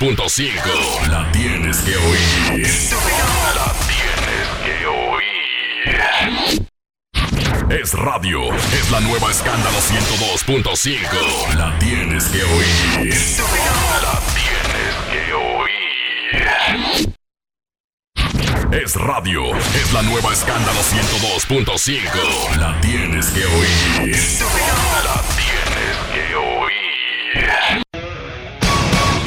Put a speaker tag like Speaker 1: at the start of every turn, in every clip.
Speaker 1: 102.5. La tienes que oír. La tienes que oír. Es radio, es la nueva escándalo 102.5. La tienes que oír. La tienes que oír. Es radio, es la nueva escándalo 102.5. La tienes que oír. La tienes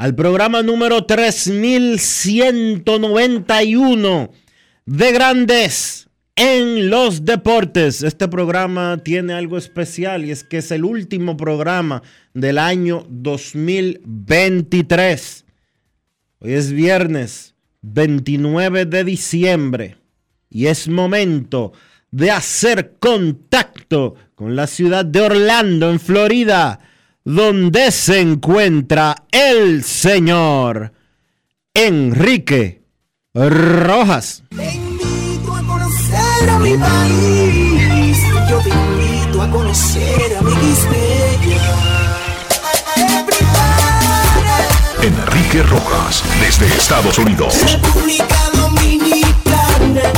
Speaker 2: al programa número 3191 de Grandes en los Deportes. Este programa tiene algo especial y es que es el último programa del año 2023. Hoy es viernes 29 de diciembre y es momento de hacer contacto con la ciudad de Orlando, en Florida, donde se encuentra el señor Enrique Rojas.
Speaker 3: Te invito a conocer a mi país. Yo te invito a conocer a mi. Everybody,
Speaker 4: Enrique Rojas, desde Estados Unidos.
Speaker 3: República Dominicana.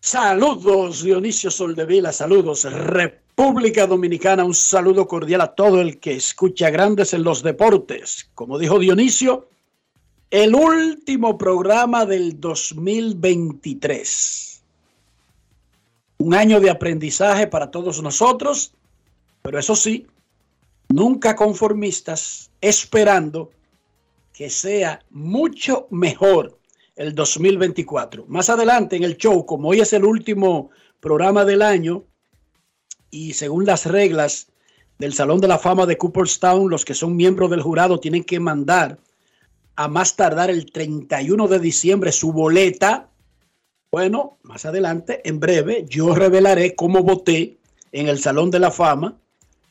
Speaker 5: Saludos Dionisio Soldevila, saludos República Dominicana, un saludo cordial a todo el que escucha Grandes en los Deportes. Como dijo Dionisio, el último programa del 2023. Un año de aprendizaje para todos nosotros, pero eso sí, nunca conformistas, esperando que sea mucho mejor el 2024. Más adelante en el show, como hoy es el último programa del año y según las reglas del Salón de la Fama de Cooperstown, los que son miembros del jurado tienen que mandar a más tardar el 31 de diciembre su boleta. Bueno, más adelante, en breve, yo revelaré cómo voté en el Salón de la Fama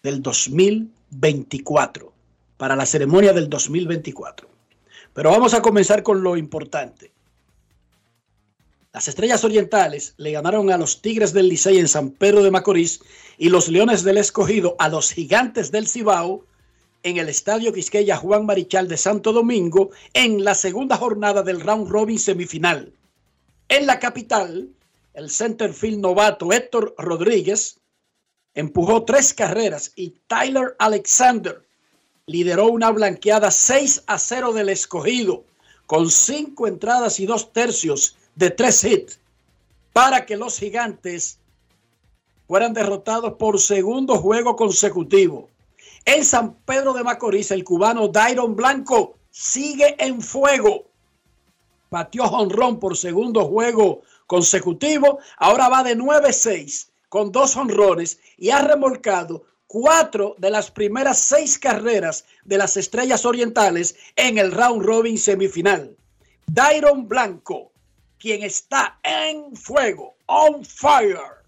Speaker 5: del 2024, para la ceremonia del 2024. Pero vamos a comenzar con lo importante. Las Estrellas Orientales le ganaron a los Tigres del Licey en San Pedro de Macorís y los Leones del Escogido a los Gigantes del Cibao en el Estadio Quisqueya Juan Marichal de Santo Domingo en la segunda jornada del Round Robin semifinal. En la capital, el centerfield novato Héctor Rodríguez empujó tres carreras y Tyler Alexander lideró una blanqueada 6 a 0 del escogido con cinco entradas y dos tercios de tres hits para que los gigantes fueran derrotados por segundo juego consecutivo. En San Pedro de Macorís, el cubano Dairon Blanco sigue en fuego. Batió jonrón por segundo juego consecutivo. Ahora va de 9-6 con dos honrones y ha remolcado cuatro de las primeras seis carreras de las Estrellas Orientales en el round robin semifinal. Dairon Blanco, quien está en fuego, on fire.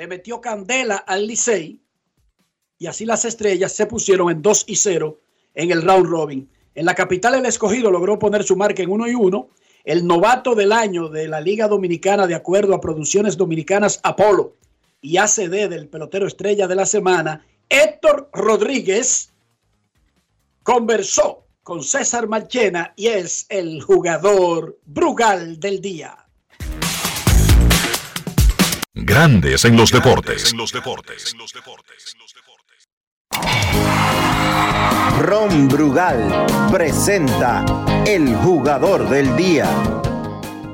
Speaker 5: Le metió candela al Licey y así las Estrellas se pusieron en 2 y 0 en el round robin. En la capital el escogido logró poner su marca en 1 y 1. el novato del año de la Liga Dominicana de acuerdo a Producciones Dominicanas Apolo y ACD del pelotero estrella de la semana, Héctor Rodríguez, conversó con César Marchena y es el jugador Brugal del día.
Speaker 4: Grandes en los deportes.
Speaker 6: Ron Brugal presenta el jugador del día.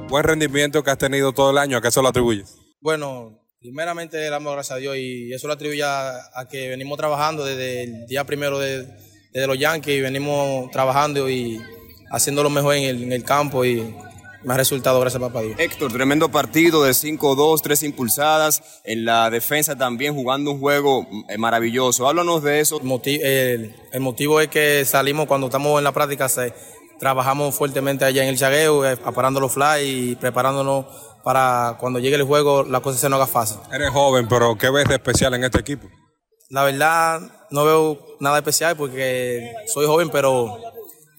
Speaker 7: Buen rendimiento que has tenido todo el año, ¿a qué se lo atribuyes?
Speaker 8: Bueno, primeramente le damos gracias a Dios y eso lo atribuye a, a que venimos trabajando desde el día primero de, desde los Yankees, venimos trabajando y haciendo lo mejor en el, en el campo y más resultado, gracias a papá Dios.
Speaker 9: Héctor, tremendo partido de 5-2, 3 impulsadas, en la defensa también jugando un juego eh, maravilloso. Háblanos de eso.
Speaker 8: El motivo, el, el motivo es que salimos cuando estamos en la práctica, se, trabajamos fuertemente allá en el chagueo, eh, aparando los fly y preparándonos para cuando llegue el juego la cosa se nos haga fácil.
Speaker 7: Eres joven, pero ¿qué ves de especial en este equipo?
Speaker 8: La verdad, no veo nada especial porque soy joven, pero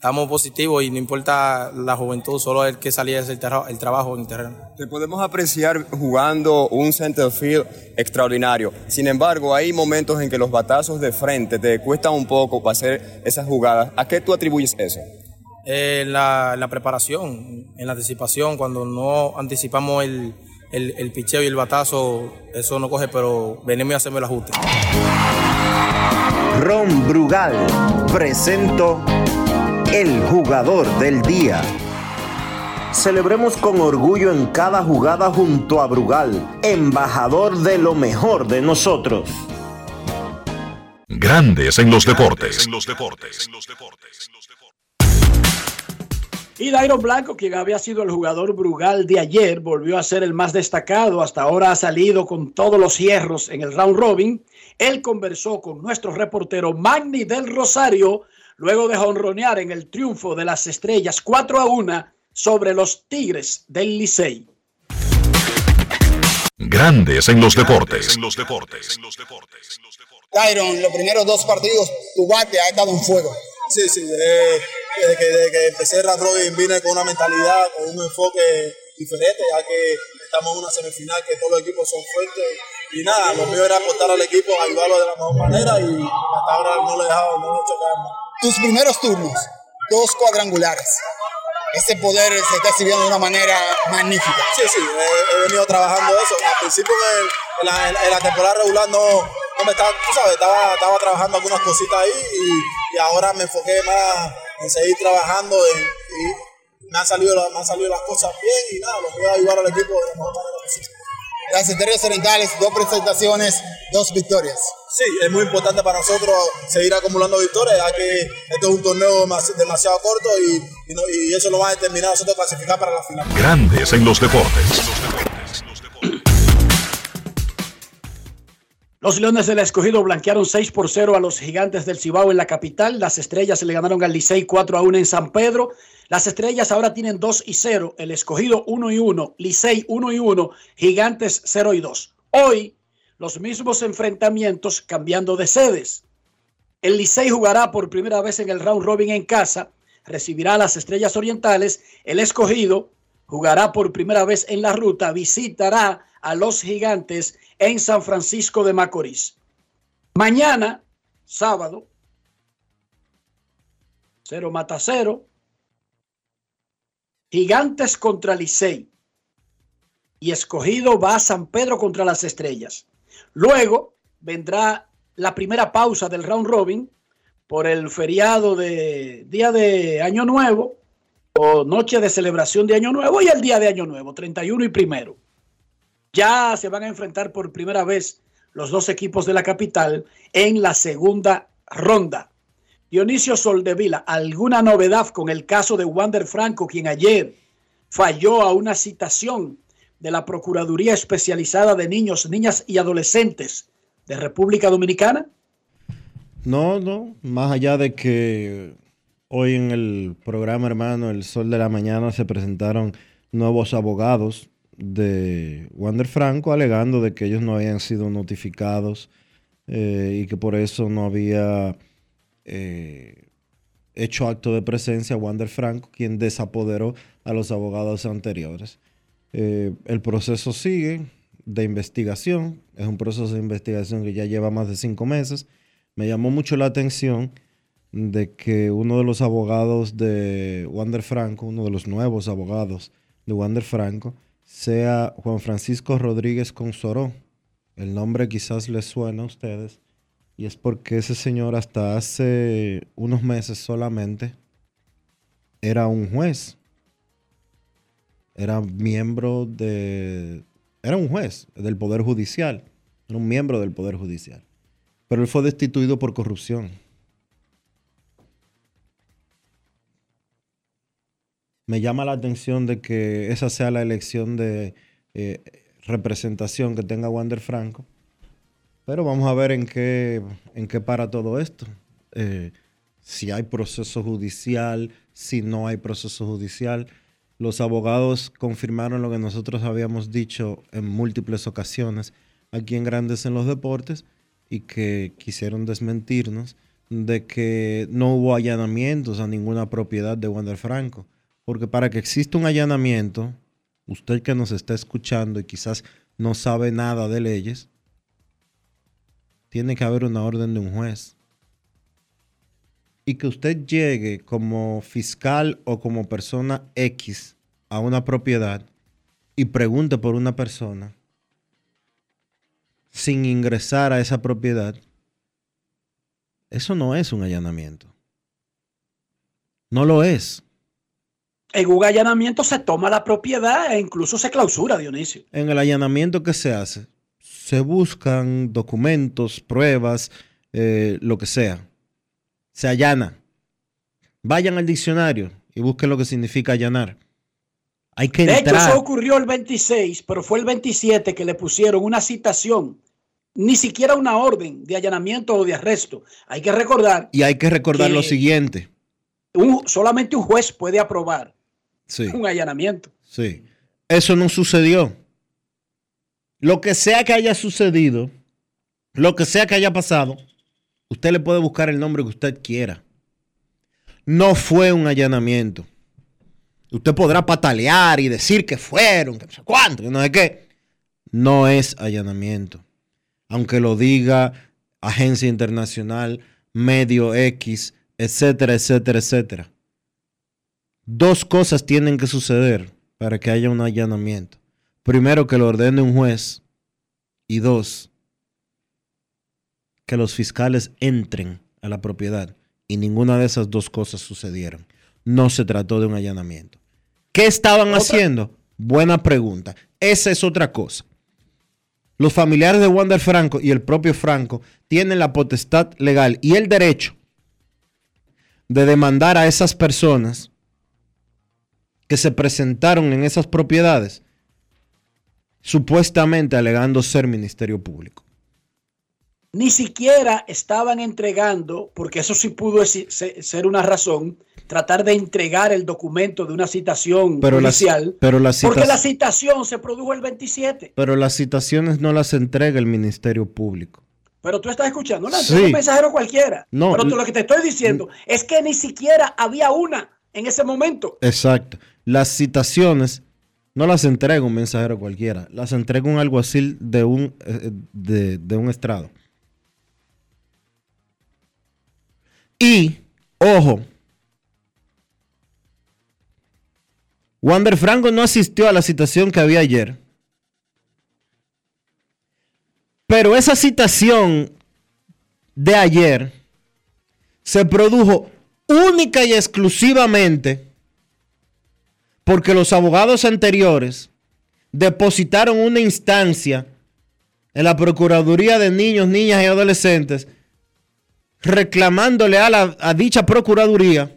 Speaker 8: estamos positivos y no importa la juventud, solo el que salía es el, tra el trabajo en el terreno.
Speaker 9: Te podemos apreciar jugando un center field extraordinario. Sin embargo, hay momentos en que los batazos de frente te cuestan un poco para hacer esas jugadas. ¿A qué tú atribuyes eso?
Speaker 8: Eh, la, la, preparación, en la anticipación, cuando no anticipamos el, el, el picheo y el batazo, eso no coge, pero venimos y hacemos el ajuste.
Speaker 6: Ron Brugal presento el jugador del día. Celebremos con orgullo en cada jugada junto a Brugal, embajador de lo mejor de nosotros.
Speaker 4: Grandes en los deportes.
Speaker 5: Y Dairon Blanco, quien había sido el jugador Brugal de ayer, volvió a ser el más destacado. Hasta ahora ha salido con todos los hierros en el round robin. Él conversó con nuestro reportero Magni del Rosario luego de honronear en el triunfo de las estrellas 4 a 1 sobre los Tigres del Licey.
Speaker 4: Grandes en los deportes.
Speaker 10: Tyron, los primeros dos partidos, tu bate ha estado en fuego.
Speaker 11: Sí, sí, desde, desde, que, desde que, empecé Robin vine con una mentalidad, con un enfoque diferente, ya que estamos en una semifinal que todos los equipos son fuertes. Y nada, lo mío era aportar al equipo, ayudarlo de la mejor manera y hasta ahora no le he dejado, no he hecho más
Speaker 10: tus primeros turnos, dos cuadrangulares. Ese poder se está exhibiendo de una manera magnífica.
Speaker 11: Sí, sí, he, venido trabajando eso. Al principio en, la, la, temporada regular no, no me estaba, tú sabes, estaba, trabajando algunas cositas ahí y, ahora me enfoqué más en seguir trabajando y me han, salido, me han salido las cosas bien y nada, lo voy a ayudar al equipo de la mejor manera posible.
Speaker 10: Las Estrellas Orientales, dos presentaciones, dos victorias.
Speaker 11: Sí, es muy importante para nosotros seguir acumulando victorias, ya que esto es un torneo demasiado corto y, y, no, y eso lo va a determinar a nosotros clasificar para la final.
Speaker 4: Grandes en los deportes.
Speaker 5: Los Leones del Escogido blanquearon 6 por 0 a los Gigantes del Cibao en la capital. Las Estrellas le ganaron al Licey 4 a 1 en San Pedro. Las Estrellas ahora tienen 2 y 0. El Escogido 1 y 1. Licey 1 y 1. Gigantes 0 y 2. Hoy, los mismos enfrentamientos cambiando de sedes. El Licey jugará por primera vez en el round robin en casa. Recibirá a las Estrellas Orientales. El Escogido jugará por primera vez en la ruta. Visitará a los Gigantes en San Francisco de Macorís. Mañana, sábado, cero mata cero. Gigantes contra Licey. Y escogido va a San Pedro contra las Estrellas. Luego vendrá la primera pausa del round robin por el feriado de día de Año Nuevo o noche de celebración de Año Nuevo y el día de Año Nuevo, 31 y primero. Ya se van a enfrentar por primera vez los dos equipos de la capital en la segunda ronda. Dionisio Soldevila, ¿alguna novedad con el caso de Wander Franco, quien ayer falló a una citación de la Procuraduría Especializada de Niños, Niñas y Adolescentes de República Dominicana?
Speaker 2: No, no, más allá de que hoy en el programa hermano El Sol de la Mañana se presentaron nuevos abogados de Wander Franco alegando de que ellos no habían sido notificados eh, y que por eso no había eh, hecho acto de presencia Wander Franco, quien desapoderó a los abogados anteriores. Eh, el proceso sigue de investigación, es un proceso de investigación que ya lleva más de cinco meses. Me llamó mucho la atención de que uno de los abogados de Wander Franco, uno de los nuevos abogados de Wander Franco, sea Juan Francisco Rodríguez Consoró. El nombre quizás les suena a ustedes. Y es porque ese señor hasta hace unos meses solamente era un juez. Era miembro de... Era un juez del Poder Judicial. Era un miembro del Poder Judicial. Pero él fue destituido por corrupción. Me llama la atención de que esa sea la elección de eh, representación que tenga Wander Franco. Pero vamos a ver en qué, en qué para todo esto. Eh, si hay proceso judicial, si no hay proceso judicial. Los abogados confirmaron lo que nosotros habíamos dicho en múltiples ocasiones aquí en Grandes en los Deportes y que quisieron desmentirnos de que no hubo allanamientos a ninguna propiedad de Wander Franco. Porque para que exista un allanamiento, usted que nos está escuchando y quizás no sabe nada de leyes, tiene que haber una orden de un juez. Y que usted llegue como fiscal o como persona X a una propiedad y pregunte por una persona sin ingresar a esa propiedad, eso no es un allanamiento. No lo es.
Speaker 5: En un allanamiento se toma la propiedad e incluso se clausura, Dionisio.
Speaker 2: En el allanamiento que se hace, se buscan documentos, pruebas, eh, lo que sea. Se allana. Vayan al diccionario y busquen lo que significa allanar. Hay que
Speaker 5: de
Speaker 2: entrar.
Speaker 5: hecho, eso ocurrió el 26, pero fue el 27 que le pusieron una citación, ni siquiera una orden de allanamiento o de arresto. Hay que recordar.
Speaker 2: Y hay que recordar
Speaker 5: que
Speaker 2: lo siguiente.
Speaker 5: un- solamente un juez puede aprobar
Speaker 2: Sí.
Speaker 5: un allanamiento.
Speaker 2: Sí. Eso no sucedió. Lo que sea que haya sucedido, lo que sea que haya pasado, usted le puede buscar el nombre que usted quiera. No fue un allanamiento. Usted podrá patalear y decir que fueron, que no sé cuánto, que no sé qué. No es allanamiento. Aunque lo diga agencia internacional, medio X, etcétera, etcétera, etcétera. Dos cosas tienen que suceder para que haya un allanamiento. Primero, que lo ordene un juez. Y dos, que los fiscales entren a la propiedad. Y ninguna de esas dos cosas sucedieron. No se trató de un allanamiento. ¿Qué estaban haciendo? Buena pregunta. Esa es otra cosa. Los familiares de Wander Franco y el propio Franco tienen la potestad legal y el derecho de demandar a esas personas que se presentaron en esas propiedades, supuestamente alegando ser Ministerio Público.
Speaker 5: Ni siquiera estaban entregando, porque eso sí pudo ser una razón, tratar de entregar el documento de una citación
Speaker 2: Pero pero,
Speaker 5: porque la citación se produjo el 27.
Speaker 2: pero las citaciones no las entrega el Ministerio Público.
Speaker 5: Pero tú estás escuchando, no,
Speaker 2: Sí.
Speaker 5: un mensajero cualquiera.
Speaker 2: No,
Speaker 5: pero tú- lo que te estoy diciendo es que ni siquiera había una en ese momento.
Speaker 2: Exacto. Las citaciones no las entrega un mensajero cualquiera, las entrega un alguacil de un, eh, de, un estrado. Y, ojo, Wander Franco no asistió a la citación que había ayer. Pero esa citación de ayer se produjo única y exclusivamente porque los abogados anteriores depositaron una instancia en la Procuraduría de Niños, Niñas y Adolescentes reclamándole a, la, dicha Procuraduría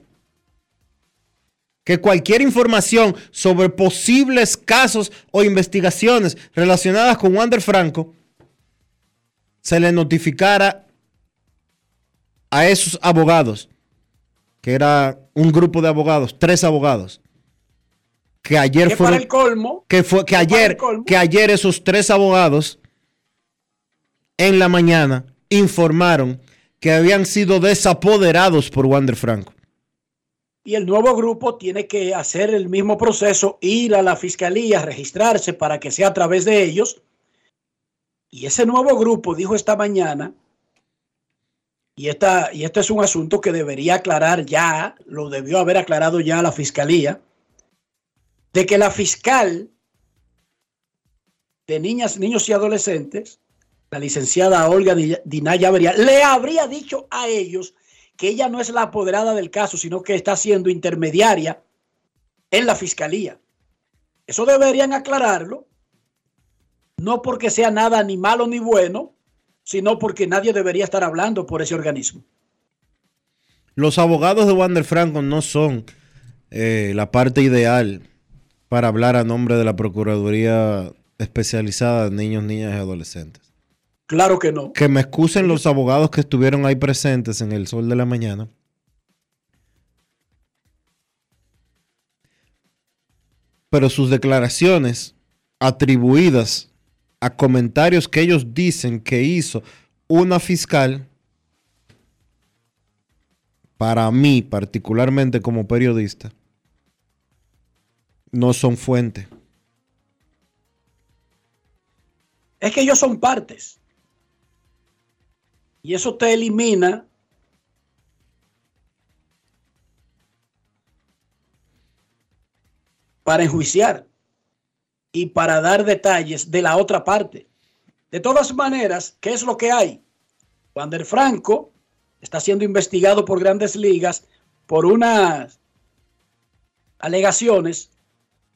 Speaker 2: que cualquier información sobre posibles casos o investigaciones relacionadas con Wander Franco se le notificara a esos abogados, que era un grupo de abogados, tres abogados, que ayer
Speaker 5: Que
Speaker 2: fueron,
Speaker 5: para el colmo,
Speaker 2: que fue que ayer
Speaker 5: el colmo.
Speaker 2: que ayer esos tres abogados en la mañana informaron que habían sido desapoderados por Wander Franco.
Speaker 5: y el nuevo grupo tiene que hacer el mismo proceso, ir a la fiscalía, registrarse para que sea a través de ellos. Y ese nuevo grupo dijo esta mañana, y, esta, y este es un asunto que debería aclarar ya, lo debió haber aclarado ya la fiscalía, de que la fiscal de niñas, niños y adolescentes, la licenciada Olga Dinaya Beria, le habría dicho a ellos que ella no es la apoderada del caso, sino que está siendo intermediaria en la fiscalía. Eso deberían aclararlo, no porque sea nada ni malo ni bueno, sino porque nadie debería estar hablando por ese organismo.
Speaker 2: Los abogados de Wander Franco no son eh, la parte ideal para hablar a nombre de la Procuraduría especializada de niños, niñas y adolescentes.
Speaker 5: Claro que no.
Speaker 2: Que me excusen los abogados que estuvieron ahí presentes en el sol de la mañana. Pero sus declaraciones atribuidas a comentarios que ellos dicen que hizo una fiscal, para mí particularmente como periodista, no son fuente.
Speaker 5: Es que ellos son partes. Y eso te elimina para enjuiciar y para dar detalles de la otra parte. De todas maneras, ¿qué es lo que hay? Wander Franco está siendo investigado por grandes ligas por unas alegaciones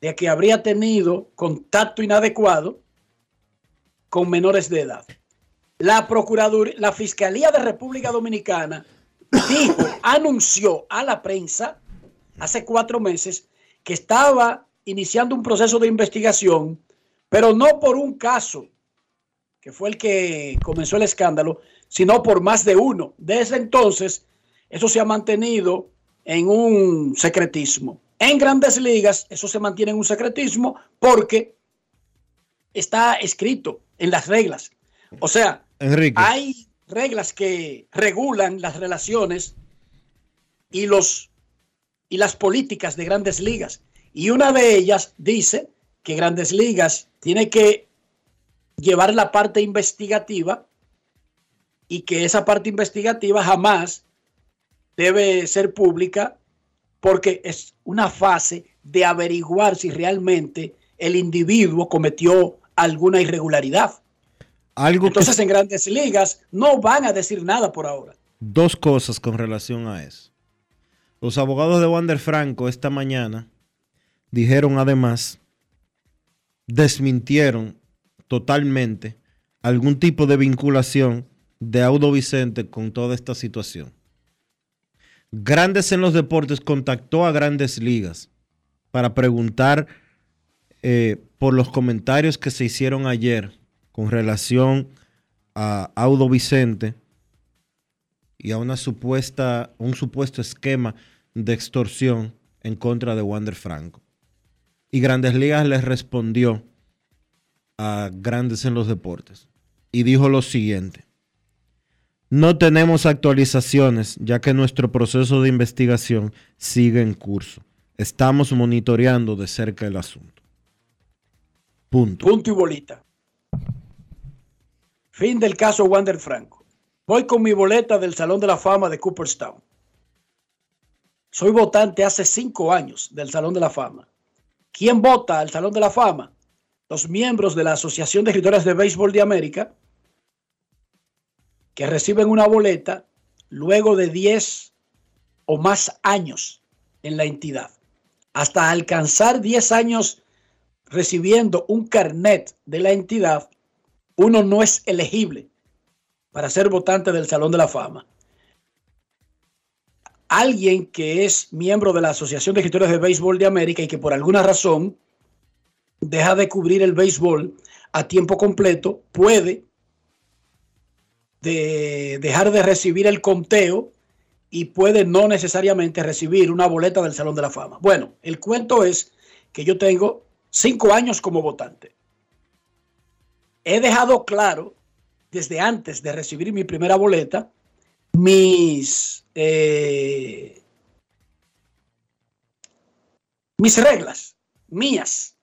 Speaker 5: de que habría tenido contacto inadecuado con menores de edad. La Procuraduría, la Fiscalía de República Dominicana dijo, anunció a la prensa hace cuatro meses que estaba iniciando un proceso de investigación, pero no por un caso, que fue el que comenzó el escándalo, sino por más de uno. Desde entonces, eso se ha mantenido en un secretismo. En grandes ligas, eso se mantiene en un secretismo porque está escrito en las reglas. O sea, hay reglas que regulan las relaciones y los y las políticas de grandes ligas. Y una de ellas dice que Grandes Ligas tiene que llevar la parte investigativa y que esa parte investigativa jamás debe ser pública porque es una fase de averiguar si realmente el individuo cometió alguna irregularidad.
Speaker 2: Algo
Speaker 5: Entonces en grandes ligas no van a decir nada por ahora.
Speaker 2: Dos cosas con relación a eso. Los abogados de Wander Franco esta mañana dijeron además, desmintieron totalmente algún tipo de vinculación de Audo Vicente con toda esta situación. Grandes en los Deportes contactó a Grandes Ligas para preguntar eh, por los comentarios que se hicieron ayer con relación a Audo Vicente y a una supuesta, un supuesto esquema de extorsión en contra de Wander Franco. Y Grandes Ligas les respondió a Grandes en los Deportes y dijo lo siguiente. No tenemos actualizaciones ya que nuestro proceso de investigación sigue en curso. Estamos monitoreando de cerca el asunto. Punto.
Speaker 5: Punto y bolita. Fin del caso Wander Franco. Voy con mi boleta del Salón de la Fama de Cooperstown. Soy votante hace cinco años del Salón de la Fama. ¿Quién vota al Salón de la Fama? Los miembros de la Asociación de Escritores de Béisbol de América que reciben una boleta luego de 10 o más años en la entidad. Hasta alcanzar 10 años recibiendo un carnet de la entidad, uno no es elegible para ser votante del Salón de la Fama. Alguien que es miembro de la Asociación de Escritores de Béisbol de América y que por alguna razón deja de cubrir el béisbol a tiempo completo, puede de dejar de recibir el conteo y puede no necesariamente recibir una boleta del Salón de la Fama. Bueno, el cuento es que yo tengo cinco años como votante. He dejado claro desde antes de recibir mi primera boleta mis, eh, mis reglas, mías,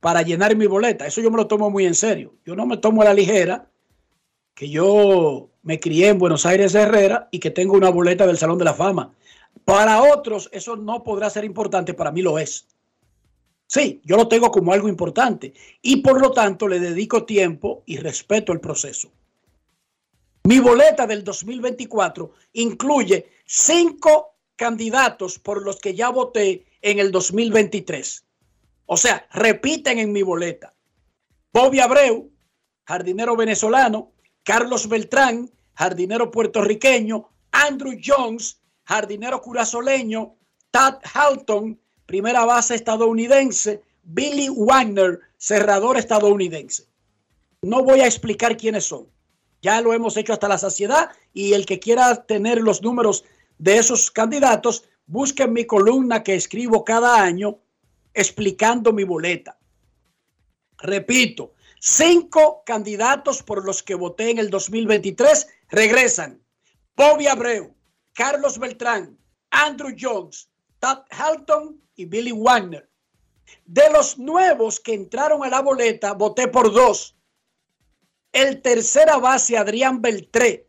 Speaker 5: para llenar mi boleta. Eso yo me lo tomo muy en serio. Yo no me tomo a la ligera que yo me crié en Buenos Aires Herrera y que tengo una boleta del Salón de la Fama. Para otros eso no podrá ser importante, para mí lo es. Sí, yo lo tengo como algo importante y por lo tanto le dedico tiempo y respeto el proceso. Mi boleta del 2024 incluye cinco candidatos por los que ya voté en el 2023. O sea, repiten en mi boleta. Bobby Abreu, jardinero venezolano, Carlos Beltrán, jardinero puertorriqueño, Andrew Jones, jardinero curazoleño, Tad Halton, primera base estadounidense, Billy Wagner, cerrador estadounidense. No voy a explicar quiénes son. Ya lo hemos hecho hasta la saciedad y el que quiera tener los números de esos candidatos, busque mi columna que escribo cada año explicando mi boleta. Repito, cinco candidatos por los que voté en el 2023 regresan. Bobby Abreu, Carlos Beltrán, Andrew Jones, Todd Halton y Billy Wagner. De los nuevos que entraron a la boleta, voté por dos el tercera base Adrián Beltré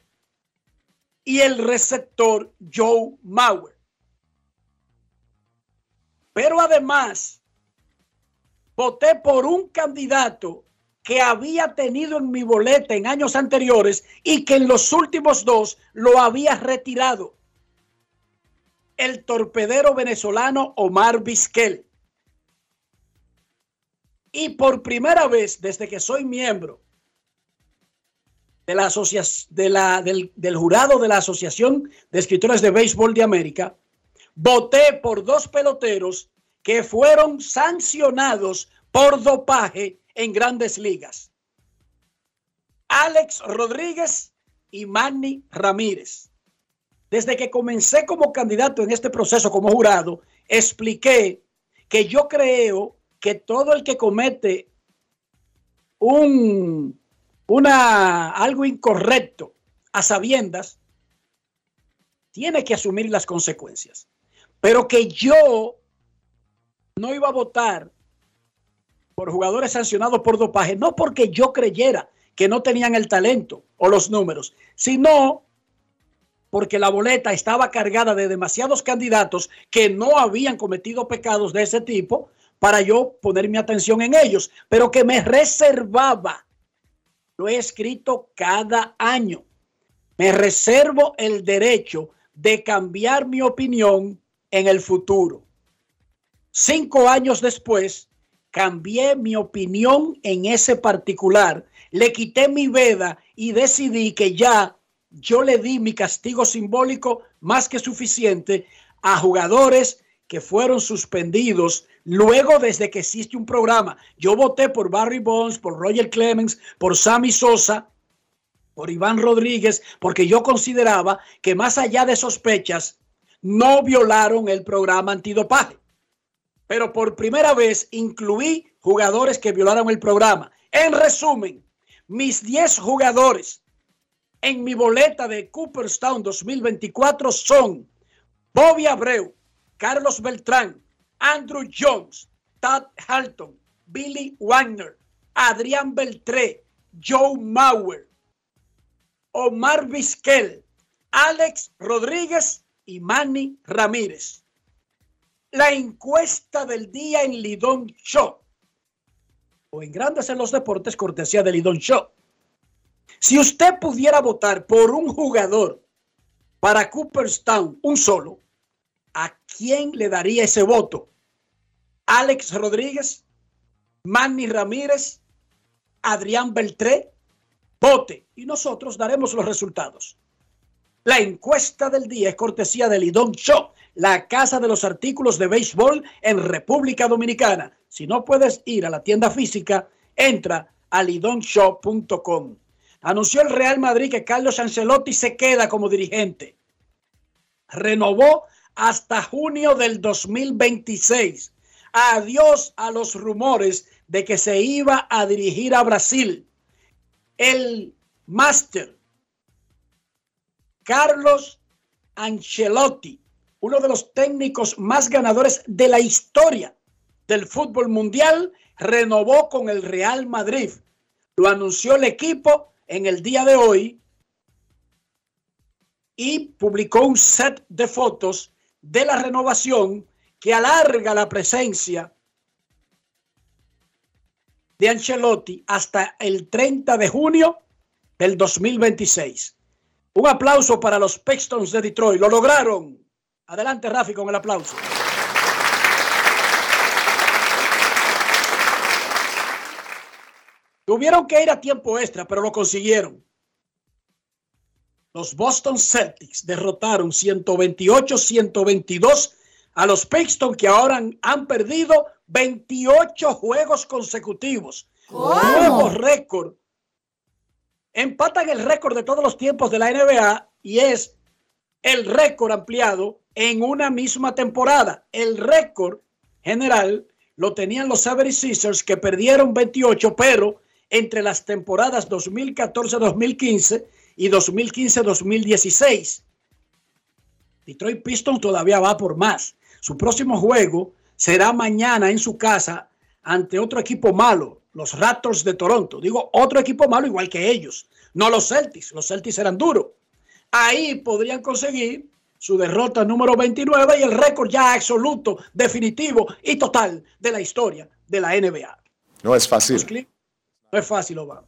Speaker 5: y el receptor Joe Mauer. Pero además, voté por un candidato que había tenido en mi boleta en años anteriores y que en los últimos dos lo había retirado. El torpedero venezolano Omar Vizquel. Y por primera vez desde que soy miembro de la de la, del, del jurado de la Asociación de Escritores de Béisbol de América, voté por dos peloteros que fueron sancionados por dopaje en grandes ligas. Alex Rodríguez y Manny Ramírez. Desde que comencé como candidato en este proceso como jurado, expliqué que yo creo que todo el que comete un una, algo incorrecto a sabiendas, tiene que asumir las consecuencias. Pero que yo no iba a votar por jugadores sancionados por dopaje, no porque yo creyera que no tenían el talento o los números, sino porque la boleta estaba cargada de demasiados candidatos que no habían cometido pecados de ese tipo para yo poner mi atención en ellos, pero que me reservaba lo he escrito cada año. Me reservo el derecho de cambiar mi opinión en el futuro. Cinco años después, cambié mi opinión en ese particular, le quité mi veda y decidí que ya yo le di mi castigo simbólico más que suficiente a jugadores que fueron suspendidos luego desde que existe un programa. Yo voté por Barry Bonds, por Roger Clemens, por Sammy Sosa, por Iván Rodríguez, porque yo consideraba que más allá de sospechas, no violaron el programa antidopaje. Pero por primera vez incluí jugadores que violaron el programa. En resumen, mis 10 jugadores en mi boleta de Cooperstown 2024 son Bobby Abreu, Carlos Beltrán, Andrew Jones, Todd Halton, Billy Wagner, Adrián Beltré, Joe Mauer, Omar Vizquel, Alex Rodríguez y Manny Ramírez. La encuesta del día en Lidón Show o en Grandes en los Deportes, cortesía de Lidón Show. Si usted pudiera votar por un jugador para Cooperstown, un solo, ¿a quién le daría ese voto? ¿Alex Rodríguez? ¿Manny Ramírez? ¿Adrián Beltré? Vote y nosotros daremos los resultados. La encuesta del día es cortesía del Lidón Show, la casa de los artículos de béisbol en República Dominicana. Si no puedes ir a la tienda física, entra a lidonshow.com. Anunció el Real Madrid que Carlos Ancelotti se queda como dirigente. Renovó hasta junio del 2026. Adiós a los rumores de que se iba a dirigir a Brasil. El máster Carlos Ancelotti, uno de los técnicos más ganadores de la historia del fútbol mundial, renovó con el Real Madrid. Lo anunció el equipo en el día de hoy y publicó un set de fotos de la renovación que alarga la presencia de Ancelotti hasta el 30 de junio del 2026. Un aplauso para los Pistons de Detroit. Lo lograron. Adelante, Rafi, con el aplauso. Tuvieron que ir a tiempo extra, pero lo consiguieron. Los Boston Celtics derrotaron 128-122 a los Pistons que ahora han, han perdido 28 juegos consecutivos. Nuevo récord. Empatan el récord de todos los tiempos de la NBA y es el récord ampliado en una misma temporada. El récord general lo tenían los 76ers que perdieron 28, pero entre las temporadas 2014-2015 y 2015-2016. Detroit Pistons todavía va por más. Su próximo juego será mañana en su casa ante otro equipo malo, los Raptors de Toronto. Digo, otro equipo malo igual que ellos, no los Celtics. Los Celtics eran duros. Ahí podrían conseguir su derrota número 29 y el récord ya absoluto, definitivo y total de la historia de la NBA.
Speaker 12: No es fácil.
Speaker 5: No es fácil, Obama.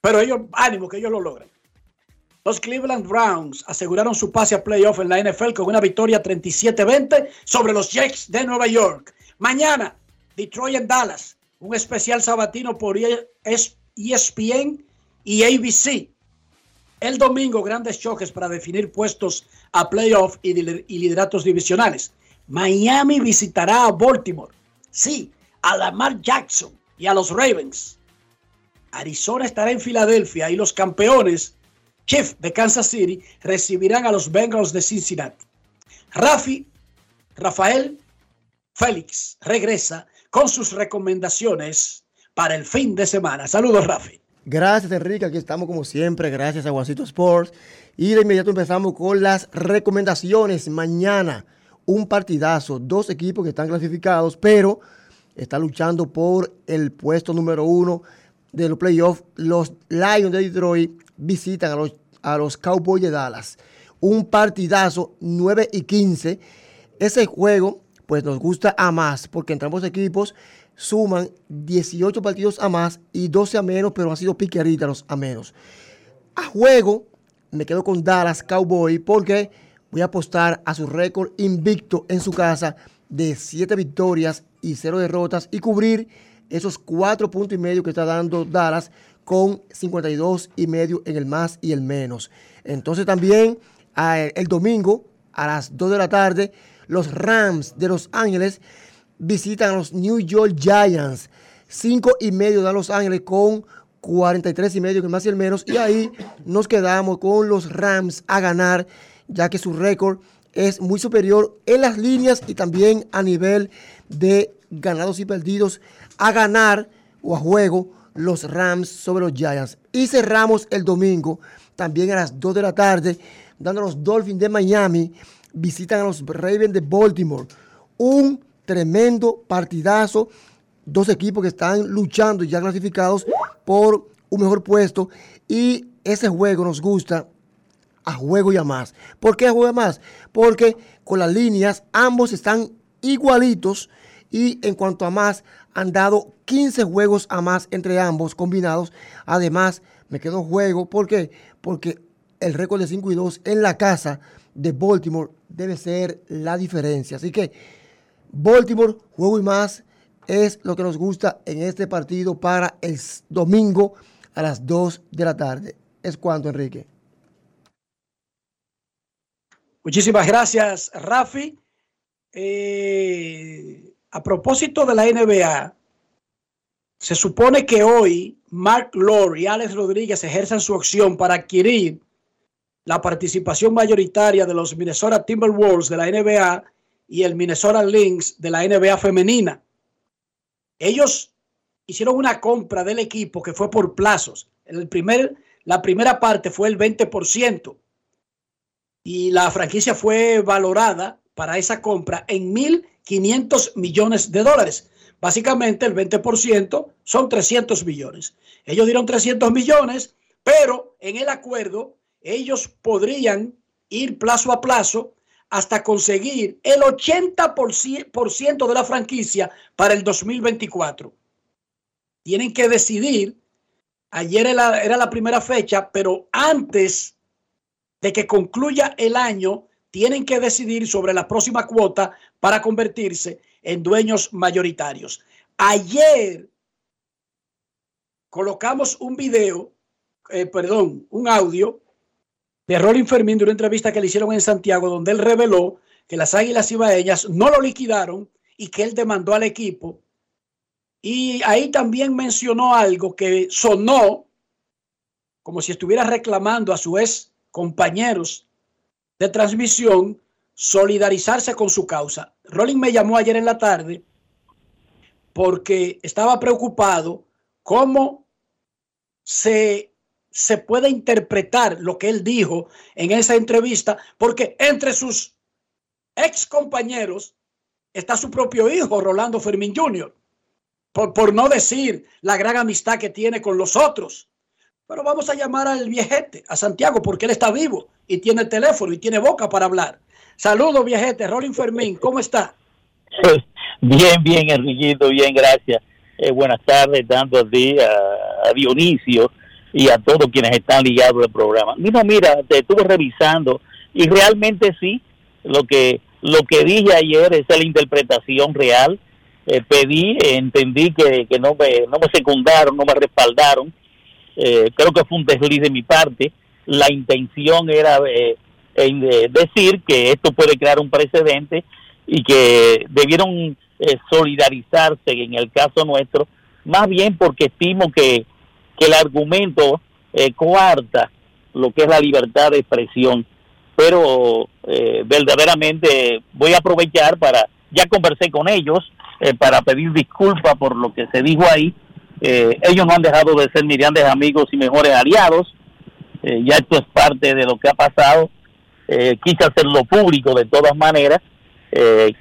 Speaker 5: Pero ellos, ánimo, que ellos lo logran. Los Cleveland Browns aseguraron su pase a playoff en la NFL con una victoria 37-20 sobre los Jets de Nueva York. Mañana, Detroit en Dallas. Un especial sabatino por ESPN y ABC. El domingo, grandes choques para definir puestos a playoff y lideratos divisionales. Miami visitará a Baltimore. Sí, a Lamar Jackson y a los Ravens. Arizona estará en Filadelfia y los campeones Chief de Kansas City recibirán a los Bengals de Cincinnati. Rafi, Rafael Félix regresa con sus recomendaciones para el fin de semana. Saludos, Rafi.
Speaker 13: Gracias, Enrique. Aquí estamos como siempre. Gracias a Juancito Sports. Y de inmediato empezamos con las recomendaciones. Mañana, un partidazo. Dos equipos que están clasificados, pero están luchando por el puesto número uno de los playoffs. Los Lions de Detroit visitan a los, a los Cowboys de Dallas. Un partidazo 9 y 15. Ese juego, pues nos gusta a más, porque entre ambos equipos suman 18 partidos a más y 12 a menos, pero han sido piqueritas los a menos. A juego, me quedo con Dallas Cowboy porque voy a apostar a su récord invicto en su casa de 7 victorias y 0 derrotas y cubrir esos 4 puntos y medio que está dando Dallas con 52 y medio en el más y el menos. Entonces también el domingo a las 2 de la tarde, los Rams de Los Ángeles visitan a los New York Giants. 5 y medio de Los Ángeles con 43 y medio el más y el menos. Y ahí nos quedamos con los Rams a ganar, ya que su récord es muy superior en las líneas y también a nivel de ganados y perdidos a ganar o a juego los Rams sobre los Giants. Y cerramos el domingo también a las 2 de la tarde, dando los Dolphins de Miami, visitan a los Ravens de Baltimore. Un tremendo partidazo. Dos equipos que están luchando ya clasificados por un mejor puesto. Y ese juego nos gusta a juego y a más. ¿Por qué a juego y a más? Porque con las líneas ambos están igualitos y en cuanto a más, han dado 15 juegos a más entre ambos combinados. Además, me quedo juego. ¿Por qué? Porque el récord de 5 y 2 en la casa de Baltimore debe ser la diferencia. Así que Baltimore, juego y más, es lo que nos gusta en este partido para el domingo a las 2 de la tarde. Es cuanto, Enrique.
Speaker 5: Muchísimas gracias, Rafi. Eh, a propósito de la NBA, se supone que hoy Mark Lore y Alex Rodríguez ejerzan su opción para adquirir la participación mayoritaria de los Minnesota Timberwolves de la NBA y el Minnesota Lynx de la NBA femenina. Ellos hicieron una compra del equipo que fue por plazos. El primer, la primera parte fue el 20% y la franquicia fue valorada para esa compra en 1.500 millones de dólares. Básicamente el 20% son 300 millones. Ellos dieron 300 millones, pero en el acuerdo ellos podrían ir plazo a plazo hasta conseguir el 80% de la franquicia para el 2024. Tienen que decidir, ayer era, la primera fecha, pero antes de que concluya el año, tienen que decidir sobre la próxima cuota para convertirse en dueños mayoritarios. Ayer colocamos un video, eh, perdón, un audio de Rolling Fermín de una entrevista que le hicieron en Santiago, donde él reveló que las Águilas Ibaeñas no lo liquidaron y que él demandó al equipo. Y ahí también mencionó algo que sonó como si estuviera reclamando a su ex compañeros transmisión solidarizarse con su causa. Rolling me llamó ayer en la tarde porque estaba preocupado cómo se se puede interpretar lo que él dijo en esa entrevista, porque entre sus ex compañeros está su propio hijo, Rolando Fermín Jr., por, por no decir la gran amistad que tiene con los otros. Pero vamos a llamar al viejete, a Santiago, porque él está vivo y tiene teléfono y tiene boca para hablar. Saludos, viejete. Rolling Fermín, ¿cómo está?
Speaker 12: Bien, bien, Enriquito, bien, gracias. Eh, buenas tardes, tanto a ti, a, a Dionisio y a todos quienes están ligados al programa. Mira, mira, te estuve revisando y realmente sí, lo que lo que dije ayer es la interpretación real. Eh, pedí, entendí que, que, no, me, no me secundaron, no me respaldaron. Eh, creo que fue un desliz de mi parte. La intención era eh, decir que esto puede crear un precedente y que debieron solidarizarse en el caso nuestro, más bien porque estimo que que el argumento eh, coarta lo que es la libertad de expresión. Pero eh, verdaderamente voy a aprovechar para, ya conversé con ellos eh, para pedir disculpas por lo que se dijo ahí. Eh, ellos no han dejado de ser mis grandes amigos y mejores aliados. ya esto es parte de lo que ha pasado. quise hacerlo público de todas maneras.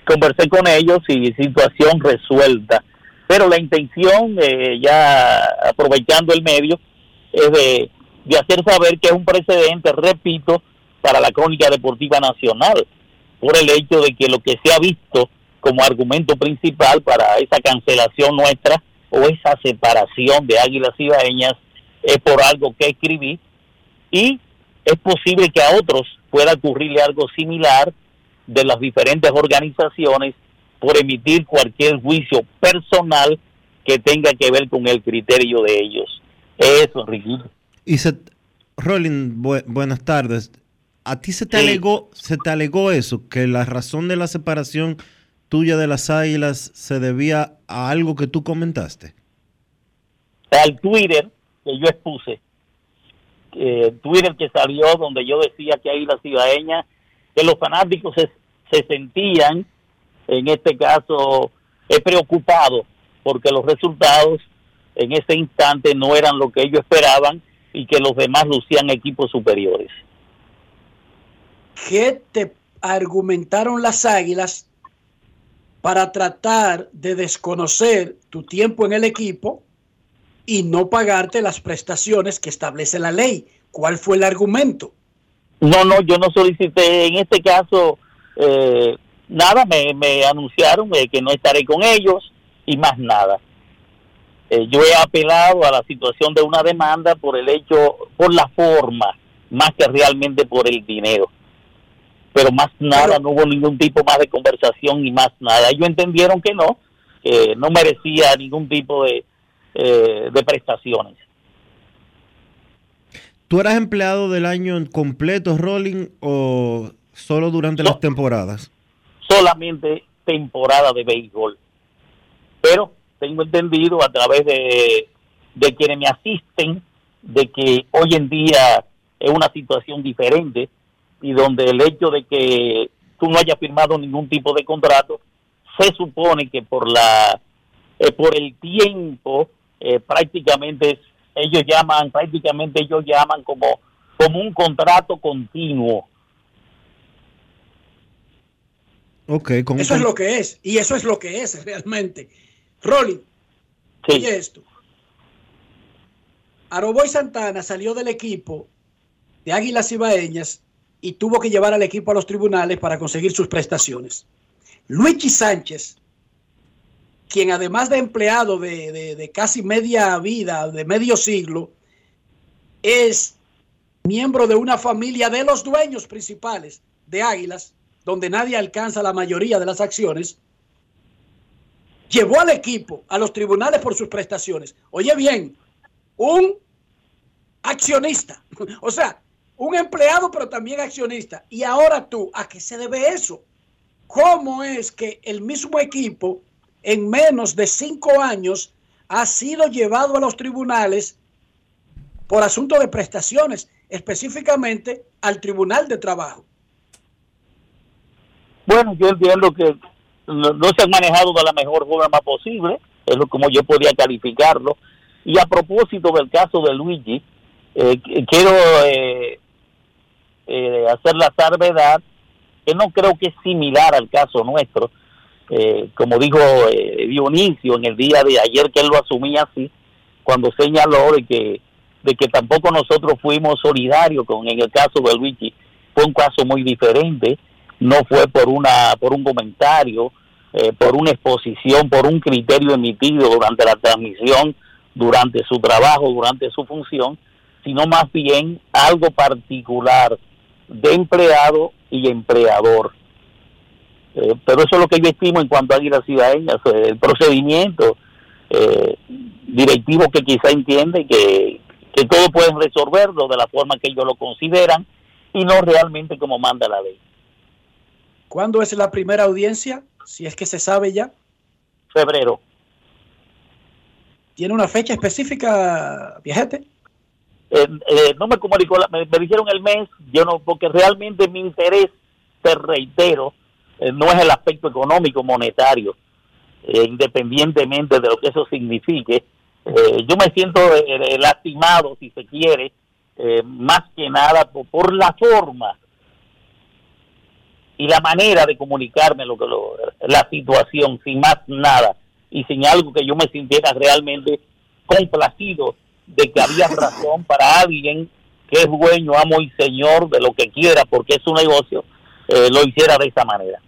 Speaker 12: conversé con ellos y situación resuelta pero la intención, eh, ya aprovechando el medio, es de, hacer saber que es un precedente, repito, para la crónica deportiva nacional, por el hecho de que lo que se ha visto como argumento principal para esa cancelación nuestra o esa separación de Águilas Ibaeñas es por algo que escribí y es posible que a otros pueda ocurrirle algo similar de las diferentes organizaciones por emitir cualquier juicio personal que tenga que ver con el criterio de ellos. Eso, Riquito.
Speaker 2: Y se, Rolling, buenas tardes. ¿A ti se te, alegó, se te alegó eso, que la razón de la separación tuya de las águilas se debía a algo que tú comentaste?
Speaker 12: Al Twitter que yo expuse, eh, Twitter que salió donde yo decía que Águilas Ibaeñas, que los fanáticos se, se sentían en este caso he preocupado porque los resultados en ese instante no eran lo que ellos esperaban y que los demás lucían equipos superiores.
Speaker 5: ¿Qué te argumentaron las águilas para tratar de desconocer tu tiempo en el equipo y no pagarte las prestaciones que establece la ley? ¿Cuál fue el argumento?
Speaker 12: No, no, yo no solicité en este caso eh, nada, me, me anunciaron eh, que no estaré con ellos y más nada. Eh, yo he apelado a la situación de una demanda por el hecho, por la forma, más que realmente por el dinero. Pero más nada, no hubo ningún tipo más de conversación y más nada. Ellos entendieron que no, que no merecía ningún tipo de, eh, de prestaciones.
Speaker 2: ¿Tú eras empleado del año completo, Rolling, o solo durante las temporadas?
Speaker 12: solamente temporada de béisbol. Pero tengo entendido a través de, de quienes me asisten de que hoy en día es una situación diferente y donde el hecho de que tú no hayas firmado ningún tipo de contrato se supone que por la eh, por el tiempo eh, prácticamente ellos llaman prácticamente ellos llaman como como un contrato continuo
Speaker 2: Ok, con
Speaker 5: Eso es lo que es, y eso es lo que es realmente. Rolly, oye esto. Aroboy Santana salió del equipo de Águilas Ibaeñas y tuvo que llevar al equipo a los tribunales para conseguir sus prestaciones. Luigi Sánchez, quien además de empleado de, de- de casi media vida, de medio siglo, es miembro de una familia de los dueños principales de Águilas, donde nadie alcanza la mayoría de las acciones, llevó al equipo a los tribunales por sus prestaciones. Oye bien, un accionista, o sea, un empleado pero también accionista. Y ahora tú, ¿a qué se debe eso? ¿Cómo es que el mismo equipo en menos de cinco años ha sido llevado a los tribunales por asunto de prestaciones, específicamente al Tribunal de Trabajo?
Speaker 12: Bueno, yo entiendo que no, se han manejado de la mejor forma posible, es como yo podría calificarlo. Y a propósito del caso de Luigi, eh, qu- quiero eh, eh, hacer la salvedad que no creo que es similar al caso nuestro. Eh, como dijo eh, Dionisio en el día de ayer que él lo asumía así, cuando señaló de que de que tampoco nosotros fuimos solidarios con en el caso de Luigi fue un caso muy diferente no fue por una por un comentario eh, por una exposición por un criterio emitido durante la transmisión durante su trabajo durante su función sino más bien algo particular de empleado y empleador Eh, pero eso es lo que yo estimo en cuanto a Águilas Cibaeñas, eh, el procedimiento eh, directivo que quizá entiende que, que todo pueden resolverlo de la forma que ellos lo consideran y no realmente como manda la ley.
Speaker 5: ¿Cuándo es la primera audiencia? Si es que se sabe ya.
Speaker 12: Febrero.
Speaker 5: ¿Tiene una fecha específica, viajete?
Speaker 12: Eh, no me comunicó, la- me, me dijeron el mes, yo no, porque realmente mi interés, te reitero, eh, no es el aspecto económico monetario, eh, independientemente de lo que eso signifique. Eh, yo me siento lastimado, si se quiere, más que nada por, por la forma y la manera de comunicarme lo que lo- la situación, sin más nada, y sin algo que yo me sintiera realmente complacido de que había razón para alguien que es dueño, amo y señor de lo que quiera, porque es su negocio, eh, lo hiciera de esa manera.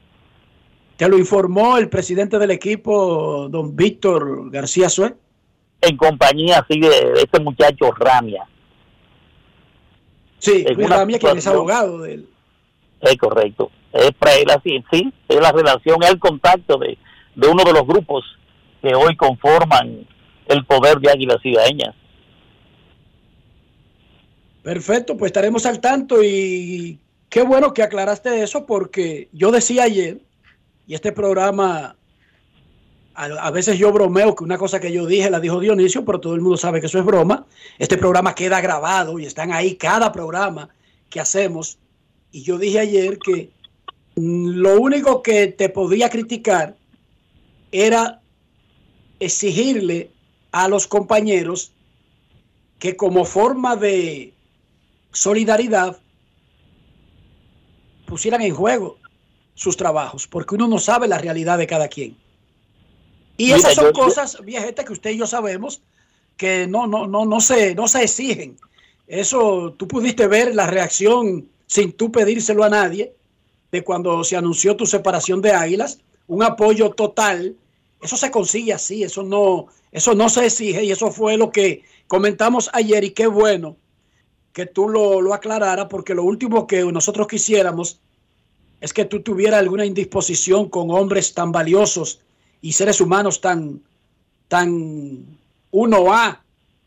Speaker 5: ¿Te lo informó el presidente del equipo, don Víctor García Sue?
Speaker 12: En compañía así de, de este muchacho Ramia.
Speaker 5: Sí, Luis Ramírez, quien es abogado de él.
Speaker 12: Es correcto. Es para él así, sí, es la relación, es el contacto de, de uno de los grupos que hoy conforman el poder de Águilas Cibaeñas.
Speaker 5: Perfecto, pues estaremos al tanto y qué bueno que aclaraste eso porque yo decía ayer, y este programa, a, veces yo bromeo que una cosa que yo dije la dijo Dionisio, pero todo el mundo sabe que eso es broma. Este programa queda grabado y están ahí cada programa que hacemos. Y yo dije ayer que lo único que te podía criticar era exigirle a los compañeros que como forma de solidaridad pusieran en juego sus trabajos, porque uno no sabe la realidad de cada quien. Y
Speaker 12: Mira,
Speaker 5: esas son
Speaker 12: yo-
Speaker 5: cosas, viejeta, que usted y yo sabemos que no, no, no, no, se, no se exigen. Eso tú pudiste ver la reacción sin tú pedírselo a nadie de cuando se anunció tu separación de Águilas, un apoyo total. Eso se consigue así, eso no, eso no se exige y eso fue lo que comentamos ayer y qué bueno que tú lo, lo aclararas porque lo último que nosotros quisiéramos es que tú tuvieras alguna indisposición con hombres tan valiosos y seres humanos tan, tan 1A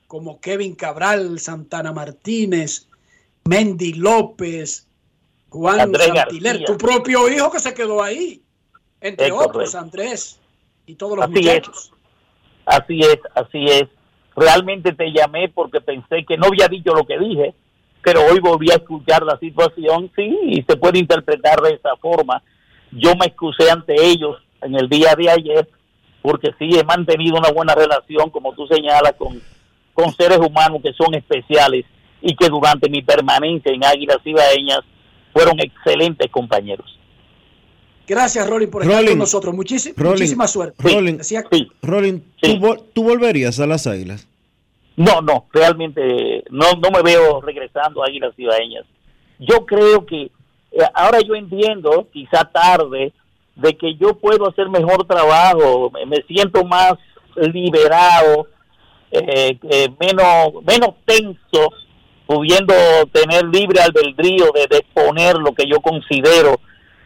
Speaker 5: como Kevin Cabral, Santana Martínez, Mendy López, Juan
Speaker 12: Andrés
Speaker 5: Santiler,
Speaker 12: García.
Speaker 5: tu propio hijo que se quedó ahí, entre
Speaker 12: Es
Speaker 5: otros,
Speaker 12: correcto.
Speaker 5: Andrés y todos los
Speaker 12: Así
Speaker 5: muchachos.
Speaker 12: Así es, así es. Realmente te llamé porque pensé que no había dicho lo que dije, pero hoy volví a escuchar la situación, sí, y se puede interpretar de esa forma. Yo me excusé ante ellos en el día de ayer, porque sí he mantenido una buena relación, como tú señalas, con, con seres humanos que son especiales y que durante mi permanencia en Águilas Ibaeñas fueron excelentes compañeros.
Speaker 5: Gracias, Rolling, por estar
Speaker 2: Rolling,
Speaker 5: con nosotros.
Speaker 2: Rolling,
Speaker 5: muchísima suerte.
Speaker 2: Rolling,
Speaker 5: Decía-
Speaker 2: Rolling, ¿tú, vol- tú volverías a las águilas?
Speaker 12: No, no, realmente no, no me veo regresando a Águilas Cibaeñas. Yo creo que eh, ahora yo entiendo, quizá tarde, de que yo puedo hacer mejor trabajo, me, me siento más liberado, eh, eh, menos, menos tenso, pudiendo tener libre albedrío de, de exponer lo que yo considero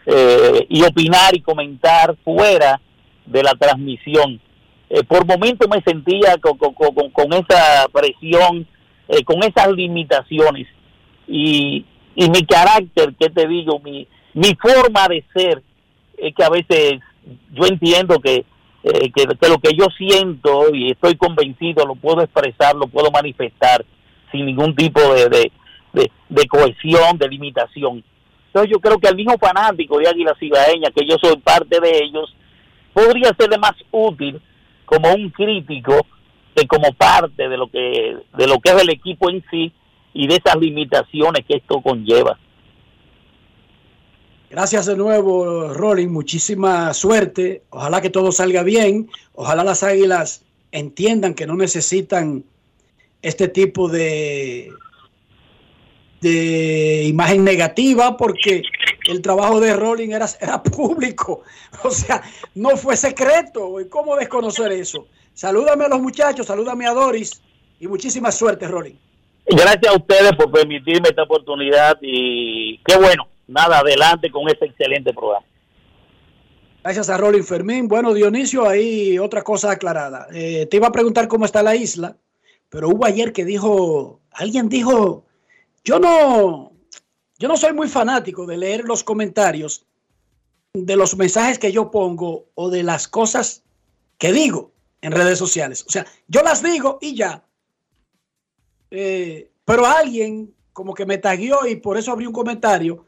Speaker 12: eh, y opinar y comentar fuera de la transmisión. Eh, por momentos me sentía con, con- con- con esa presión, eh, con esas limitaciones. Y, y mi carácter, ¿qué te digo? Mi, mi forma de ser, es que a veces yo entiendo que, eh, que, lo que yo siento y estoy convencido lo puedo expresar, lo puedo manifestar sin ningún tipo de, de- de cohesión, de limitación. Entonces yo creo que al mismo fanático de Águila Cibaeña, que yo soy parte de ellos, podría serle más útil como un crítico que como parte de lo que de lo que es el equipo en sí y de esas limitaciones que esto conlleva.
Speaker 5: Gracias de nuevo, Rolling. Muchísima suerte. Ojalá que todo salga bien. Ojalá las águilas entiendan que no necesitan este tipo de, de imagen negativa porque el trabajo de Rolling era, era público. O sea, no fue secreto. ¿Y ¿Cómo desconocer eso? Salúdame a los muchachos, salúdame a Doris y muchísima suerte, Rolling.
Speaker 12: Gracias a ustedes por permitirme esta oportunidad y qué bueno, nada, adelante con este excelente programa.
Speaker 5: Gracias a Rolling Fermín. Bueno, Dionisio, ahí otra cosa aclarada. Eh, te iba a preguntar cómo está la isla, pero hubo ayer que dijo, alguien dijo, yo no, yo no soy muy fanático de leer los comentarios de los mensajes que yo pongo o de las cosas que digo en redes sociales. O sea, yo las digo y ya. Eh, pero alguien como que me taguió y por eso abrí un comentario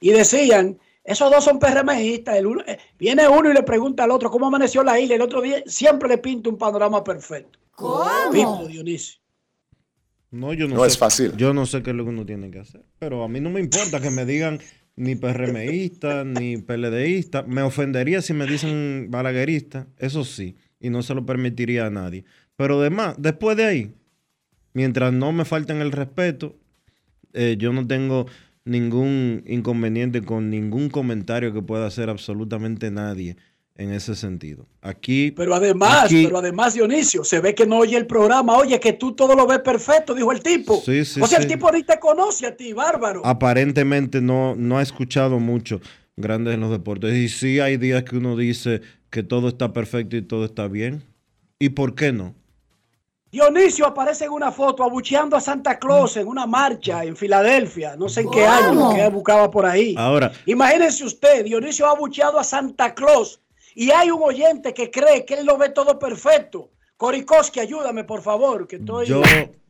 Speaker 5: y decían, esos dos son PRMistas, el uno, eh, viene uno y le pregunta al otro cómo amaneció la isla, el otro día siempre le pinta un panorama perfecto. ¿Cómo? Dionisio.
Speaker 2: No, yo no,
Speaker 14: No
Speaker 2: sé,
Speaker 14: es fácil.
Speaker 2: Yo no sé qué es lo que uno tiene que hacer. Pero a mí no me importa que me digan ni PRMista, ni PLDista. Me ofendería si me dicen balaguerista, eso sí. Y no se lo permitiría a nadie. Pero además, después de ahí, mientras no me falten el respeto, eh, yo no tengo ningún inconveniente con ningún comentario que pueda hacer absolutamente nadie en ese sentido. Aquí.
Speaker 5: Pero además,
Speaker 2: aquí-
Speaker 5: pero además, Dionisio, se ve que no oye el programa. Oye, que tú todo lo ves perfecto, dijo el tipo.
Speaker 2: Sí, sí,
Speaker 5: o sea,
Speaker 2: sí.
Speaker 5: el tipo ni te conoce a ti, bárbaro.
Speaker 2: aparentemente no, no ha escuchado mucho grandes en los deportes. Y sí hay días que uno dice que todo está perfecto y todo está bien. ¿Y por qué no?
Speaker 5: Dionisio aparece en una foto abucheando a Santa Claus en una marcha en Filadelfia, no sé en qué
Speaker 2: ¿Cómo?
Speaker 5: año, que buscaba por ahí.
Speaker 2: Ahora,
Speaker 5: Imagínense usted, Dionisio ha abucheado a Santa Claus y hay un oyente que cree que él lo ve todo perfecto. Korikoski, ayúdame, por favor, que estoy,
Speaker 2: yo,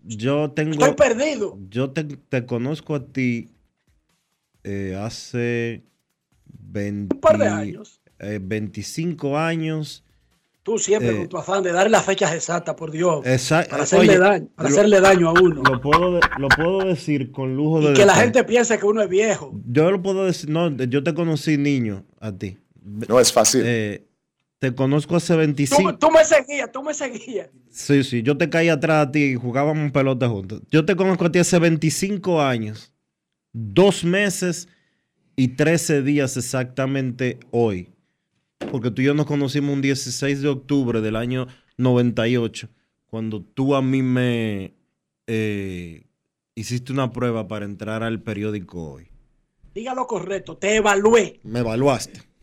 Speaker 2: yo tengo...
Speaker 5: estoy perdido.
Speaker 2: Yo te, te conozco a ti eh, hace 20,
Speaker 5: Un par de años.
Speaker 2: eh, 25 años.
Speaker 5: Tú siempre
Speaker 2: Eh,
Speaker 5: con tu afán de dar las fechas exactas, por Dios.
Speaker 2: Esa-
Speaker 5: para hacerle,
Speaker 2: oye,
Speaker 5: daño, para
Speaker 2: lo-
Speaker 5: hacerle daño a uno.
Speaker 2: Lo puedo, de- lo puedo decir con lujo de
Speaker 5: que la gente piense que uno es viejo.
Speaker 2: Yo lo puedo decir, no, yo te conocí niño a ti.
Speaker 14: No es fácil.
Speaker 2: Eh, te conozco hace
Speaker 5: Tú,
Speaker 2: 25.
Speaker 5: tú me seguías, tú me seguías.
Speaker 2: Sí, sí, yo te caí atrás a ti y jugábamos pelota juntos. Yo te conozco a ti hace 25 años, dos meses y 13 días exactamente hoy. Porque tú y yo nos conocimos un 16 de octubre del año 98, cuando tú a mí me eh, hiciste una prueba para entrar al periódico hoy.
Speaker 5: Diga lo correcto, te evalué.
Speaker 2: Me evaluaste.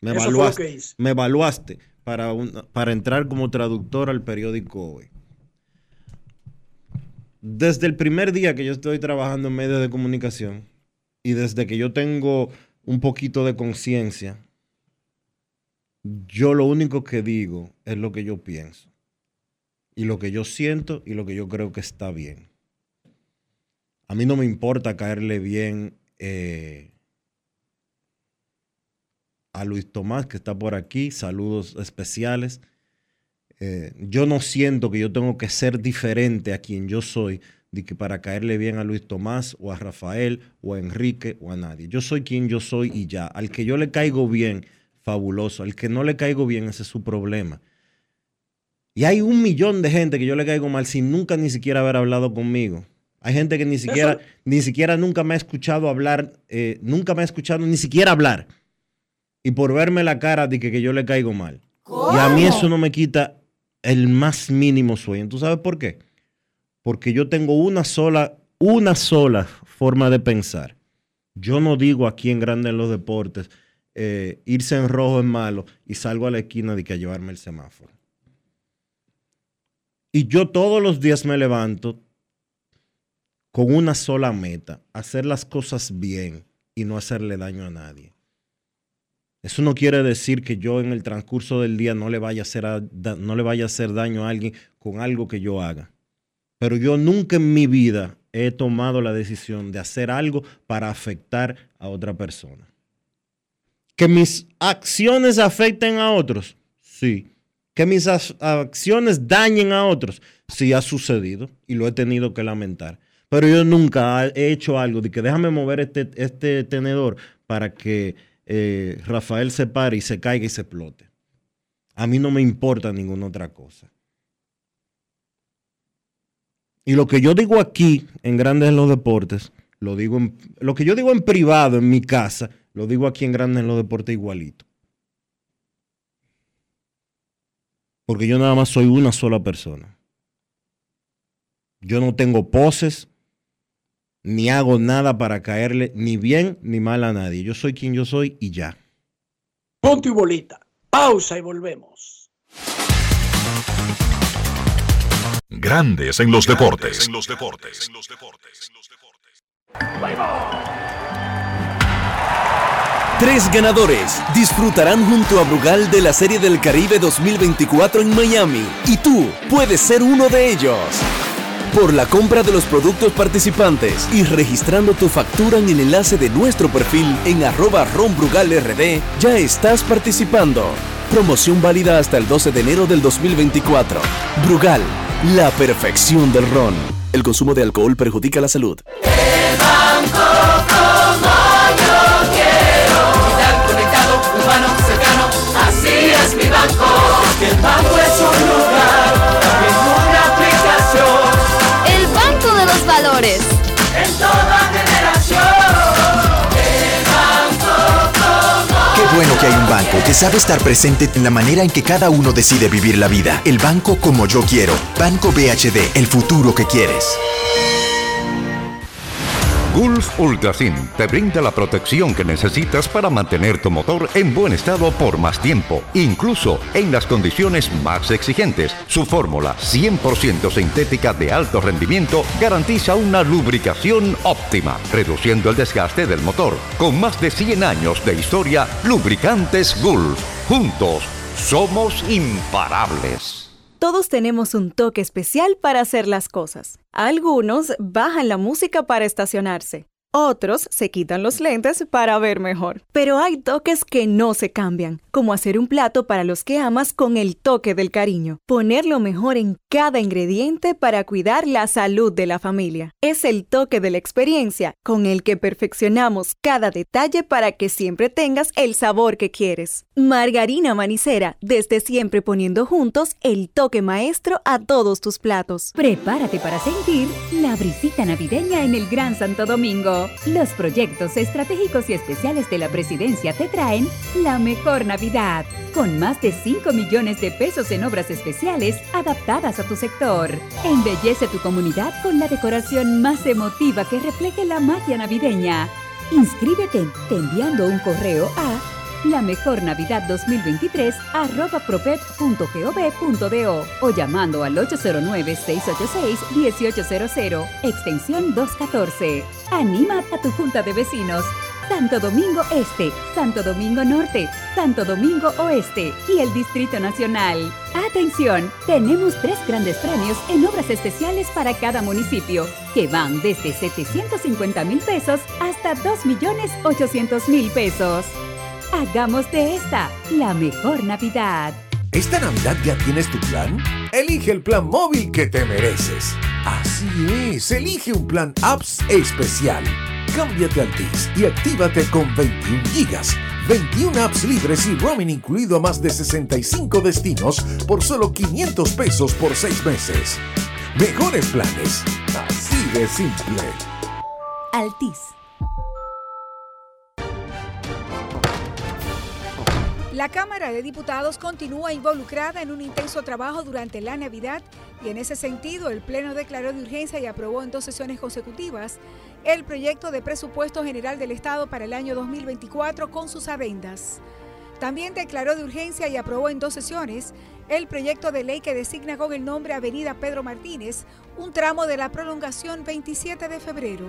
Speaker 2: Me
Speaker 5: Eso fue lo
Speaker 2: evaluaste.
Speaker 5: que hice.
Speaker 2: Me evaluaste para, un- para entrar como traductor al periódico hoy. Desde el primer día que yo estoy trabajando en medios de comunicación y desde que yo tengo un poquito de conciencia, yo lo único que digo es lo que yo pienso y lo que yo siento y lo que yo creo que está bien. A mí no me importa caerle bien eh, a Luis Tomás, que está por aquí. Saludos especiales. Eh, yo no siento que yo tengo que ser diferente a quien yo soy de que para caerle bien a Luis Tomás o a Rafael o a Enrique o a nadie. Yo soy quien yo soy y ya. Al que yo le caigo bien, fabuloso. Al que no le caigo bien, ese es su problema. Y hay un millón de gente que yo le caigo mal sin nunca ni siquiera haber hablado conmigo. Hay gente que ni siquiera, ni siquiera nunca me ha escuchado hablar, eh, nunca me ha escuchado ni siquiera hablar. Y por verme la cara de que, que yo le caigo mal. Y a mí eso no me quita el más mínimo sueño. ¿Tú sabes por qué? Porque yo tengo una sola, una sola forma de pensar. Yo no digo aquí en Grande en los Deportes, eh, irse en rojo es malo y salgo a la esquina de que a llevarme el semáforo. Y yo todos los días me levanto con una sola meta, hacer las cosas bien y no hacerle daño a nadie. Eso no quiere decir que yo en el transcurso del día no le vaya a hacer, no le vaya a hacer daño a alguien con algo que yo haga. Pero yo nunca en mi vida he tomado la decisión de hacer algo para afectar a otra persona. Que mis acciones afecten a otros, sí. Que mis acciones dañen a otros, sí ha sucedido y lo he tenido que lamentar. Pero yo nunca he hecho algo de que déjame mover este, este tenedor para que eh, Rafael se pare y se caiga y se explote. A mí no me importa ninguna otra cosa. Y lo que yo digo aquí en Grandes en los Deportes, lo digo en- lo que yo digo en privado en mi casa, lo digo aquí en Grandes en los Deportes igualito. Porque yo nada más soy una sola persona. Yo no tengo poses, ni hago nada para caerle ni bien ni mal a nadie. Yo soy quien yo soy y ya.
Speaker 5: Punto y bolita. Pausa y volvemos.
Speaker 15: Grandes en los deportes.
Speaker 4: En los deportes.
Speaker 14: Tres ganadores disfrutarán junto a Brugal de la Serie del Caribe 2024 en Miami y tú puedes ser uno de ellos. Por la compra de los productos participantes y registrando tu factura en el enlace de nuestro perfil en arroba ronbrugalrd, ya estás participando. Promoción válida hasta el 12 de enero del 2024. Brugal, la perfección del ron. El consumo de alcohol perjudica la salud.
Speaker 16: Bueno que hay un banco que sabe estar presente en la manera en que cada uno decide vivir la vida. El banco como yo quiero. Banco BHD, el futuro que quieres.
Speaker 17: Gulf Ultrasin te brinda la protección que necesitas para mantener tu motor en buen estado por más tiempo, incluso en las condiciones más exigentes. Su fórmula 100% sintética de alto rendimiento garantiza una lubricación óptima, reduciendo el desgaste del motor. Con más de 100 años de historia, Lubricantes Gulf. Juntos, somos imparables.
Speaker 18: Todos tenemos un toque especial para hacer las cosas. Algunos bajan la música para estacionarse. Otros se quitan los lentes para ver mejor. Pero hay toques que no se cambian, como hacer un plato para los que amas con el toque del cariño. Poner lo mejor en cada ingrediente para cuidar la salud de la familia. Es el toque de la experiencia con el que perfeccionamos cada detalle para que siempre tengas el sabor que quieres. Margarina Manicera, desde siempre poniendo juntos el toque maestro a todos tus platos.
Speaker 19: Prepárate para sentir la brisita navideña en el Gran Santo Domingo. Los proyectos estratégicos y especiales de la presidencia te traen la mejor Navidad, con más de 5 millones de pesos en obras especiales adaptadas a tu sector. Embellece tu comunidad con la decoración más emotiva que refleje la magia navideña. Inscríbete te enviando un correo a la mejor Navidad 2023 arroba o llamando al 809-686-1800, extensión 214. Anima a tu junta de vecinos. Santo Domingo Este, Santo Domingo Norte, Santo Domingo Oeste y el Distrito Nacional. Atención, tenemos tres grandes premios en obras especiales para cada municipio, que van desde 750 mil pesos hasta 2 millones 800 mil pesos. Hagamos de esta la mejor Navidad.
Speaker 20: ¿Esta Navidad ya tienes tu plan? Elige el plan móvil que te mereces. Así es, elige un plan apps especial. Cámbiate a Altis y actívate con 21 gigas, 21 apps libres y roaming incluido a más de 65 destinos por solo 500 pesos por 6 meses. Mejores planes, así de simple.
Speaker 21: Altis.
Speaker 22: La Cámara de Diputados continúa involucrada en un intenso trabajo durante la Navidad y en ese sentido el Pleno declaró de urgencia y aprobó en dos sesiones consecutivas el proyecto de presupuesto general del Estado para el año 2024 con sus adendas. También declaró de urgencia y aprobó en dos sesiones el proyecto de ley que designa con el nombre Avenida Pedro Martínez un tramo de la prolongación 27 de febrero.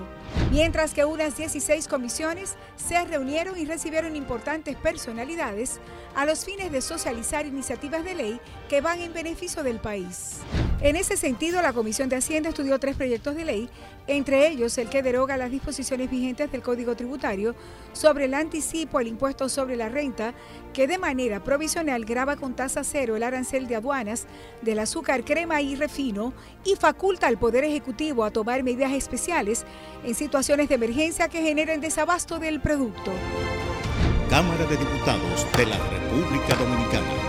Speaker 22: Mientras que unas 16 comisiones se reunieron y recibieron importantes personalidades a los fines de socializar iniciativas de ley que van en beneficio del país. En ese sentido, la Comisión de Hacienda estudió tres proyectos de ley, entre ellos el que deroga las disposiciones vigentes del Código Tributario sobre el anticipo al impuesto sobre la renta, que de manera provisional graba con tasa cero el arancel de aduanas del azúcar, crema y refino y faculta al Poder Ejecutivo a tomar medidas especiales en situaciones de emergencia que generen desabasto del producto.
Speaker 23: Cámara de Diputados de la República Dominicana.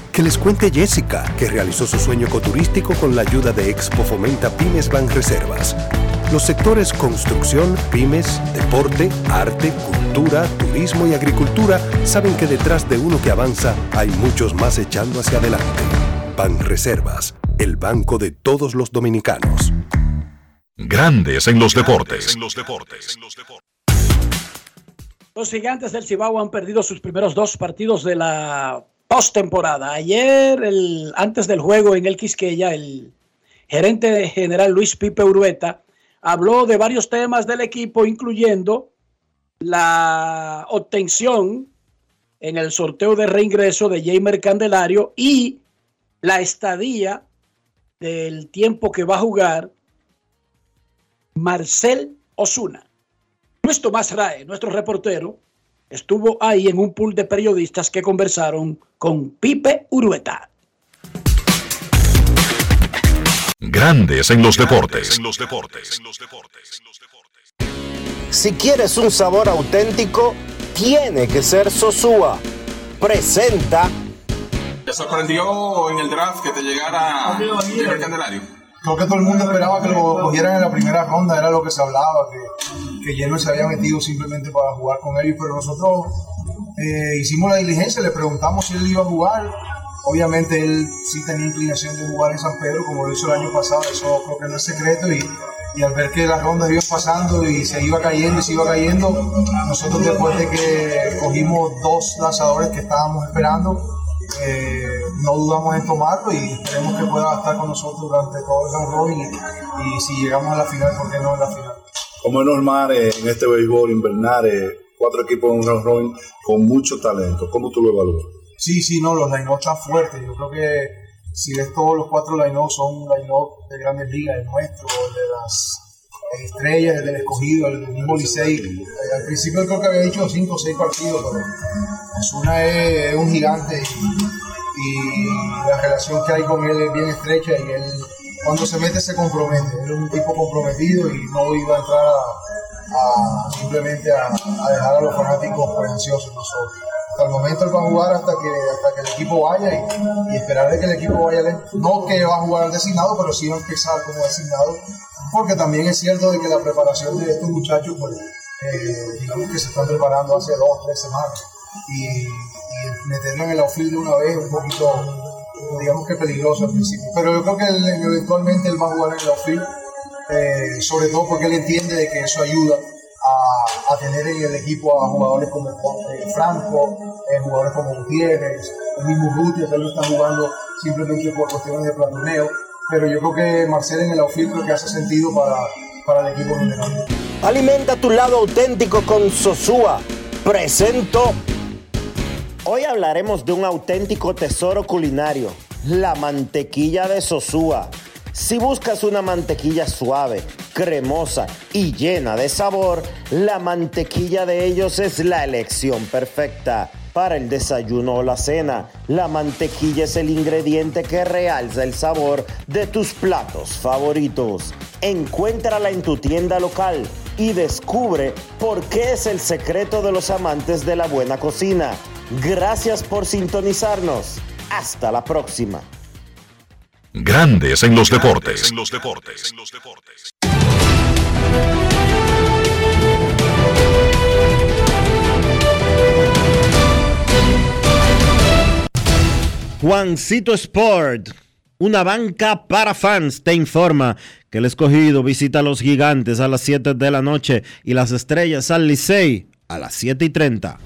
Speaker 24: Que les cuente Jessica, que realizó su sueño ecoturístico con la ayuda de Expo Fomenta Pymes Banreservas. Los sectores construcción, pymes, deporte, arte, cultura, turismo y agricultura saben que detrás de uno que avanza hay muchos más echando hacia adelante. Banreservas, el banco de todos los dominicanos.
Speaker 4: Grandes en los deportes.
Speaker 5: Los gigantes del Cibao han perdido sus primeros dos partidos de la postemporada. Ayer, antes del juego en el Quisqueya, el gerente general Luis Pipe Urueta habló de varios temas del equipo, incluyendo la obtención en el sorteo de reingreso de Jamer Candelario y la estadía del tiempo que va a jugar Marcel Osuna. Luis Tomás Rae, nuestro reportero, estuvo ahí en un pool de periodistas que conversaron con Pipe Urueta.
Speaker 4: Grandes en los deportes.
Speaker 2: Si quieres un sabor auténtico, tiene que ser Sosúa. Presenta.
Speaker 25: ¿Te sorprendió en el draft que te llegara el Candelario?
Speaker 26: Creo que todo el mundo esperaba que lo cogieran en la primera ronda, era lo que se hablaba, que, que Yeno se había metido simplemente para jugar con ellos, pero nosotros eh, hicimos la diligencia, le preguntamos si él iba a jugar. Obviamente él sí tenía inclinación de jugar en San Pedro, como lo hizo el año pasado, eso creo que no es secreto. Y, al ver que las rondas iban pasando y se iba cayendo y se iba cayendo, nosotros después de que cogimos dos lanzadores que estábamos esperando, eh, no dudamos en tomarlo y esperemos que pueda estar con nosotros durante todo el round y, y, si llegamos a la final, ¿por qué no en la final?
Speaker 27: Como es normal eh, en este béisbol invernal, eh, cuatro equipos en un round con mucho talento, ¿cómo tú lo evalúas?
Speaker 26: Sí, sí, no, los line están fuertes. Yo creo que si ves todos los cuatro line son line de grandes ligas, el nuestro, el de las estrellas, el del escogido, el mismo Licey. Eh, al principio creo que había dicho cinco o seis partidos, pero Osuna es, es un gigante y, y, la relación que hay con él es bien estrecha y él cuando se mete se compromete. Es un tipo comprometido y no iba a entrar a, simplemente a, dejar a los fanáticos pues, ansiosos nosotros hasta el momento él va a jugar hasta que, hasta que el equipo vaya y, y esperar que el equipo vaya lento. No que va a jugar al designado, pero sí a empezar como designado, porque también es cierto de que la preparación de estos muchachos, pues, eh, digamos que se están preparando hace dos, tres semanas. Y, y meterlo en el outfield de una vez un poquito, digamos que peligroso al principio. Pero yo creo que él, eventualmente él va a jugar en el outfield, eh, sobre todo porque él entiende de que eso ayuda a, a, tener en el equipo a jugadores como eh, Franco, eh, jugadores como Gutiérrez, el mismo Ruti, que ellos están jugando simplemente por cuestiones de platoneo, pero yo creo que Marcel en el outfield creo que hace sentido para, para el equipo general.
Speaker 2: Alimenta tu lado auténtico con Sosúa. Presento.
Speaker 28: Hoy hablaremos de un auténtico tesoro culinario, la mantequilla de Sosúa. Si buscas una mantequilla suave, cremosa y llena de sabor, la mantequilla de ellos es la elección perfecta. Para el desayuno o la cena, la mantequilla es el ingrediente que realza el sabor de tus platos favoritos. Encuéntrala en tu tienda local y descubre por qué es el secreto de los amantes de la buena cocina. Gracias por sintonizarnos. Hasta la próxima.
Speaker 29: Grandes en los deportes.
Speaker 4: En los deportes.
Speaker 2: Juancito Sport, una banca para fans, te informa que el escogido visita a los gigantes a las 7 de la noche y las estrellas al Licey a las 7 y 30.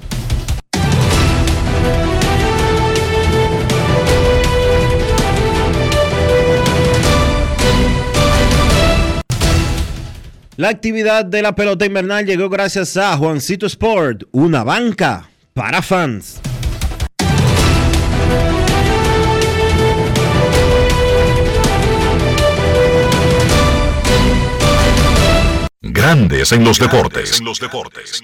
Speaker 2: La actividad de la pelota invernal llegó gracias a Juancito Sport, una banca para fans.
Speaker 29: Grandes en los deportes.
Speaker 4: En los deportes.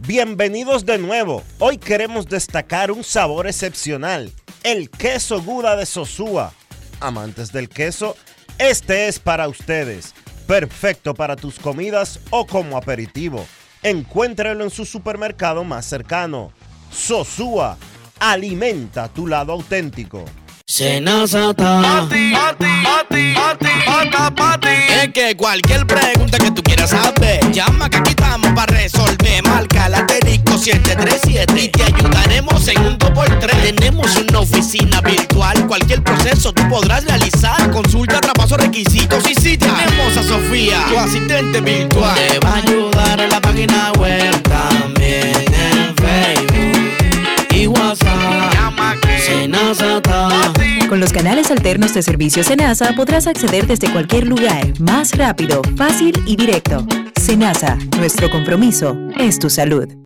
Speaker 2: Bienvenidos de nuevo. Hoy queremos destacar un sabor excepcional, el queso Guda de Sosúa. Amantes del queso, este es para ustedes. Perfecto para tus comidas o como aperitivo. Encuéntralo en su supermercado más cercano. Sosúa, alimenta tu lado auténtico.
Speaker 30: Senazata. Pati, pati, pati, pati, pata, pati. Es que cualquier pregunta que tú quieras saber, llama que aquí estamos para resolver. Marca la asterisco 737 y te ayudaremos en un 2x3. Tenemos una oficina virtual, cualquier proceso tú podrás realizar. Consulta, traspaso, requisitos y si tenemos a Sofía, tu asistente virtual. Te va a ayudar en la página web también en Facebook y WhatsApp. Llama que Senazata.
Speaker 31: Con los canales alternos de servicio Senasa podrás acceder desde cualquier lugar, más rápido, fácil y directo. Senasa, nuestro compromiso es tu salud.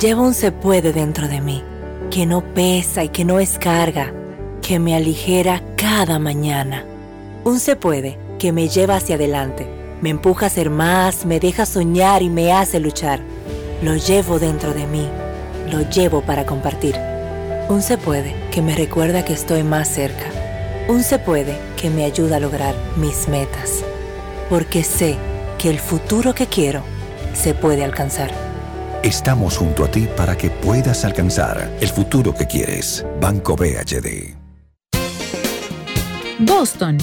Speaker 32: Llevo un se puede dentro de mí, que no pesa y que no es carga, que me aligera cada mañana. Un se puede que me lleva hacia adelante, me empuja a ser más, me deja soñar y me hace luchar. Lo llevo dentro de mí, lo llevo para compartir. Un se puede que me recuerda que estoy más cerca. Un se puede que me ayuda a lograr mis metas. Porque sé que el futuro que quiero se puede alcanzar.
Speaker 20: Estamos junto a ti para que puedas alcanzar el futuro que quieres. Banco BHD.
Speaker 21: Boston,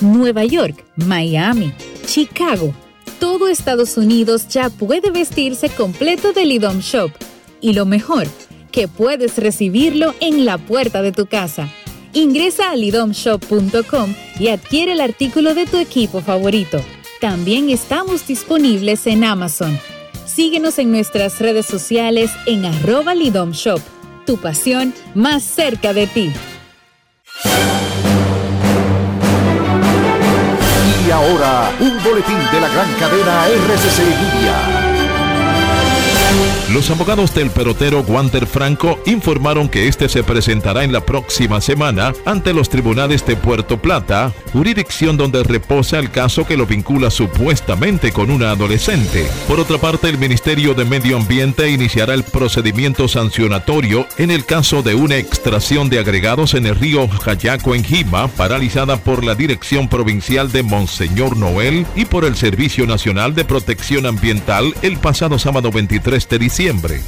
Speaker 21: Nueva York, Miami, Chicago. Todo Estados Unidos ya puede vestirse completo del IDOM Shop. Y lo mejor, que puedes recibirlo en la puerta de tu casa. Ingresa a lidomshop.com y adquiere el artículo de tu equipo favorito. También estamos disponibles en Amazon. Síguenos en nuestras redes sociales en arroba Lidom Shop. Tu pasión más cerca de ti.
Speaker 20: Y ahora, un boletín de la gran cadena RCC Media.
Speaker 33: Los abogados del pelotero Wander Franco informaron que este se presentará en la próxima semana ante los tribunales de Puerto Plata, jurisdicción donde reposa el caso que lo vincula supuestamente con una adolescente. Por otra parte, el Ministerio de Medio Ambiente iniciará el procedimiento sancionatorio en el caso de una extracción de agregados en el río Jayaco en Jima, paralizada por la Dirección Provincial de Monseñor Noel y por el Servicio Nacional de Protección Ambiental el pasado sábado 23 de diciembre.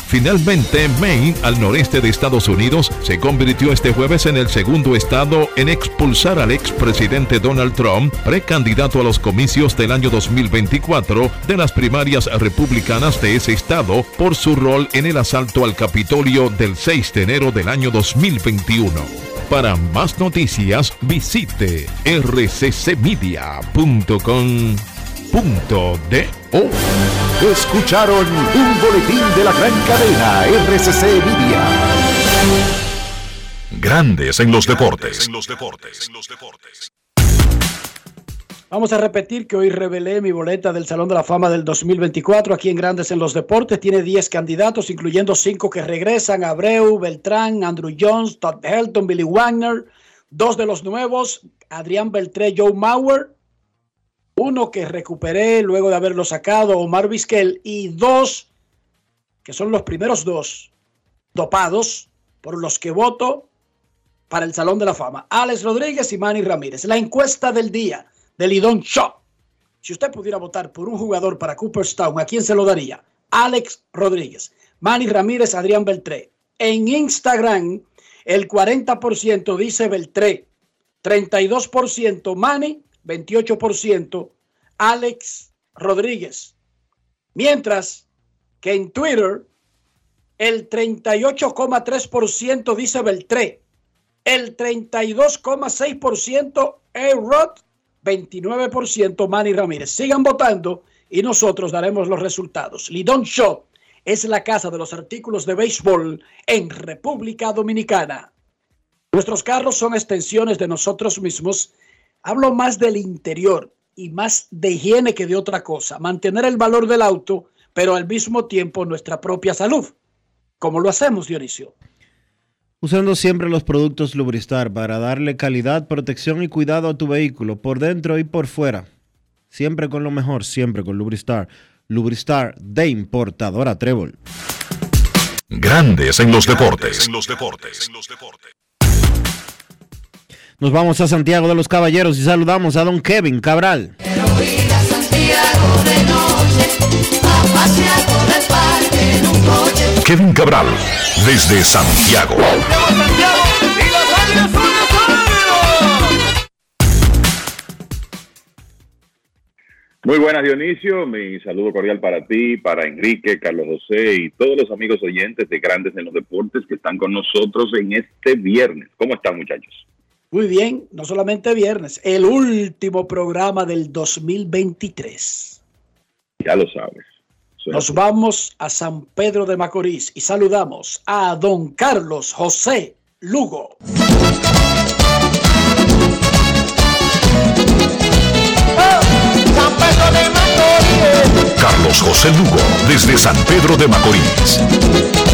Speaker 33: Finalmente, Maine, al noreste de Estados Unidos, se convirtió este jueves en el segundo estado en expulsar al expresidente Donald Trump, precandidato a los comicios del año 2024 de las primarias republicanas de ese estado, por su rol en el asalto al Capitolio del 6 de enero del año 2021. Para más noticias, visite rccmedia.com .do.
Speaker 20: Escucharon un boletín de la gran cadena RCC Media.
Speaker 33: Grandes en los deportes.
Speaker 5: Vamos a repetir que hoy revelé mi boleta del Salón de la Fama del 2024 aquí en Grandes en los Deportes. Tiene 10 candidatos, incluyendo 5 que regresan, Abreu, Beltrán, Andrew Jones, Todd Helton, Billy Wagner, dos de los nuevos, Adrián Beltré, Joe Mauer, uno que recuperé luego de haberlo sacado, Omar Vizquel, y dos que son los primeros dos dopados por los que voto para el Salón de la Fama, Alex Rodríguez y Manny Ramírez. La encuesta del día del Lidón Show. Si usted pudiera votar por un jugador para Cooperstown, ¿a quién se lo daría? Alex Rodríguez, Manny Ramírez, Adrián Beltré. En Instagram, el 40% dice Beltré, 32% Manny, 28% Alex Rodríguez. Mientras que en Twitter, el 38,3% dice Beltré, el 32,6% A-Rod, 29% Manny Ramírez. Sigan votando y nosotros daremos los resultados. Lidón Show es la casa de los artículos de béisbol en República Dominicana. Nuestros carros son extensiones de nosotros mismos. Hablo más del interior y más de higiene que de otra cosa. Mantener el valor del auto, pero al mismo tiempo nuestra propia salud. ¿Cómo lo hacemos, Dionisio?
Speaker 2: Usando siempre los productos Lubristar para darle calidad, protección y cuidado a tu vehículo, por dentro y por fuera. Siempre con lo mejor, siempre con Lubristar. Lubristar de importadora Trébol.
Speaker 4: Grandes en los deportes.
Speaker 2: Nos vamos a Santiago de los Caballeros y saludamos a don Kevin Cabral.
Speaker 4: Kevin Cabral, desde Santiago.
Speaker 34: Muy buenas, Dionisio. Mi saludo cordial para ti, para Enrique, Carlos José y todos los amigos oyentes de Grandes en los Deportes que están con nosotros en este viernes. ¿Cómo están, muchachos?
Speaker 5: Muy bien, no solamente viernes, el último programa del 2023.
Speaker 34: Ya lo sabes.
Speaker 5: Nos vamos a San Pedro de Macorís y saludamos a don Carlos José Lugo.
Speaker 4: Carlos José Lugo, desde San Pedro de Macorís.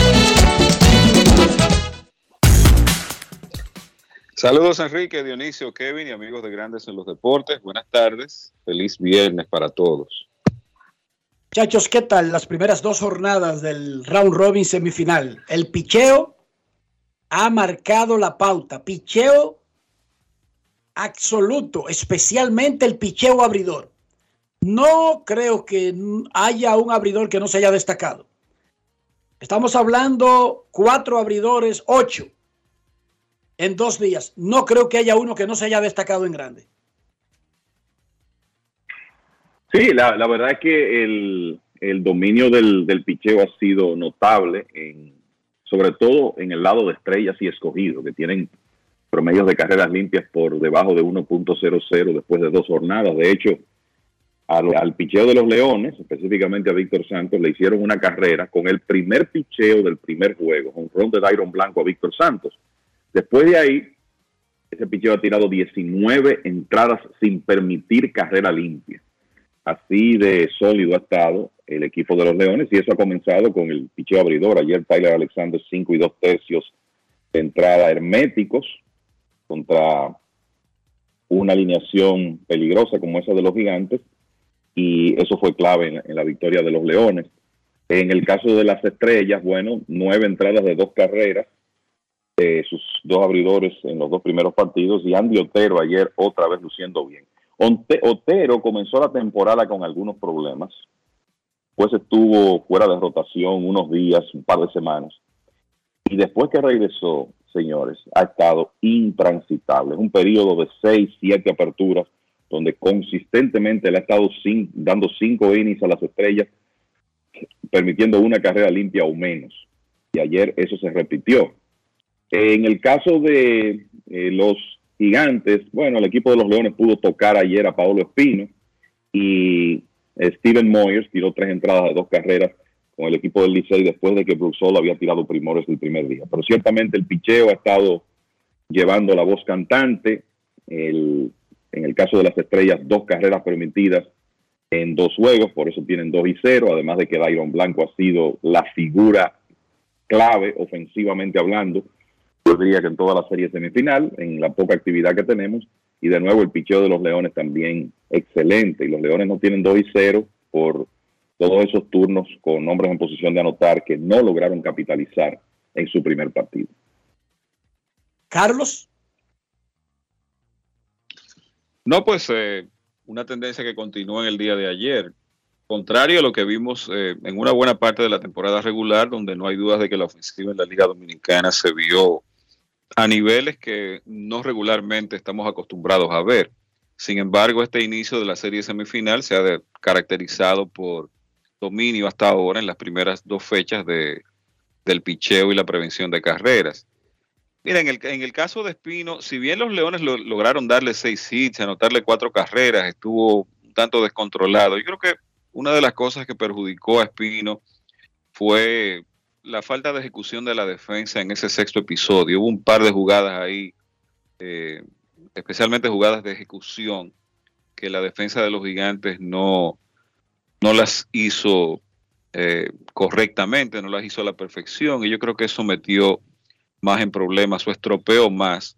Speaker 35: Saludos Enrique, Dionisio, Kevin y amigos de Grandes en los Deportes. Buenas tardes. Feliz viernes para todos.
Speaker 5: Muchachos, ¿qué tal las primeras dos jornadas del round robin semifinal? El picheo ha marcado la pauta. Picheo absoluto, especialmente el picheo abridor. No creo que haya un abridor que no se haya destacado. Estamos hablando cuatro abridores, ocho en dos días. No creo que haya uno que no se haya destacado en grande.
Speaker 34: Sí, la, verdad es que el, dominio del, del, picheo ha sido notable, sobre todo en el lado de estrellas y escogidos, que tienen promedios de carreras limpias por debajo de 1.00 después de dos jornadas. De hecho, al, al, picheo de los Leones, específicamente a Víctor Santos, le hicieron una carrera con el primer picheo del primer juego, un ron de Dairon Blanco a Víctor Santos. Después de ahí, ese picheo ha tirado 19 entradas sin permitir carrera limpia. Así de sólido ha estado el equipo de los Leones y eso ha comenzado con el picheo abridor. Ayer Tyler Alexander 5 y 2 tercios de entrada herméticos contra una alineación peligrosa como esa de los gigantes y eso fue clave en, la victoria de los Leones. En el caso de las estrellas, bueno, nueve entradas de dos carreras, eh, sus dos abridores en los dos primeros partidos y Andy Otero ayer otra vez luciendo bien. Otero comenzó la temporada con algunos problemas, pues estuvo fuera de rotación unos días, un par de semanas, y después que regresó, señores, ha estado intransitable. Es un periodo de seis, siete aperturas, donde consistentemente le ha estado dando cinco innings a las estrellas, permitiendo una carrera limpia o menos. Y ayer eso se repitió. En el caso de eh, los gigantes, bueno, el equipo de los Leones pudo tocar ayer a Paolo Espino y eh, Steven Moyers tiró tres entradas de dos carreras con el equipo del Licey después de que Hall había tirado primores el primer día. Pero ciertamente el picheo ha estado llevando la voz cantante. en el caso de las estrellas, dos carreras permitidas en dos juegos, por eso tienen dos y cero, además de que Dairon Blanco ha sido la figura clave ofensivamente hablando yo diría que en toda la serie semifinal, en la poca actividad que tenemos, y de nuevo el picheo de los Leones también excelente, y los Leones no tienen 2 y 0 por todos esos turnos con nombres en posición de anotar que no lograron capitalizar en su primer partido.
Speaker 5: Carlos.
Speaker 35: No, pues eh, una tendencia que continúa en el día de ayer. Contrario a lo que vimos eh, en una buena parte de la temporada regular, donde no hay dudas de que la ofensiva en la Liga Dominicana se vio a niveles que no regularmente estamos acostumbrados a ver. Sin embargo, este inicio de la serie semifinal se ha caracterizado por dominio hasta ahora en las primeras dos fechas de, del picheo y la prevención de carreras. Mira, en el, en el caso de Espino, si bien los Leones lograron darle seis hits, anotarle cuatro carreras, estuvo un tanto descontrolado. Yo creo que una de las cosas que perjudicó a Espino fue la falta de ejecución de la defensa en ese sexto episodio. Hubo un par de jugadas ahí, eh, especialmente jugadas de ejecución, que la defensa de los gigantes no, no las hizo eh, correctamente, no las hizo a la perfección, y yo creo que eso metió más en problemas o estropeó más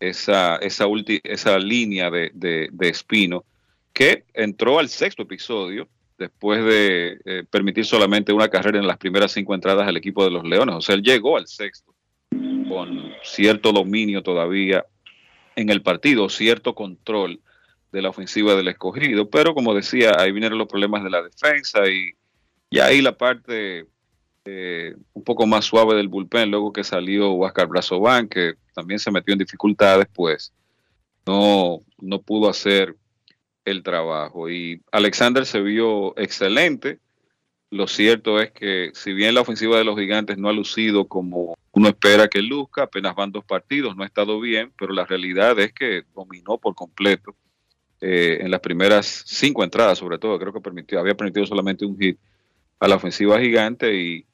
Speaker 35: esa, esa, esa línea de, de, Espino, que entró al sexto episodio después de eh, permitir solamente una carrera en las primeras cinco entradas al equipo de los Leones. O sea, él llegó al sexto con cierto dominio todavía en el partido, cierto control de la ofensiva del escogido. Pero como decía, ahí vinieron los problemas de la defensa y, y ahí la parte eh, un poco más suave del bullpen, luego que salió Huáscar Brazovan, que también se metió en dificultades, pues no, no pudo hacer el trabajo. Y Alexander se vio excelente. Lo cierto es que si bien la ofensiva de los gigantes no ha lucido como uno espera que luzca, apenas van dos partidos, no ha estado bien, pero la realidad es que dominó por completo eh, en las primeras cinco entradas, sobre todo, creo que permitió, había permitido solamente un hit a la ofensiva gigante y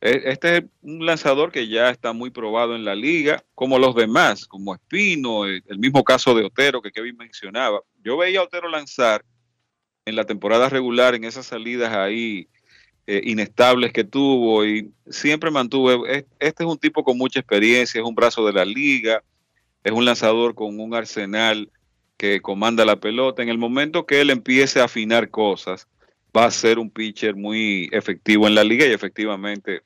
Speaker 35: este es un lanzador que ya está muy probado en la liga, como los demás, como Espino, el, mismo caso de Otero que Kevin mencionaba. Yo veía a Otero lanzar en la temporada regular, en esas salidas ahí eh, inestables que tuvo y siempre mantuvo, este es un tipo con mucha experiencia, es un brazo de la liga, es un lanzador con un arsenal que comanda la pelota. En el momento que él empiece a afinar cosas, va a ser un pitcher muy efectivo en la liga y efectivamente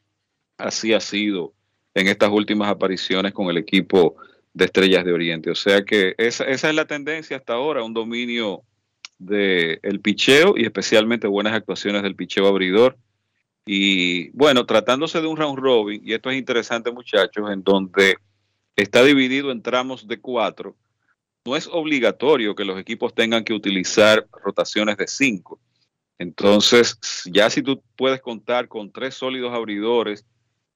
Speaker 35: así ha sido en estas últimas apariciones con el equipo de Estrellas de Oriente. O sea que esa, es la tendencia hasta ahora, un dominio del el picheo y especialmente buenas actuaciones del picheo abridor. Y bueno, tratándose de un round robin, y esto es interesante muchachos, en donde está dividido en tramos de cuatro, no es obligatorio que los equipos tengan que utilizar rotaciones de cinco. Entonces, ya si tú puedes contar con tres sólidos abridores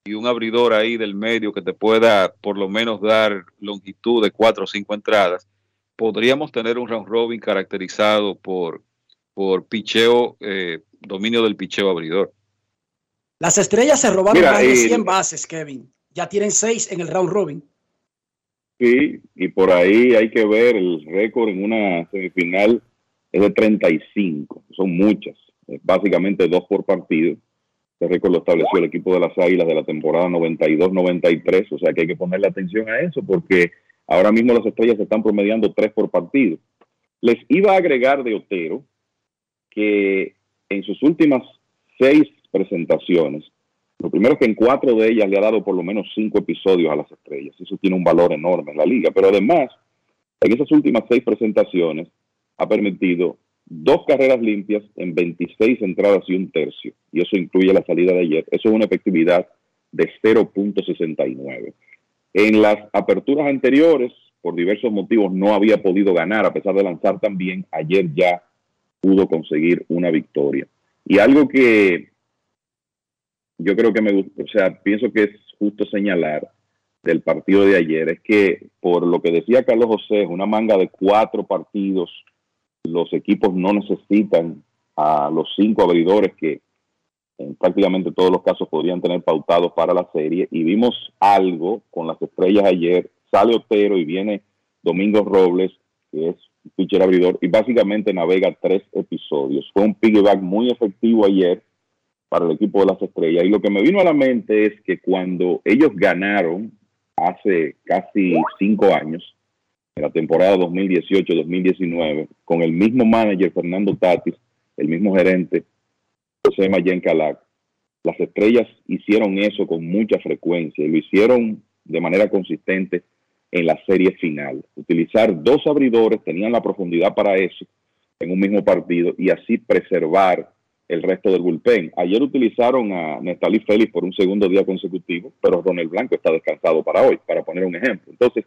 Speaker 35: y un abridor ahí del medio que te pueda por lo menos dar longitud de cuatro o cinco entradas, podríamos tener un round robin caracterizado por, por picheo, eh, dominio del picheo abridor.
Speaker 5: Las estrellas se robaron más de 100 bases, Kevin. Ya tienen seis en el round robin.
Speaker 34: Sí, y por ahí hay que ver el récord en una semifinal es de 35, son muchas, básicamente dos por partido. Este récord lo estableció el equipo de las Águilas de la temporada 92-93, o sea que hay que ponerle atención a eso porque ahora mismo las estrellas están promediando tres por partido. Les iba a agregar de Otero que en sus últimas seis presentaciones, lo primero es que en cuatro de ellas le ha dado por lo menos cinco episodios a las estrellas. Eso tiene un valor enorme en la liga. Pero además, en esas últimas seis presentaciones ha permitido dos carreras limpias en 26 entradas y un tercio, y eso incluye la salida de ayer. Eso es una efectividad de 0.69. En las aperturas anteriores, por diversos motivos, no había podido ganar, a pesar de lanzar también, ayer ya pudo conseguir una victoria. Y algo que yo creo que me gusta, o sea, pienso que es justo señalar del partido de ayer, es que por lo que decía Carlos José, es una manga de cuatro partidos los equipos no necesitan a los cinco abridores que en prácticamente todos los casos podrían tener pautados para la serie y vimos algo con las estrellas ayer, sale Otero y viene Domingo Robles, que es pitcher abridor, y básicamente navega tres episodios. Fue un piggyback muy efectivo ayer para el equipo de las estrellas. Y lo que me vino a la mente es que cuando ellos ganaron hace casi cinco años, en la temporada 2018-2019 con el mismo manager Fernando Tatis, el mismo gerente José Mayen Calac. Las estrellas hicieron eso con mucha frecuencia y lo hicieron de manera consistente en la serie final. Utilizar dos abridores, tenían la profundidad para eso en un mismo partido y así preservar el resto del bullpen. Ayer utilizaron a Nestalí Félix por un segundo día consecutivo, pero Ronald Blanco está descansado para hoy, para poner un ejemplo. Entonces,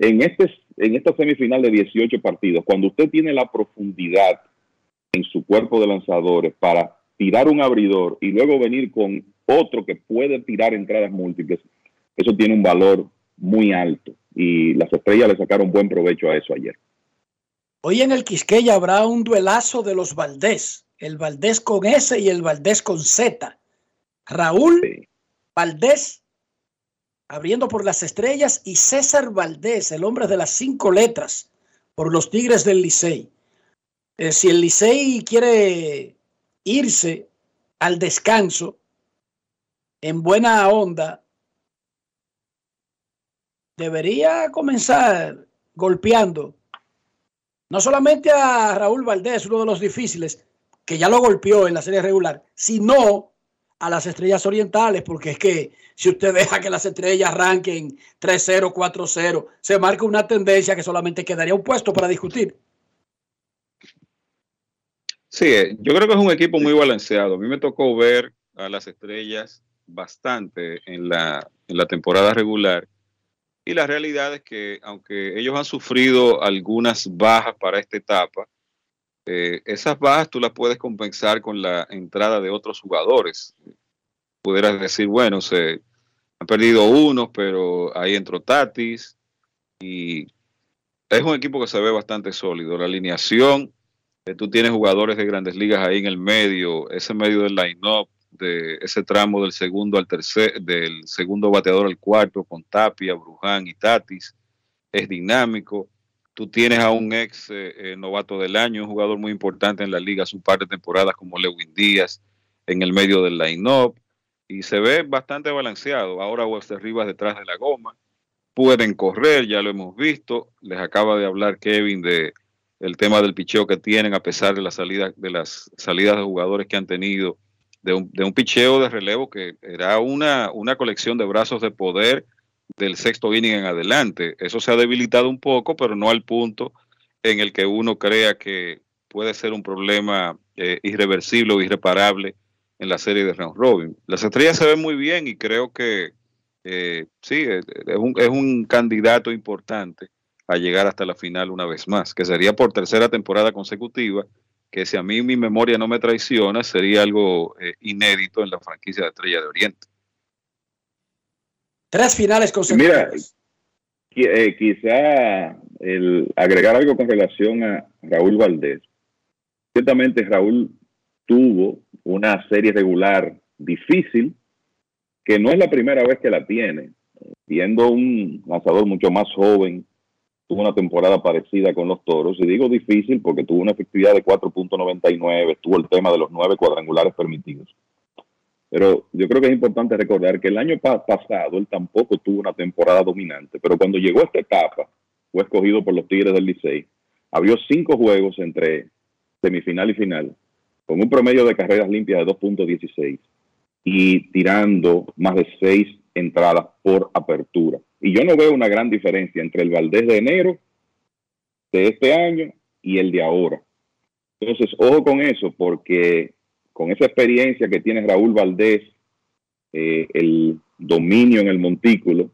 Speaker 34: en, este, en esta semifinal de 18 partidos, cuando usted tiene la profundidad en su cuerpo de lanzadores para tirar un abridor y luego venir con otro que puede tirar entradas múltiples, eso tiene un valor muy alto y las estrellas le sacaron buen provecho a eso ayer.
Speaker 5: Hoy en el Quisqueya habrá un duelazo de los Valdés, el Valdés con S y el Valdés con Z. Raúl Valdés abriendo por las estrellas, y César Valdés, el hombre de las cinco letras, por los Tigres del Licey. Eh, si el Licey quiere irse al descanso en buena onda, debería comenzar golpeando no solamente a Raúl Valdés, uno de los difíciles, que ya lo golpeó en la serie regular, sino a las estrellas orientales, porque es que si usted deja que las estrellas arranquen 3-0, 4-0, se marca una tendencia que solamente quedaría un puesto para discutir.
Speaker 35: Sí, eh, yo creo que es un equipo muy balanceado. A mí me tocó ver a las estrellas bastante en la, en la temporada regular. Y la realidad es que aunque ellos han sufrido algunas bajas para esta etapa, eh, esas bajas tú las puedes compensar con la entrada de otros jugadores. Pudieras decir, bueno, se han perdido unos, pero ahí entró Tatis y es un equipo que se ve bastante sólido. La alineación, eh, tú tienes jugadores de grandes ligas ahí en el medio, ese medio del line-up, de ese tramo del segundo al tercer, del segundo bateador al cuarto, con Tapia, Bruján y Tatis, es dinámico. Tú tienes a un ex eh, eh, novato del año, un jugador muy importante en la liga, su par de temporadas como Lewin Díaz en el medio del line-up y se ve bastante balanceado. Ahora Webster Rivas detrás de la goma. Pueden correr, ya lo hemos visto. Les acaba de hablar Kevin de el tema del picheo que tienen a pesar de la salida, de las salidas de jugadores que han tenido, de un, de un picheo de relevo que era una, una colección de brazos de poder del sexto inning en adelante. Eso se ha debilitado un poco, pero no al punto en el que uno crea que puede ser un problema eh, irreversible o irreparable en la serie de round robin. Las estrellas se ven muy bien y creo que eh, sí, es un, es un candidato importante a llegar hasta la final una vez más, que sería por tercera temporada consecutiva, que si a mí mi memoria no me traiciona, sería algo eh, inédito en la franquicia de Estrella de Oriente.
Speaker 5: Tres finales consecutivas.
Speaker 34: Mira, eh, quizá el agregar algo con relación a Raúl Valdés. Ciertamente Raúl tuvo una serie regular difícil, que no es la primera vez que la tiene. Viendo un lanzador mucho más joven, tuvo una temporada parecida con los toros, y digo difícil porque tuvo una efectividad de 4.99, tuvo el tema de los nueve cuadrangulares permitidos. Pero yo creo que es importante recordar que el año pasado él tampoco tuvo una temporada dominante, pero cuando llegó a esta etapa, fue escogido por los Tigres del Licey, abrió cinco juegos entre semifinal y final, con un promedio de carreras limpias de 2.16 y tirando más de seis entradas por apertura. Y yo no veo una gran diferencia entre el Valdés de enero de este año y el de ahora. Entonces, ojo con eso, porque con esa experiencia que tiene Raúl Valdés, eh, el dominio en el montículo,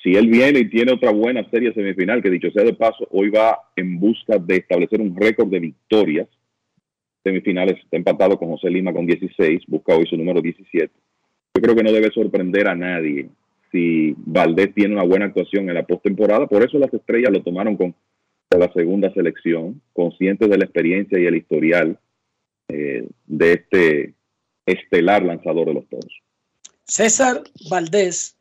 Speaker 34: si él viene y tiene otra buena serie semifinal, que dicho sea de paso, hoy va en busca de establecer un récord de victorias semifinales, está empatado con José Lima con 16, busca hoy su número 17. Yo creo que no debe sorprender a nadie si Valdés tiene una buena actuación en la postemporada, por eso las estrellas lo tomaron con, la segunda selección, conscientes de la experiencia y el historial eh, de este estelar lanzador de los toros.
Speaker 5: César Valdés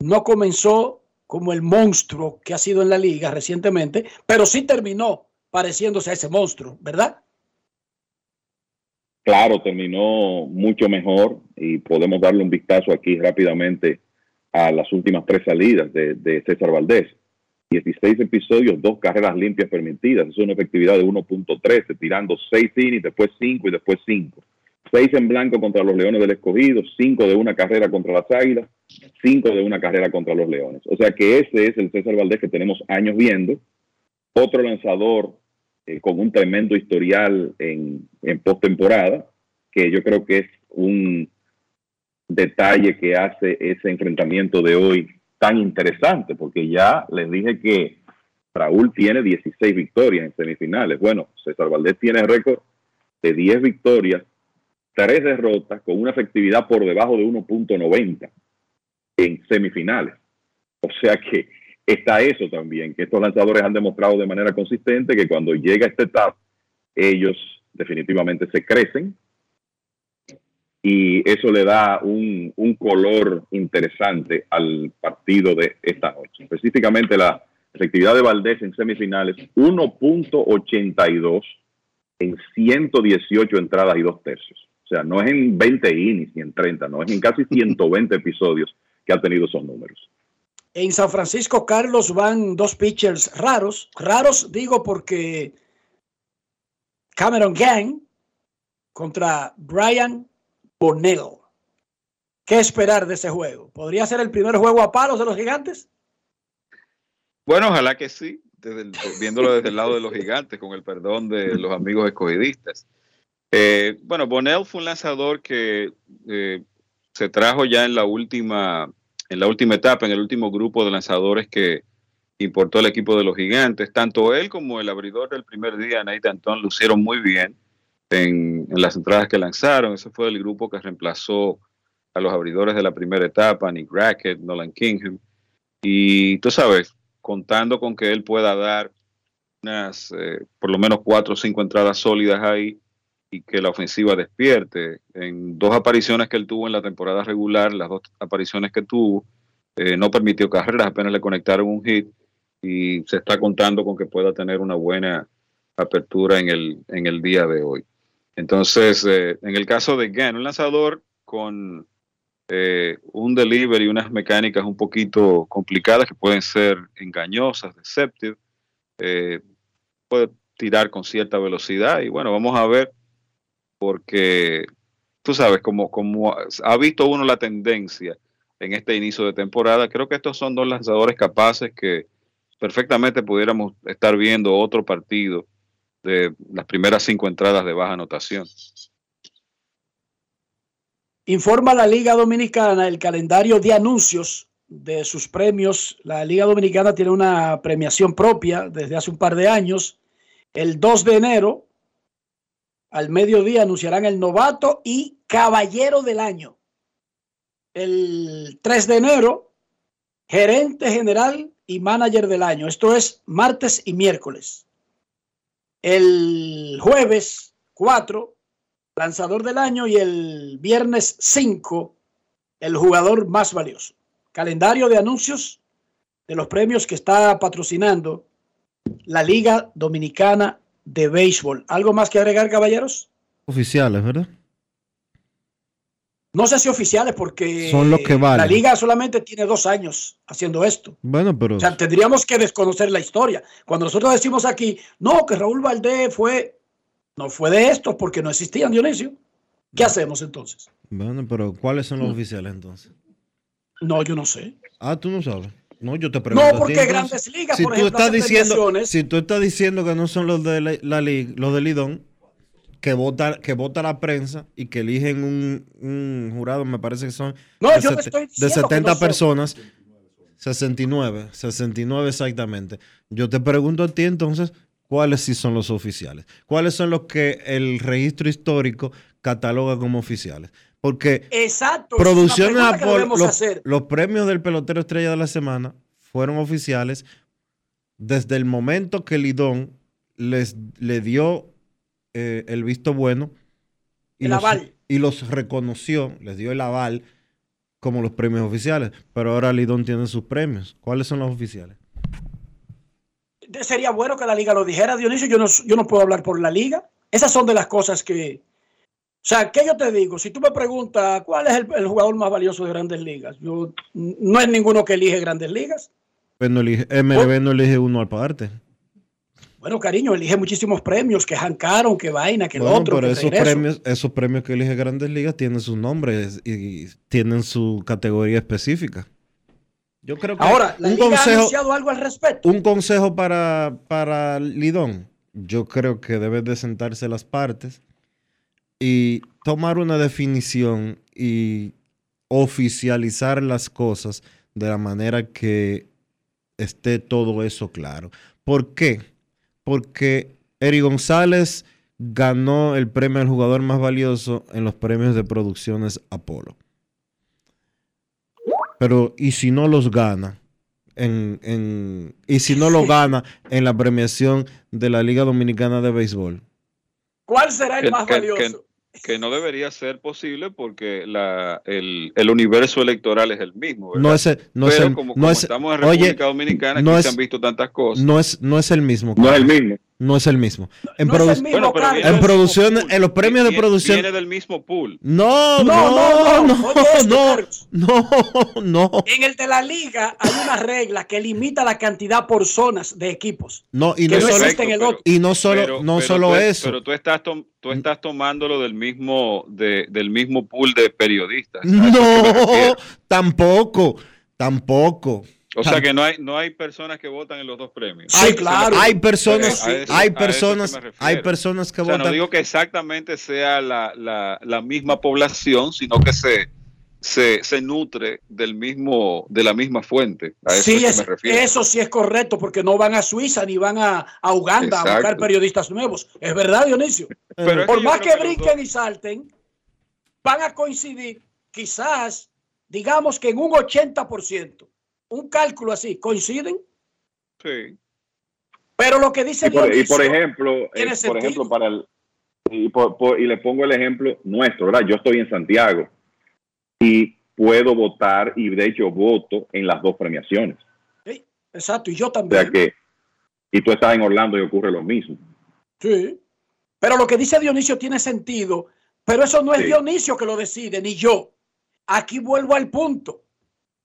Speaker 5: no comenzó como el monstruo que ha sido en la liga recientemente, pero sí terminó pareciéndose a ese monstruo, ¿verdad?
Speaker 34: Claro, terminó mucho mejor y podemos darle un vistazo aquí rápidamente a las últimas tres salidas de, de César Valdés. 16 episodios, dos carreras limpias permitidas. Es una efectividad de 1.13, tirando 6 innings, después 5 y después 5. 6 en blanco contra los Leones del Escogido, 5 de una carrera contra las Águilas, 5 de una carrera contra los Leones. O sea que ese es el César Valdés que tenemos años viendo. Otro lanzador eh, con un tremendo historial en, en postemporada, que yo creo que es un detalle que hace ese enfrentamiento de hoy tan interesante, porque ya les dije que Raúl tiene 16 victorias en semifinales. Bueno, César Valdés tiene récord de 10 victorias, 3 derrotas, con una efectividad por debajo de 1.90 en semifinales. O sea que está eso también, que estos lanzadores han demostrado de manera consistente que cuando llega esta etapa, ellos definitivamente se crecen, y eso le da un, un, color interesante al partido de esta noche. Específicamente la efectividad de Valdés en semifinales, 1.82 en 118 entradas y dos tercios. O sea, no es en 20 innings ni en 30, no, es en casi 120 episodios que ha tenido esos números.
Speaker 5: En San Francisco, Carlos, van dos pitchers raros. Raros digo porque Cameron Gang contra Brian Bonnell. ¿Qué esperar de ese juego? ¿Podría ser el primer juego a palos de los gigantes?
Speaker 35: Bueno, ojalá que sí, viéndolo desde el lado de los gigantes, con el perdón de los amigos escogidistas. Eh, bueno, Bonnell fue un lanzador que eh, se trajo ya en la última en la última etapa, en el último grupo de lanzadores que importó el equipo de los gigantes. Tanto él como el abridor del primer día, Nathan Anton, lucieron muy bien en, las entradas que lanzaron. Ese fue el grupo que reemplazó a los abridores de la primera etapa, Nick Rackett, Nolan Kingham. Y tú sabes, contando con que él pueda dar unas, eh, por lo menos cuatro o cinco entradas sólidas ahí y que la ofensiva despierte. En dos apariciones que él tuvo en la temporada regular, las dos apariciones que tuvo, eh, no permitió carreras, apenas le conectaron un hit y se está contando con que pueda tener una buena apertura en el, en el día de hoy. Entonces, eh, en el caso de Gann, un lanzador con eh, un delivery y unas mecánicas un poquito complicadas que pueden ser engañosas, deceptive, puede tirar con cierta velocidad y bueno, vamos a ver porque tú sabes, como, como ha visto uno la tendencia en este inicio de temporada, creo que estos son dos lanzadores capaces que perfectamente pudiéramos estar viendo otro partido de las primeras cinco entradas de baja anotación.
Speaker 5: Informa la Liga Dominicana el calendario de anuncios de sus premios. La Liga Dominicana tiene una premiación propia desde hace un par de años. El 2 de enero al mediodía anunciarán el novato y caballero del año. El 3 de enero, gerente general y manager del año. Esto es martes y miércoles. El jueves 4, lanzador del año y el viernes 5, el jugador más valioso. Calendario de anuncios de los premios que está patrocinando la Liga Dominicana de béisbol. ¿Algo más que agregar, caballeros?
Speaker 2: Oficiales, ¿verdad?
Speaker 5: No sé si oficiales, porque
Speaker 2: Son los que valen.
Speaker 5: la liga solamente tiene dos años haciendo esto.
Speaker 2: Bueno, pero.
Speaker 5: O sea, tendríamos que desconocer la historia. Cuando nosotros decimos aquí, no, que Raúl Valdés fue. No fue de esto porque no existían, Dionisio. ¿Qué hacemos entonces?
Speaker 2: Bueno, pero ¿cuáles son los oficiales entonces?
Speaker 5: No, yo no sé.
Speaker 2: Ah, tú no sabes. No, yo te pregunto.
Speaker 5: No, porque Grandes Ligas,
Speaker 2: si
Speaker 5: por
Speaker 2: tú
Speaker 5: ejemplo,
Speaker 2: estás diciendo, Si tú estás diciendo que no son los de la, la liga, los de Lidón, que vota, que vota la prensa y que eligen un, un jurado, me parece que son
Speaker 5: No,
Speaker 2: de,
Speaker 5: yo no
Speaker 2: sete-
Speaker 5: estoy
Speaker 2: de
Speaker 5: diciendo que
Speaker 2: 70
Speaker 5: no son.
Speaker 2: personas. 69, 69 exactamente. Yo te pregunto a ti entonces, ¿cuáles sí son los oficiales? ¿Cuáles son los que el registro histórico cataloga como oficiales? Porque
Speaker 5: Exacto.
Speaker 2: Producciones los,
Speaker 5: hacer.
Speaker 2: los premios del pelotero estrella de la semana fueron oficiales desde el momento que Lidón les le dio eh, el visto bueno y
Speaker 5: El
Speaker 2: los,
Speaker 5: aval.
Speaker 2: y los reconoció, les dio el aval como los premios oficiales. Pero ahora Lidón tiene sus premios. ¿Cuáles son los oficiales?
Speaker 5: Sería bueno que la liga lo dijera, Dionisio. Yo no, yo no puedo hablar por la liga. Esas son de las cosas que. O sea, ¿qué yo te digo? Si tú me preguntas cuál es el, el jugador más valioso de grandes ligas, yo no es ninguno que elige grandes ligas.
Speaker 2: Pues no elige- MLB no elige uno aparte.
Speaker 5: Bueno, cariño, elige muchísimos premios, que Hancaron, que vaina, que el
Speaker 2: Bueno,
Speaker 5: otro.
Speaker 2: pero
Speaker 5: que
Speaker 2: esos premios, esos premios que elige Grandes Ligas tienen sus nombres y, y tienen su categoría específica. Yo creo que
Speaker 5: Ahora, la
Speaker 2: un
Speaker 5: liga ha
Speaker 2: consejo,
Speaker 5: anunciado algo al respecto.
Speaker 2: un consejo para, para Lidón. Yo creo que deben de sentarse las partes y tomar una definición y oficializar las cosas de la manera que esté todo eso claro. ¿Por qué? Porque Eri González ganó el premio al jugador más valioso en los premios de producciones Apolo. Pero, ¿y si no los gana? En, en- y si no lo gana en la premiación de la Liga Dominicana de Béisbol.
Speaker 5: ¿Cuál será el
Speaker 35: Que-
Speaker 5: más
Speaker 35: que-
Speaker 5: valioso?
Speaker 35: que- que no debería ser posible porque la, el, el universo electoral es el mismo. ¿verdad?
Speaker 2: No es, el- no es
Speaker 35: Pero
Speaker 2: el-
Speaker 35: como,
Speaker 2: no
Speaker 35: como
Speaker 2: es-
Speaker 35: estamos en
Speaker 2: oye,
Speaker 35: República Dominicana,
Speaker 2: no
Speaker 35: aquí
Speaker 2: es-
Speaker 35: se han visto tantas cosas.
Speaker 2: No es, no es el mismo.
Speaker 35: No es el mismo.
Speaker 2: No es el mismo. En,
Speaker 35: No es
Speaker 2: produ-
Speaker 35: el mismo, Bueno, pero Carlos. viene
Speaker 2: en
Speaker 35: del
Speaker 2: producción, en los premios de producción.
Speaker 35: Viene del mismo pool.
Speaker 2: No,
Speaker 5: No,
Speaker 2: no,
Speaker 5: no,
Speaker 2: no,
Speaker 5: no,
Speaker 2: no, no, no,
Speaker 5: En el de la liga hay una regla que limita la cantidad por zonas de equipos.
Speaker 2: no, y
Speaker 5: que
Speaker 2: no
Speaker 5: no
Speaker 2: solo,
Speaker 5: existe en el otro.
Speaker 2: y no solo,
Speaker 35: Pero-
Speaker 2: no
Speaker 35: pero
Speaker 2: solo
Speaker 35: tú-
Speaker 2: eso.
Speaker 35: Pero tú estás, tom- tú estás tomándolo del mismo, de, del mismo pool de periodistas.
Speaker 2: No, tampoco, tampoco.
Speaker 35: O sea que no hay, no hay personas que votan en los dos premios.
Speaker 2: hay, hay personas,
Speaker 35: A eso-
Speaker 2: hay personas, hay personas que
Speaker 35: O sea,
Speaker 2: votan.
Speaker 35: no digo que exactamente sea la, la, la misma población, sino que se, se, se nutre del mismo, de la misma fuente. A eso
Speaker 5: Sí,
Speaker 35: es me refiero.
Speaker 5: eso sí es correcto, porque no van a Suiza ni van a, a Uganda a buscar periodistas nuevos. Es verdad, Dionisio.
Speaker 35: Pero
Speaker 5: Por más que brinquen y salten, van a coincidir, quizás, digamos que en un 80%, un cálculo así, coinciden,
Speaker 35: Sí.
Speaker 5: pero lo que dice
Speaker 34: Y por, y
Speaker 5: Dionisio
Speaker 34: por ejemplo, eh,
Speaker 5: tiene
Speaker 34: por
Speaker 5: sentido.
Speaker 34: ejemplo, para el y, por- por- y le pongo el ejemplo nuestro, ¿verdad? Yo estoy en Santiago y puedo votar y de hecho voto en las dos premiaciones.
Speaker 5: Exacto, y yo
Speaker 34: O
Speaker 5: también.
Speaker 34: sea que y tú estás en Orlando y ocurre lo mismo.
Speaker 5: Sí. Pero lo que dice Dionisio tiene sentido, pero eso no es
Speaker 34: Sí.
Speaker 5: Dionisio que lo decide, ni yo. Aquí vuelvo al punto.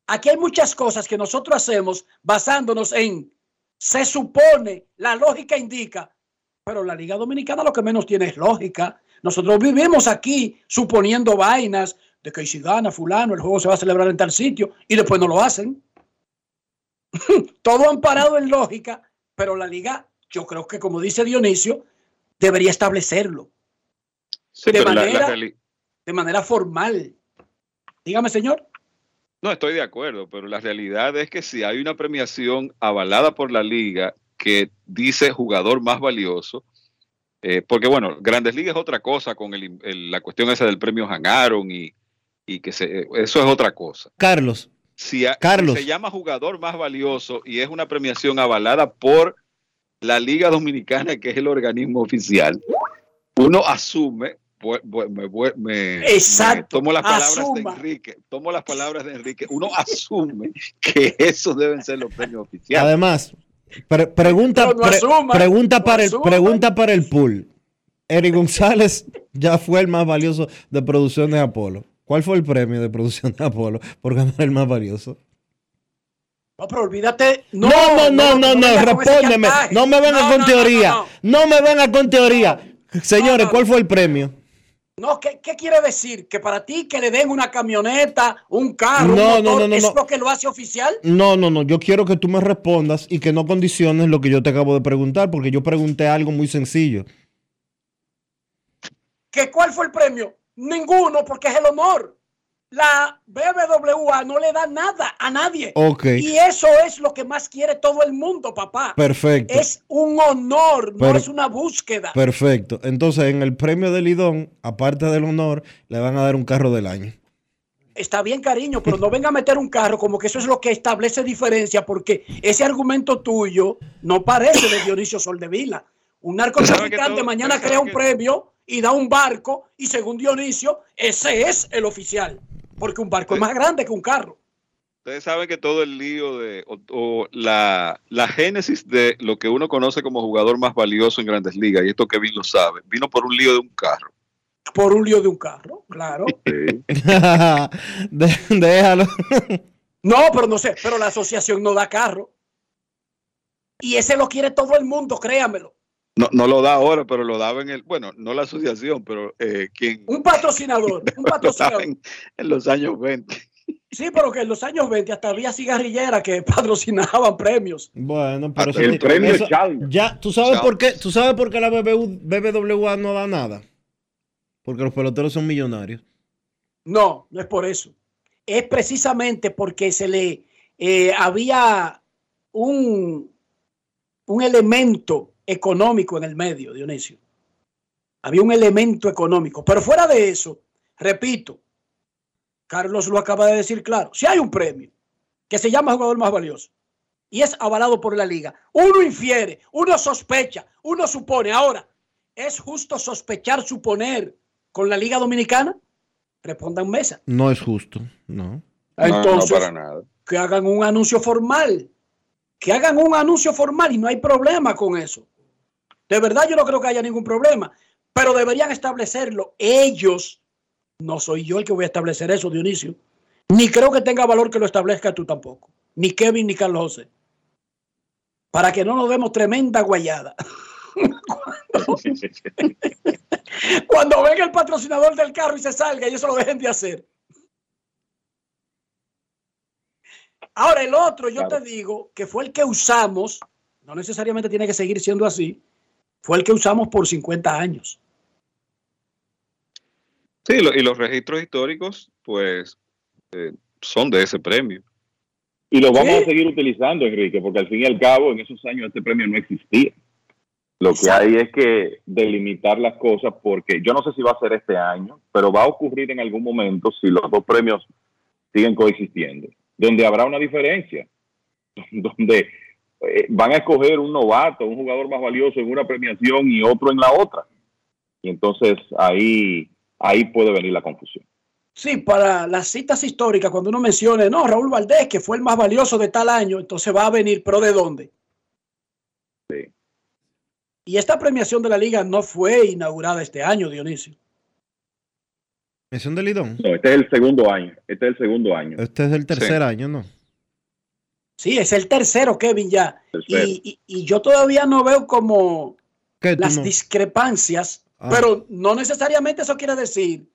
Speaker 5: Aquí hay muchas cosas que nosotros hacemos basándonos en, se supone, la lógica indica, pero la Liga Dominicana lo que menos tiene es lógica. Nosotros vivimos aquí suponiendo vainas de que si gana fulano, el juego se va a celebrar en tal sitio y después no lo hacen. Todo amparado en lógica, pero la liga, yo creo que como dice Dionisio, debería establecerlo
Speaker 35: Sí,
Speaker 5: de,
Speaker 35: la- la
Speaker 5: manera,
Speaker 35: reali-
Speaker 5: de manera formal. Dígame, señor.
Speaker 35: No, estoy de acuerdo, pero la realidad es que si hay una premiación avalada por la liga que dice jugador más valioso, eh, porque bueno, Grandes Ligas es otra cosa con el- el- la cuestión esa del premio Hanaron y, y que se, eso es otra cosa.
Speaker 2: Carlos,
Speaker 35: Si, a- si
Speaker 2: Carlos.
Speaker 35: se llama jugador más valioso y es una premiación avalada por la Liga Dominicana, que es el organismo oficial, uno asume, me,
Speaker 5: Exacto,
Speaker 35: me tomo las palabras
Speaker 5: asuma.
Speaker 35: de Enrique, tomo las palabras de Enrique, uno asume que esos deben ser los premios oficiales.
Speaker 2: Además, pre- pregunta,
Speaker 35: Pero no
Speaker 2: pre-
Speaker 35: asuma,
Speaker 2: pregunta,
Speaker 35: no
Speaker 2: para el, pregunta para el pool. Eric González ya fue el más valioso de producción de Apolo. ¿Cuál fue el premio de producción de Apolo por ganar el más valioso?
Speaker 5: No, pero olvídate. No,
Speaker 2: No, no, no, no, respóndeme. No me venga
Speaker 5: No,
Speaker 2: con teoría.
Speaker 5: no,
Speaker 2: No, me venga con teoría. Señores, ¿cuál fue el premio?
Speaker 5: No, ¿qué, qué quiere decir? Que para ti que le den una camioneta, un carro,
Speaker 2: No,
Speaker 5: un
Speaker 2: no,
Speaker 5: motor,
Speaker 2: no, no,
Speaker 5: ¿es lo que lo hace oficial?
Speaker 2: No, no, no. Yo quiero que tú me respondas y que no condiciones lo que yo te acabo de preguntar, porque yo pregunté algo muy sencillo.
Speaker 5: ¿Que ¿Cuál fue el premio? Ninguno, porque es el honor. La BBWA no le da nada a nadie.
Speaker 2: Ok.
Speaker 5: Y eso es lo que más quiere todo el mundo, papá.
Speaker 2: Perfecto.
Speaker 5: Es un honor, no es una búsqueda.
Speaker 2: Perfecto. Entonces, en el premio de Lidón, aparte del honor, le van a dar un carro del año.
Speaker 5: Está bien, cariño, pero no venga a meter un carro como que eso es lo que establece diferencia, porque ese argumento tuyo no parece de Dionisio Soldevila. Un narcotraficante mañana crea un premio y da un barco, y según Dionisio, ese es el oficial, porque un barco es más grande que un carro.
Speaker 35: Ustedes saben que todo el lío de, o, o la, la génesis de lo que uno conoce como jugador más valioso en grandes ligas, y esto Kevin lo sabe, vino por un lío de un carro.
Speaker 5: Por un lío de un carro, claro.
Speaker 2: De- déjalo.
Speaker 5: No, pero no sé, pero la asociación no da carro. Y ese lo quiere todo el mundo, créamelo.
Speaker 35: No, no lo da ahora, pero lo daba en el, bueno, no la asociación, pero eh, quien
Speaker 5: Un patrocinador, un patrocinador.
Speaker 35: en, en los años 20.
Speaker 5: Sí, pero que en los años 20 hasta había cigarrilleras que patrocinaban premios.
Speaker 2: Bueno, pero
Speaker 5: El premio
Speaker 2: eso- ya, ¿tú sabes por qué? ¿Tú sabes por qué la BBU BBWA no da nada? Porque los peloteros son millonarios.
Speaker 5: No, no es por eso. Es precisamente porque se le eh, había un, un elemento económico en el medio, Dionisio. Había un elemento económico. Pero fuera de eso, repito, Carlos lo acaba de decir claro, si hay un premio que se llama jugador más valioso y es avalado por la liga, uno infiere, uno sospecha, uno supone. Ahora, es justo sospechar, suponer con la Liga Dominicana? Respondan mesa.
Speaker 2: No es justo, no.
Speaker 5: Entonces,
Speaker 35: no, para nada.
Speaker 5: que hagan un anuncio formal. Que hagan un anuncio formal y no hay problema con eso. De verdad yo no creo que haya ningún problema, pero deberían establecerlo ellos. No soy yo el que voy a establecer eso, Dionisio. Ni creo que tenga valor que lo establezca tú tampoco. Ni Kevin ni Carlos José. Para que no nos demos tremenda guayada. cuando, cuando venga el patrocinador del carro y se salga y eso lo dejen de hacer. Ahora el otro, yo te digo que fue el que usamos, no necesariamente tiene que seguir siendo así, fue el que usamos por 50 años.
Speaker 35: Sí, lo, y los registros históricos, pues, eh, son de ese premio.
Speaker 34: Y lo vamos a seguir utilizando, Enrique, porque al fin y al cabo, en esos años este premio no existía. Lo que hay es que delimitar las cosas porque yo no sé si va a ser este año, pero va a ocurrir en algún momento si los dos premios siguen coexistiendo, donde habrá una diferencia, donde eh, van a escoger un novato, un jugador más valioso en una premiación y otro en la otra. Y entonces ahí, ahí puede venir la confusión.
Speaker 5: Sí, para las citas históricas, cuando uno mencione, no, Raúl Valdés, que fue el más valioso de tal año, entonces va a venir, pero ¿de dónde?
Speaker 34: Sí.
Speaker 5: Y esta premiación de la liga no fue inaugurada este año, Dionisio.
Speaker 2: ¿Mención de Lidón?
Speaker 34: No, este es el segundo año. Este es el segundo año.
Speaker 2: Este es el tercer año, ¿no?
Speaker 5: Sí, es el tercero, Kevin, ya. Y, y, y, yo todavía no veo como las
Speaker 2: no?
Speaker 5: discrepancias,
Speaker 2: Ah.
Speaker 5: pero no necesariamente eso quiere decir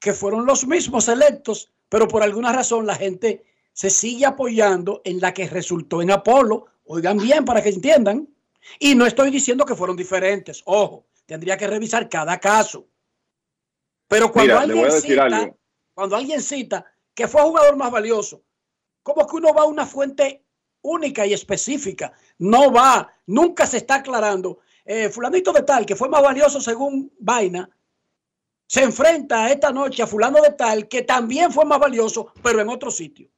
Speaker 5: que fueron los mismos electos, pero por alguna razón la gente se sigue apoyando en la que resultó en Apolo. Oigan bien para que entiendan. Y no estoy diciendo que fueron diferentes. Ojo, tendría que revisar cada caso. Pero cuando,
Speaker 34: Mira,
Speaker 5: alguien, cita, cuando alguien cita que fue jugador más valioso, como que uno va a una fuente única y específica. No va, nunca se está aclarando. Eh, fulanito de tal, que fue más valioso según Vaina, se enfrenta esta noche a fulano de tal, que también fue más valioso, pero en otro sitio.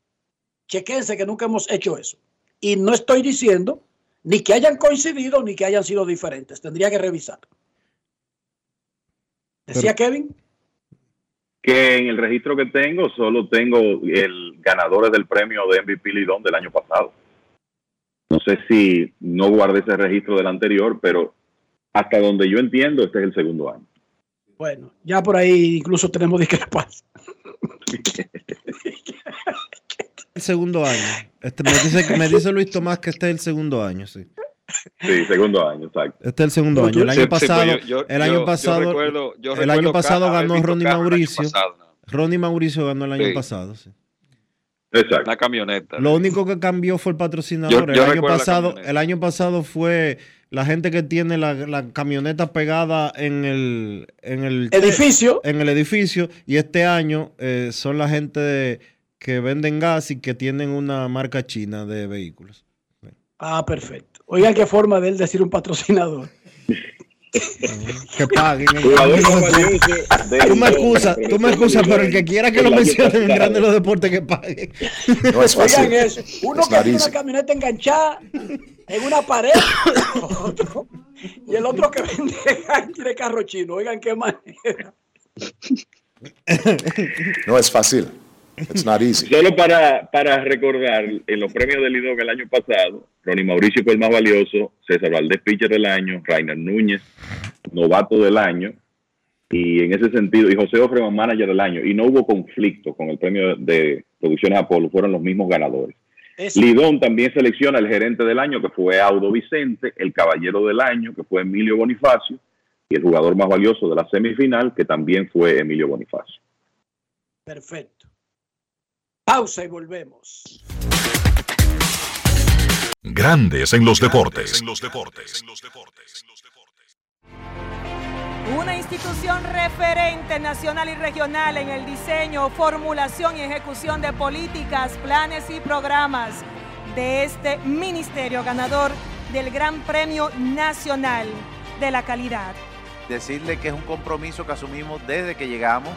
Speaker 5: Chequense que nunca hemos hecho eso. Y no estoy diciendo ni que hayan coincidido ni que hayan sido diferentes. Tendría que revisar. ¿Decía Kevin?
Speaker 34: Que en el registro que tengo solo tengo el ganador del premio de MVP Lidón del año pasado. No sé si no guardé ese registro del anterior, pero hasta donde yo entiendo, este es el segundo año.
Speaker 5: Bueno, ya por ahí incluso tenemos discrepancias.
Speaker 2: El segundo año. Este, me, dice, me dice Luis Tomás que este es el segundo año, sí.
Speaker 34: Sí, segundo año, exacto.
Speaker 2: Este es el segundo año. El
Speaker 35: Sí,
Speaker 2: año
Speaker 35: sí,
Speaker 2: pasado,
Speaker 35: pues yo- yo-
Speaker 2: el año
Speaker 35: yo- yo
Speaker 2: pasado,
Speaker 35: recuerdo- yo
Speaker 2: el año pasado ganó Ronnie Mauricio.
Speaker 35: pasado,
Speaker 2: Ronnie Mauricio ganó el año
Speaker 35: Sí.
Speaker 2: pasado, sí.
Speaker 34: Exacto.
Speaker 35: Una camioneta.
Speaker 2: Lo único que cambió fue el patrocinador.
Speaker 35: Yo-
Speaker 2: el, año pasado, el año pasado fue la gente que tiene la, la camioneta pegada en el, en el
Speaker 5: Edificio.
Speaker 2: En el edificio. Y este año eh, son la gente de- que venden gas y que tienen una marca china de vehículos.
Speaker 5: Ah, perfecto. Oigan qué forma de él decir un patrocinador.
Speaker 2: Que paguen. Tú me excusas, tú me excusas, pero el que quiera que lo mencione en. Grande los Deportes que pague.
Speaker 36: No es fácil.
Speaker 5: Oigan eso. Uno
Speaker 36: Es
Speaker 5: que tiene una camioneta enganchada en una pared otro, y el otro que vende tiene carro chino. Oigan qué manera.
Speaker 36: No es fácil. It's not easy.
Speaker 34: Solo para, para recordar, en los premios del Lidón el año pasado, Ronnie Mauricio fue el más valioso, César Valdés Pitcher del año, Rainer Núñez, novato del año, y en ese sentido, y José Ofreman, manager del año, y no hubo conflicto con el premio de Producciones Apolo, fueron los mismos ganadores.
Speaker 5: Eso.
Speaker 34: Lidón también selecciona el gerente del año, que fue Audo Vicente, el caballero del año, que fue Emilio Bonifacio, y el jugador más valioso de la semifinal, que también fue Emilio Bonifacio.
Speaker 5: Perfecto. Pausa y volvemos.
Speaker 4: Grandes en los deportes.
Speaker 37: Una institución referente nacional y regional en el diseño, formulación y ejecución de políticas, planes y programas de este ministerio ganador del Gran Premio Nacional de la Calidad.
Speaker 38: decirle que es un compromiso que asumimos desde que llegamos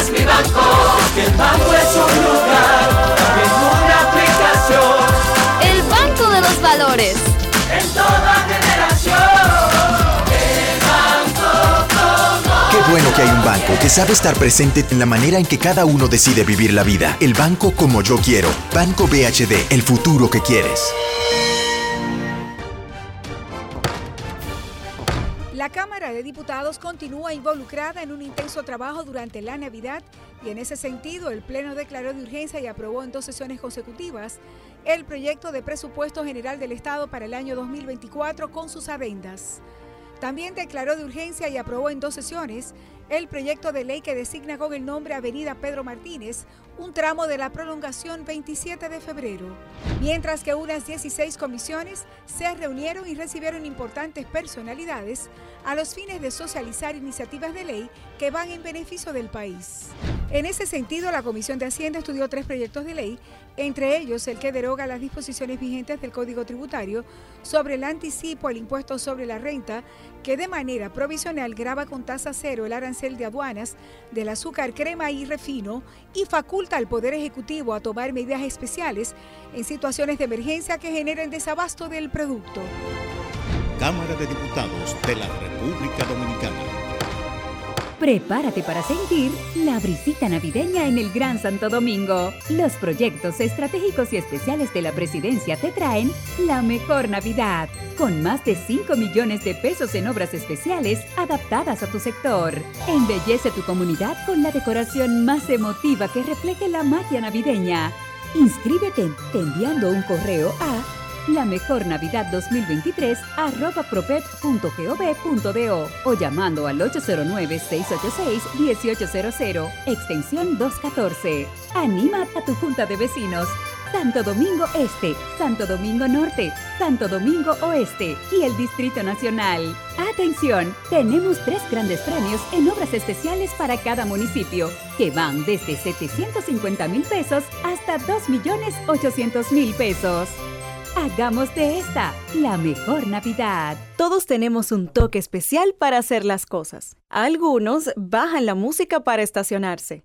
Speaker 39: es mi banco. Que el banco es un lugar, también una aplicación.
Speaker 40: El banco de los valores.
Speaker 39: En toda generación. El banco como
Speaker 16: Qué bueno que hay un banco que sabe estar presente en la manera en que cada uno decide vivir la vida. El banco como yo quiero. Banco BHD, el futuro que quieres.
Speaker 22: La Cámara de Diputados continúa involucrada en un intenso trabajo durante la Navidad y en ese sentido el Pleno declaró de urgencia y aprobó en dos sesiones consecutivas el proyecto de presupuesto general del Estado para el año 2024 con sus adendas. También declaró de urgencia y aprobó en dos sesiones el proyecto de ley que designa con el nombre Avenida Pedro Martínez un tramo de la prolongación 27 de febrero. Mientras que unas 16 comisiones se reunieron y recibieron importantes personalidades a los fines de socializar iniciativas de ley que van en beneficio del país. En ese sentido, la Comisión de Hacienda estudió tres proyectos de ley, entre ellos el que deroga las disposiciones vigentes del Código Tributario sobre el anticipo al impuesto sobre la renta, que de manera provisional graba con tasa cero el arancel de aduanas del azúcar, crema y refino y faculta al Poder Ejecutivo a tomar medidas especiales en situaciones de emergencia que generen desabasto del producto.
Speaker 41: Cámara de Diputados de la República Dominicana.
Speaker 19: Prepárate para sentir la brisita navideña en el Gran Santo Domingo. Los proyectos estratégicos y especiales de la presidencia te traen la mejor Navidad, con más de 5 millones de pesos en obras especiales adaptadas a tu sector. Embellece tu comunidad con la decoración más emotiva que refleje la magia navideña. Inscríbete enviando un correo a la mejor Navidad 2023 arroba propep.gov.do o llamando al 809-686-1800, extensión 214. Anima a tu junta de vecinos. Santo Domingo Este, Santo Domingo Norte, Santo Domingo Oeste y el Distrito Nacional. Atención, tenemos tres grandes premios en obras especiales para cada municipio, que van desde 750 mil pesos hasta 2 millones 800 mil pesos. Hagamos de esta la mejor Navidad.
Speaker 18: Todos tenemos un toque especial para hacer las cosas. Algunos bajan la música para estacionarse.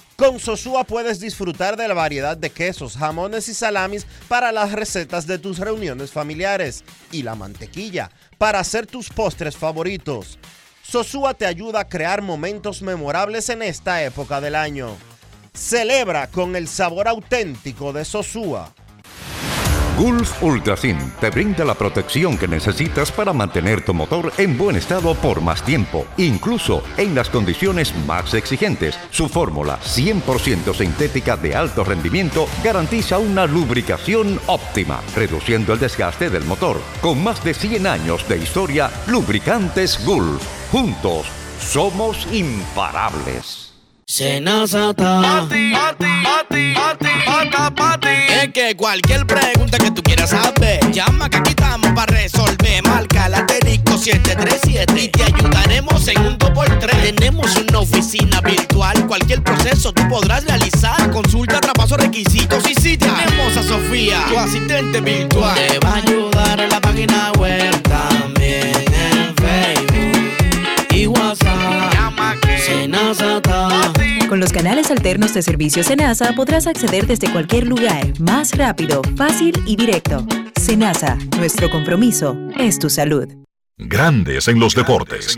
Speaker 2: Con Sosúa puedes disfrutar de la variedad de quesos, jamones y salamis para las recetas de tus reuniones familiares y la mantequilla para hacer tus postres favoritos. Sosúa te ayuda a crear momentos memorables en esta época del año. Celebra con el sabor auténtico de Sosúa.
Speaker 17: Gulf Ultrasin te brinda la protección que necesitas para mantener tu motor en buen estado por más tiempo, incluso en las condiciones más exigentes. Su fórmula 100% sintética de alto rendimiento garantiza una lubricación óptima, reduciendo el desgaste del motor. Con más de 100 años de historia, Lubricantes Gulf. Juntos, somos imparables.
Speaker 30: Senazata. Pati, pati, pati, pati, Es que cualquier pregunta que tú quieras saber, llama que aquí estamos para resolver. Marca la asterisco 737 y te ayudaremos en un 2x3. Tenemos una oficina virtual, cualquier proceso tú podrás realizar. Consulta, traspaso, requisitos y si tenemos a Sofía, tu asistente virtual. Te va a ayudar en la página web también en Facebook y WhatsApp. Llama que Senazata.
Speaker 31: Con los canales alternos de servicio Senasa podrás acceder desde cualquier lugar, más rápido, fácil y directo. Senasa, nuestro compromiso es tu salud.
Speaker 4: Grandes en los deportes.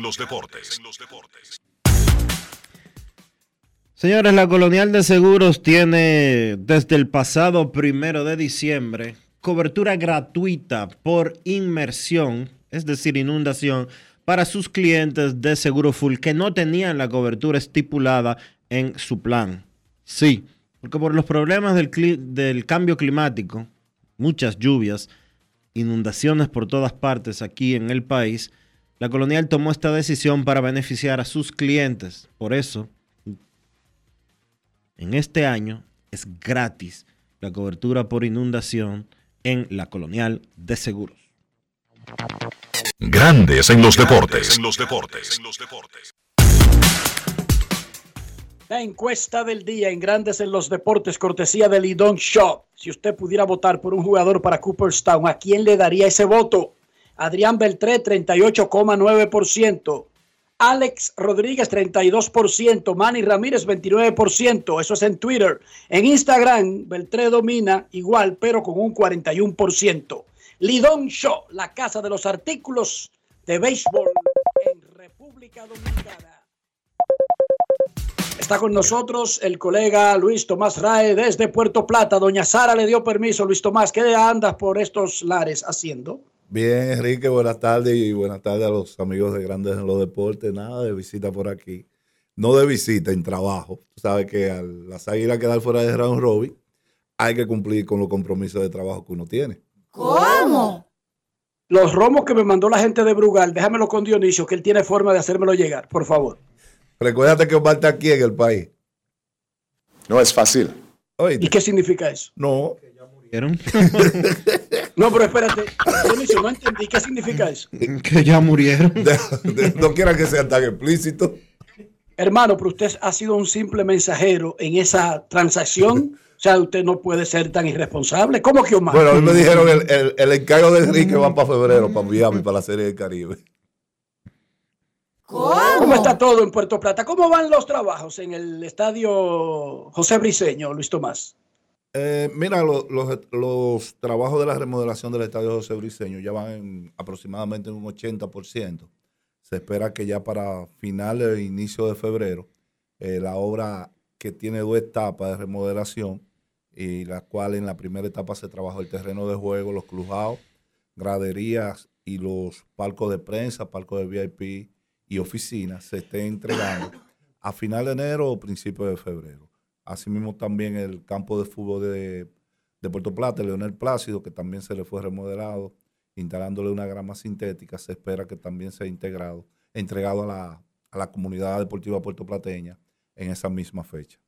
Speaker 2: Señores, la Colonial de Seguros tiene desde el pasado primero de diciembre cobertura gratuita por inmersión, es decir, inundación, para sus clientes de Seguro Full que no tenían la cobertura estipulada en su plan. Sí, porque por los problemas del, del cambio climático, muchas lluvias, inundaciones por todas partes aquí en el país, la Colonial tomó esta decisión para beneficiar a sus clientes. Por eso, en este año es gratis la cobertura por inundación en la Colonial de Seguros.
Speaker 4: Grandes en los deportes.
Speaker 5: La encuesta del día en Grandes en los Deportes, cortesía de Lidón Shop. Si usted pudiera votar por un jugador para Cooperstown, ¿a quién le daría ese voto? Adrián Beltré, 38,9%. Alex Rodríguez, 32%. Manny Ramírez, 29%. Eso es en Twitter. En Instagram, Beltré domina igual, pero con un 41%. Lidón Show, la casa de los artículos de béisbol en República Dominicana. Está con nosotros el colega Luis Tomás Rae desde Puerto Plata. Doña Sara le dio permiso. Luis Tomás, ¿qué andas por estos lares haciendo?
Speaker 27: Bien, Enrique, buenas tardes y buenas tardes a los amigos de Grandes en los Deportes. Nada de visita por aquí. No de visita, en trabajo. Tú sabes que a las águilas quedar fuera de round robin, hay que cumplir con los compromisos de trabajo que uno tiene.
Speaker 5: ¿Cómo? Los romos que me mandó la gente de Brugal, déjamelo con Dionisio, que él tiene forma de hacérmelo llegar, por favor.
Speaker 27: Recuérdate que Omar está aquí en el país.
Speaker 42: No es fácil.
Speaker 5: ¿Y qué significa eso?
Speaker 27: No.
Speaker 5: No, pero espérate, Dionisio, no entendí. ¿Qué significa eso?
Speaker 2: Que ya murieron.
Speaker 27: no quieran que sea tan explícito.
Speaker 5: Hermano, pero usted ha sido un simple mensajero en esa transacción. O sea, usted no puede ser tan irresponsable. ¿Cómo que Omar?
Speaker 27: Bueno, a mí me dijeron el, el, el encargo de Enrique van para febrero, para Miami, para la Serie del Caribe.
Speaker 5: ¿Cómo? está todo en Puerto Plata? ¿Cómo van los trabajos en el estadio José Briceño, Luis Tomás?
Speaker 27: Eh, mira, lo- los, los trabajos de la remodelación del Estadio José Briceño ya van en aproximadamente un 80%. Se espera que ya para finales e inicio de febrero, eh, la obra que tiene dos etapas de remodelación, y la cual en la primera etapa se trabajó el terreno de juego, los clubhouse, graderías y los palcos de prensa, palcos de VIP y oficinas, se esté entregando a final de enero o principio de febrero. Asimismo también el campo de fútbol de, de Puerto Plata, Leonel Plácido, que también se le fue remodelado, instalándole una grama sintética, se espera que también sea integrado, entregado a la, a la comunidad deportiva puertoplateña en esa misma fecha.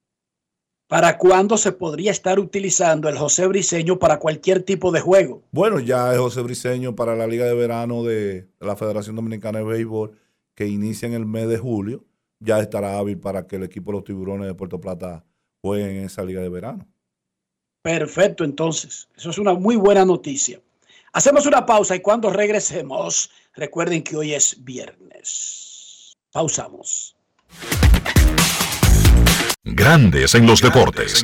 Speaker 5: ¿Para cuándo se podría estar utilizando el José Briceño para cualquier tipo de juego?
Speaker 27: Bueno, ya es José Briceño para la Liga de Verano de la Federación Dominicana de Béisbol, que inicia en el mes de julio, ya estará hábil para que el equipo de los tiburones de Puerto Plata juegue en esa Liga de Verano.
Speaker 5: Perfecto, entonces. Eso es una muy buena noticia. Hacemos una pausa y cuando regresemos, recuerden que hoy es viernes. Pausamos.
Speaker 4: Grandes en los deportes.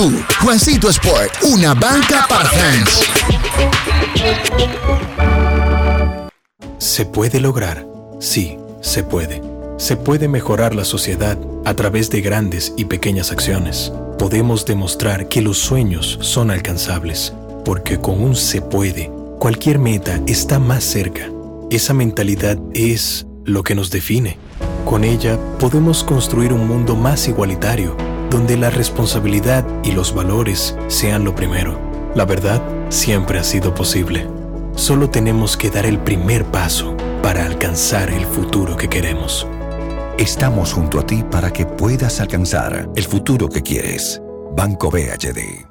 Speaker 16: Juancito Sport, una banca para fans.
Speaker 43: ¿Se puede lograr? Sí, se puede. Se puede mejorar la sociedad a través de grandes y pequeñas acciones. Podemos demostrar que los sueños son alcanzables, porque con un se puede, cualquier meta está más cerca. Esa mentalidad es lo que nos define. Con ella podemos construir un mundo más igualitario, donde la responsabilidad y los valores sean lo primero. La verdad siempre ha sido posible. Solo tenemos que dar el primer paso para alcanzar el futuro que queremos.
Speaker 44: Estamos junto a ti para que puedas alcanzar el futuro que quieres. Banco BHD.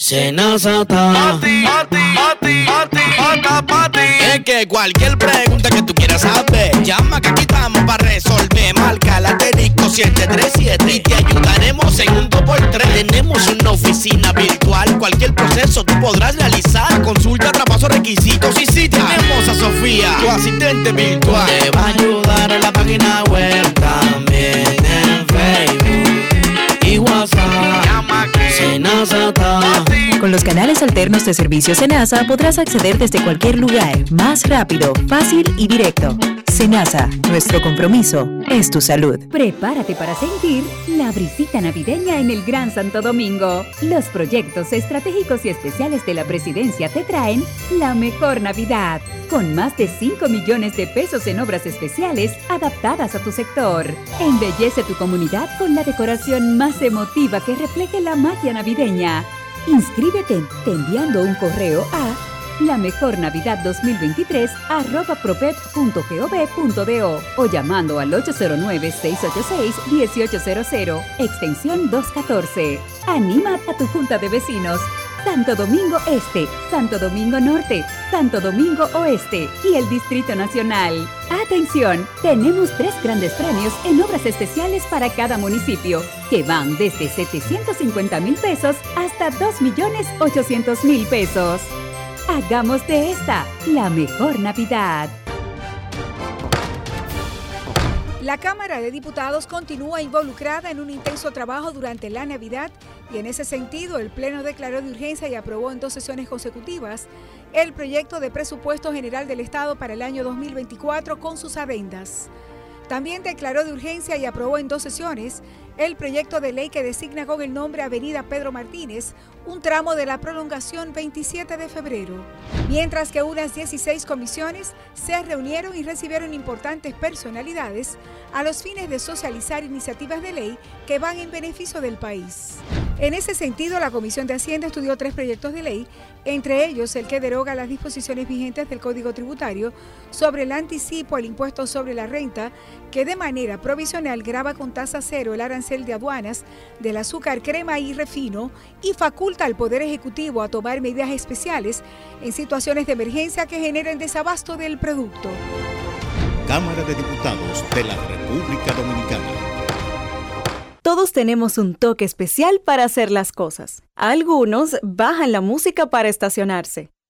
Speaker 30: Senazata. Pati, pati, pati, pati, pati, Es que cualquier pregunta que tú quieras saber, llama que aquí estamos para resolver. Marca la 737 y te ayudaremos en un 2x3. Tenemos una oficina virtual, cualquier proceso tú podrás realizar. Consulta, traspaso, requisitos y si tenemos a Sofía, tu asistente virtual. Te va a ayudar en la página web también en Facebook y WhatsApp. Llama que
Speaker 31: con los canales alternos de servicio Senasa podrás acceder desde cualquier lugar, más rápido, fácil y directo. Senasa, nuestro compromiso es tu salud.
Speaker 19: Prepárate para sentir la brisita navideña en el Gran Santo Domingo. Los proyectos estratégicos y especiales de la presidencia te traen la mejor Navidad, con más de 5 millones de pesos en obras especiales adaptadas a tu sector. Embellece tu comunidad con la decoración más emotiva que refleje la magia navideña. Inscríbete enviando un correo a la mejor Navidad 2023 arroba propep.gov.do o llamando al 809-686-1800, extensión 214. Anima a tu junta de vecinos. Santo Domingo Este, Santo Domingo Norte, Santo Domingo Oeste y el Distrito Nacional. Atención, tenemos tres grandes premios en obras especiales para cada municipio, que van desde 750 mil pesos hasta 2 millones 800 mil pesos. Hagamos de esta la mejor Navidad.
Speaker 22: La Cámara de Diputados continúa involucrada en un intenso trabajo durante la Navidad y en ese sentido el Pleno declaró de urgencia y aprobó en dos sesiones consecutivas el proyecto de presupuesto general del Estado para el año 2024 con sus adendas. También declaró de urgencia y aprobó en dos sesiones el proyecto de ley que designa con el nombre Avenida Pedro Martínez un tramo de la prolongación 27 de febrero. Mientras que unas 16 comisiones se reunieron y recibieron importantes personalidades a los fines de socializar iniciativas de ley que van en beneficio del país. En ese sentido, la Comisión de Hacienda estudió tres proyectos de ley, entre ellos el que deroga las disposiciones vigentes del Código Tributario sobre el anticipo al impuesto sobre la renta, que de manera provisional graba con tasa cero el arancel de aduanas del azúcar, crema y refino y faculta al Poder Ejecutivo a tomar medidas especiales en situaciones de emergencia que generen desabasto del producto.
Speaker 41: Cámara de Diputados de la República Dominicana.
Speaker 18: Todos tenemos un toque especial para hacer las cosas. Algunos bajan la música para estacionarse.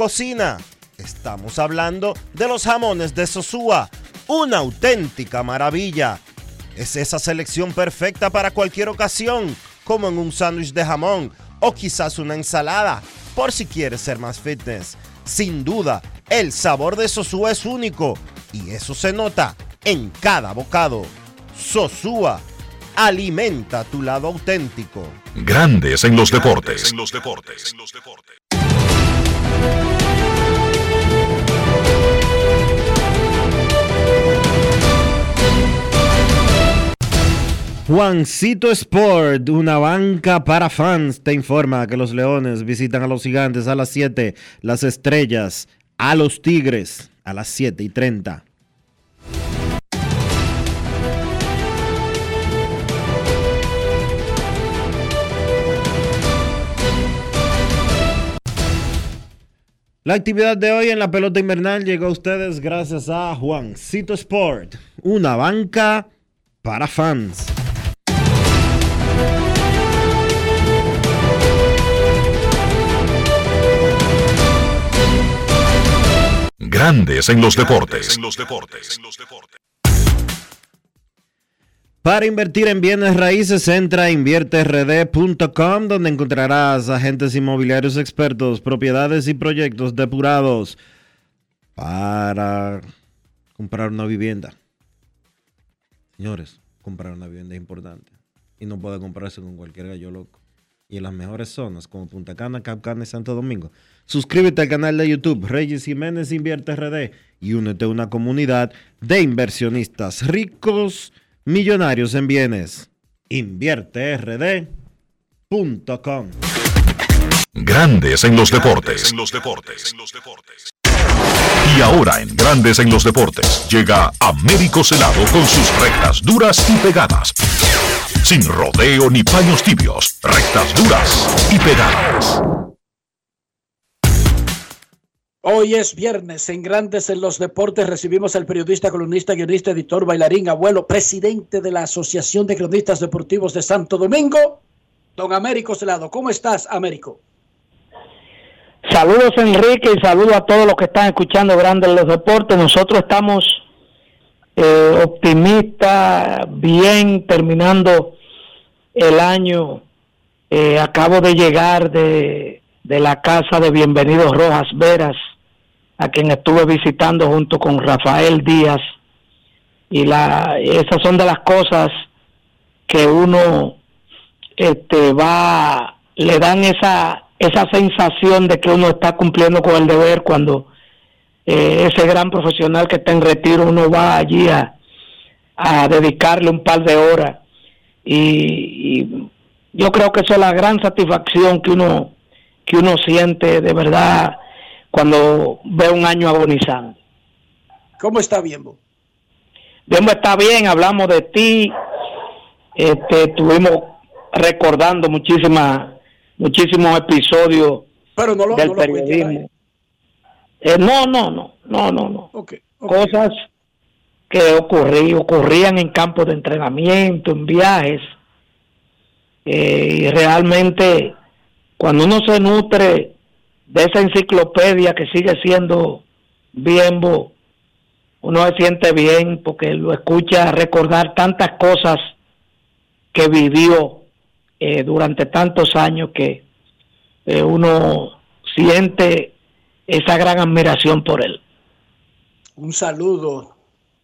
Speaker 45: cocina. Estamos hablando de los jamones de Sosúa, una auténtica maravilla. Es esa selección perfecta para cualquier ocasión, como en un sándwich de jamón o quizás una ensalada, por si quieres ser más fitness. Sin duda, El sabor de Sosúa es único y eso se nota en cada bocado. Sosúa, alimenta tu lado auténtico.
Speaker 4: Grandes en los deportes.
Speaker 2: Juancito Sport, una banca para fans, te informa que los Leones visitan a los Gigantes a las 7, las Estrellas a los Tigres a las 7 y 30. La actividad de hoy en la pelota invernal llegó a ustedes gracias a Juancito Sport, una banca para fans.
Speaker 4: Grandes en los deportes.
Speaker 2: Para invertir en bienes raíces, entra a invierterd.com donde encontrarás agentes inmobiliarios expertos, propiedades y proyectos depurados para comprar una vivienda. Señores, comprar una vivienda es importante y no puede comprarse con cualquier gallo loco. Y en las mejores zonas como Punta Cana, Capcana y Santo Domingo. Suscríbete al canal de YouTube Reyes Jiménez Invierte RD y únete a una comunidad de inversionistas ricos Millonarios en bienes. InvierteRD.com.
Speaker 4: Grandes en los deportes. Y ahora en Grandes en los deportes llega Américo Celado con sus rectas duras y pegadas. Sin rodeo ni paños tibios, rectas duras y pegadas.
Speaker 5: Hoy es viernes en Grandes en los Deportes. Recibimos al periodista, columnista, guionista, editor, bailarín, abuelo, presidente de la Asociación de Cronistas Deportivos de Santo Domingo, don Américo Celado. ¿Cómo estás, Américo?
Speaker 46: Saludos, Enrique, y saludos a todos los que están escuchando Grandes en los Deportes. Nosotros estamos eh, optimistas, bien terminando el año. Eh, acabo de llegar de, de la casa de Bienvenidos Rojas Veras a quien estuve visitando junto con Rafael Díaz. Y la, esas son de las cosas que uno este, va, le dan esa, esa sensación de que uno está cumpliendo con el deber cuando eh, ese gran profesional que está en retiro, uno va allí a, a dedicarle un par de horas. Y, y, yo creo que eso es la gran satisfacción que uno, que uno siente de verdad cuando ve un año agonizando.
Speaker 5: ¿Cómo está Bienbo?
Speaker 46: Bienbo está bien, hablamos de ti, este, estuvimos recordando muchísimas, muchísimos episodios
Speaker 5: Pero no lo,
Speaker 46: del
Speaker 5: no lo
Speaker 46: periodismo. Eh, no, no, no, no, no, no.
Speaker 5: Okay,
Speaker 46: Cosas que ocurrí, ocurrían en campos de entrenamiento, en viajes. Eh, y realmente, cuando uno se nutre de esa enciclopedia que sigue siendo Bienbo, uno se siente bien porque lo escucha recordar tantas cosas que vivió eh, durante tantos años que eh, uno siente esa gran admiración por él.
Speaker 5: Un saludo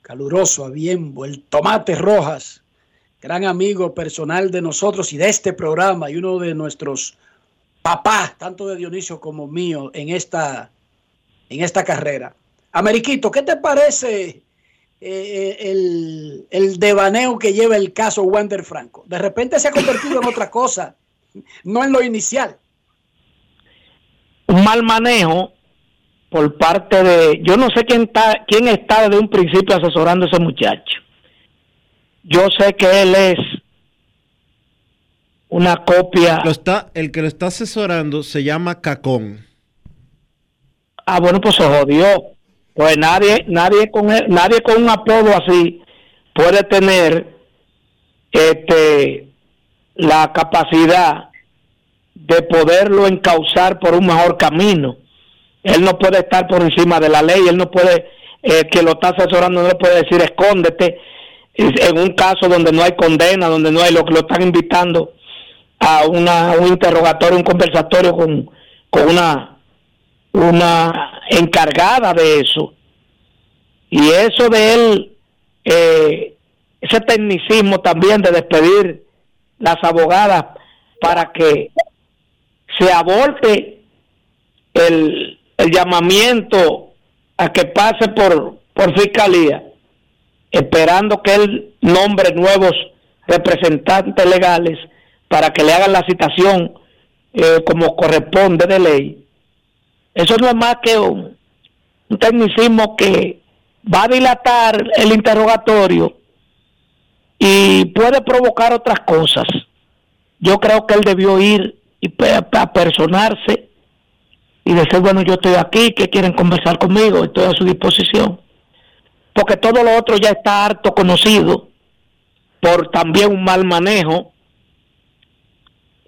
Speaker 5: caluroso a Bienbo, el Tomate Rojas, gran amigo personal de nosotros y de este programa y uno de nuestros papá, tanto de Dionisio como mío, en esta, en esta carrera. Ameriquito, ¿qué te parece eh, el, el, devaneo que lleva el caso Wander Franco? De repente se ha convertido en otra cosa, no en lo inicial.
Speaker 46: Un mal manejo por parte de, yo no sé quién está, quién está desde un principio asesorando a ese muchacho. Yo sé que él es una copia.
Speaker 2: Lo está, el que lo está asesorando se llama Cacón.
Speaker 46: Ah, bueno, pues se jodió. Pues nadie, nadie con él, nadie con un apodo así puede tener este la capacidad de poderlo encauzar por un mejor camino. Él no puede estar por encima de la ley, él no puede, eh, que lo está asesorando, no le puede decir escóndete. En un caso donde no hay condena, donde no hay lo que lo están invitando a una, un interrogatorio, un conversatorio con, con una, una encargada de eso. Y eso de él, eh, ese tecnicismo también de despedir las abogadas para que se aborte el, el llamamiento a que pase por, por fiscalía, esperando que él nombre nuevos representantes legales para que le hagan la citación eh, como corresponde de ley. Eso no es más que un, tecnicismo que va a dilatar el interrogatorio y puede provocar otras cosas. Yo creo que él debió ir y apersonarse y decir, bueno, yo estoy aquí, que quieren conversar conmigo, estoy a su disposición. Porque todo lo otro ya está harto conocido por también un mal manejo.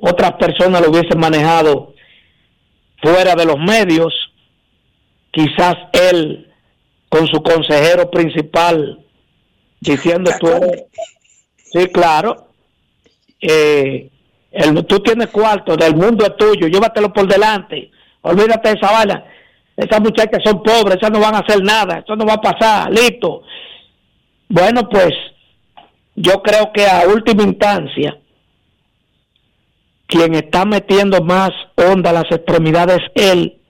Speaker 46: Otras personas lo hubiesen manejado fuera de los medios. Quizás él con su consejero principal diciendo tú sí claro. Eh, el, tú tienes cuarto del mundo es tuyo llévatelo por delante olvídate de esa bala esas muchachas son pobres esas no van a hacer nada eso no va a pasar listo. Bueno pues yo creo que a última instancia quien está metiendo más onda a las extremidades es él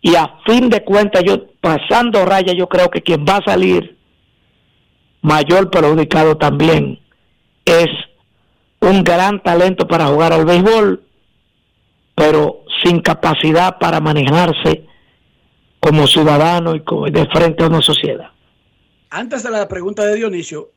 Speaker 46: y a fin de cuentas yo pasando raya yo creo que quien va a salir mayor perjudicado también es un gran talento para jugar al béisbol pero sin capacidad para manejarse como ciudadano y de frente a una sociedad.
Speaker 5: Antes de la pregunta de Dionisio,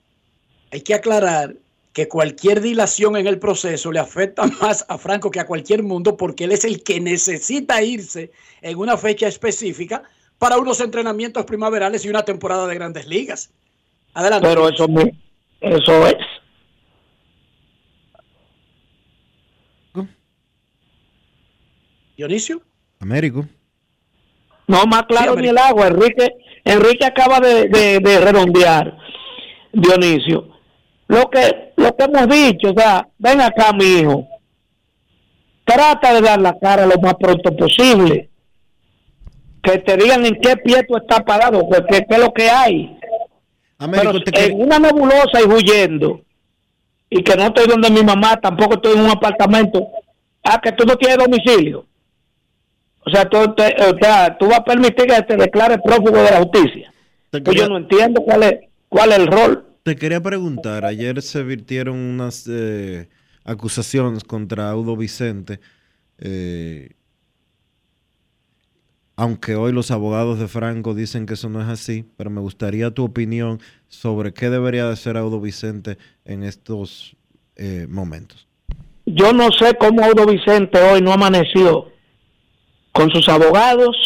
Speaker 5: hay que aclarar que cualquier dilación en el proceso le afecta más a Franco que a cualquier mundo porque él es el que necesita irse en una fecha específica para unos entrenamientos primaverales y una temporada de grandes ligas. Adelante.
Speaker 46: Pero eso, eso es.
Speaker 5: Dionisio.
Speaker 2: Américo.
Speaker 46: No, más claro ni el agua. Enrique, Enrique acaba de, de redondear. Dionisio lo que, lo que hemos dicho, o sea, ven acá, mi hijo, trata de dar la cara lo más pronto posible. Que te digan en qué pie tú estás parado, qué, es lo que hay. en una nebulosa y huyendo, y que no estoy donde mi mamá, tampoco estoy en un apartamento, ah, que tú no tienes domicilio. O sea, tú, tú vas a permitir que te declare prófugo de la justicia. Pues yo no entiendo cuál es, cuál es el rol.
Speaker 2: Te quería preguntar, ayer se virtieron unas eh, acusaciones contra Audo Vicente, eh, aunque hoy los abogados de Franco dicen que eso no es así, pero me gustaría tu opinión sobre qué debería de hacer Audo Vicente en estos eh, momentos.
Speaker 46: Yo no sé cómo Audo Vicente hoy no amaneció con sus abogados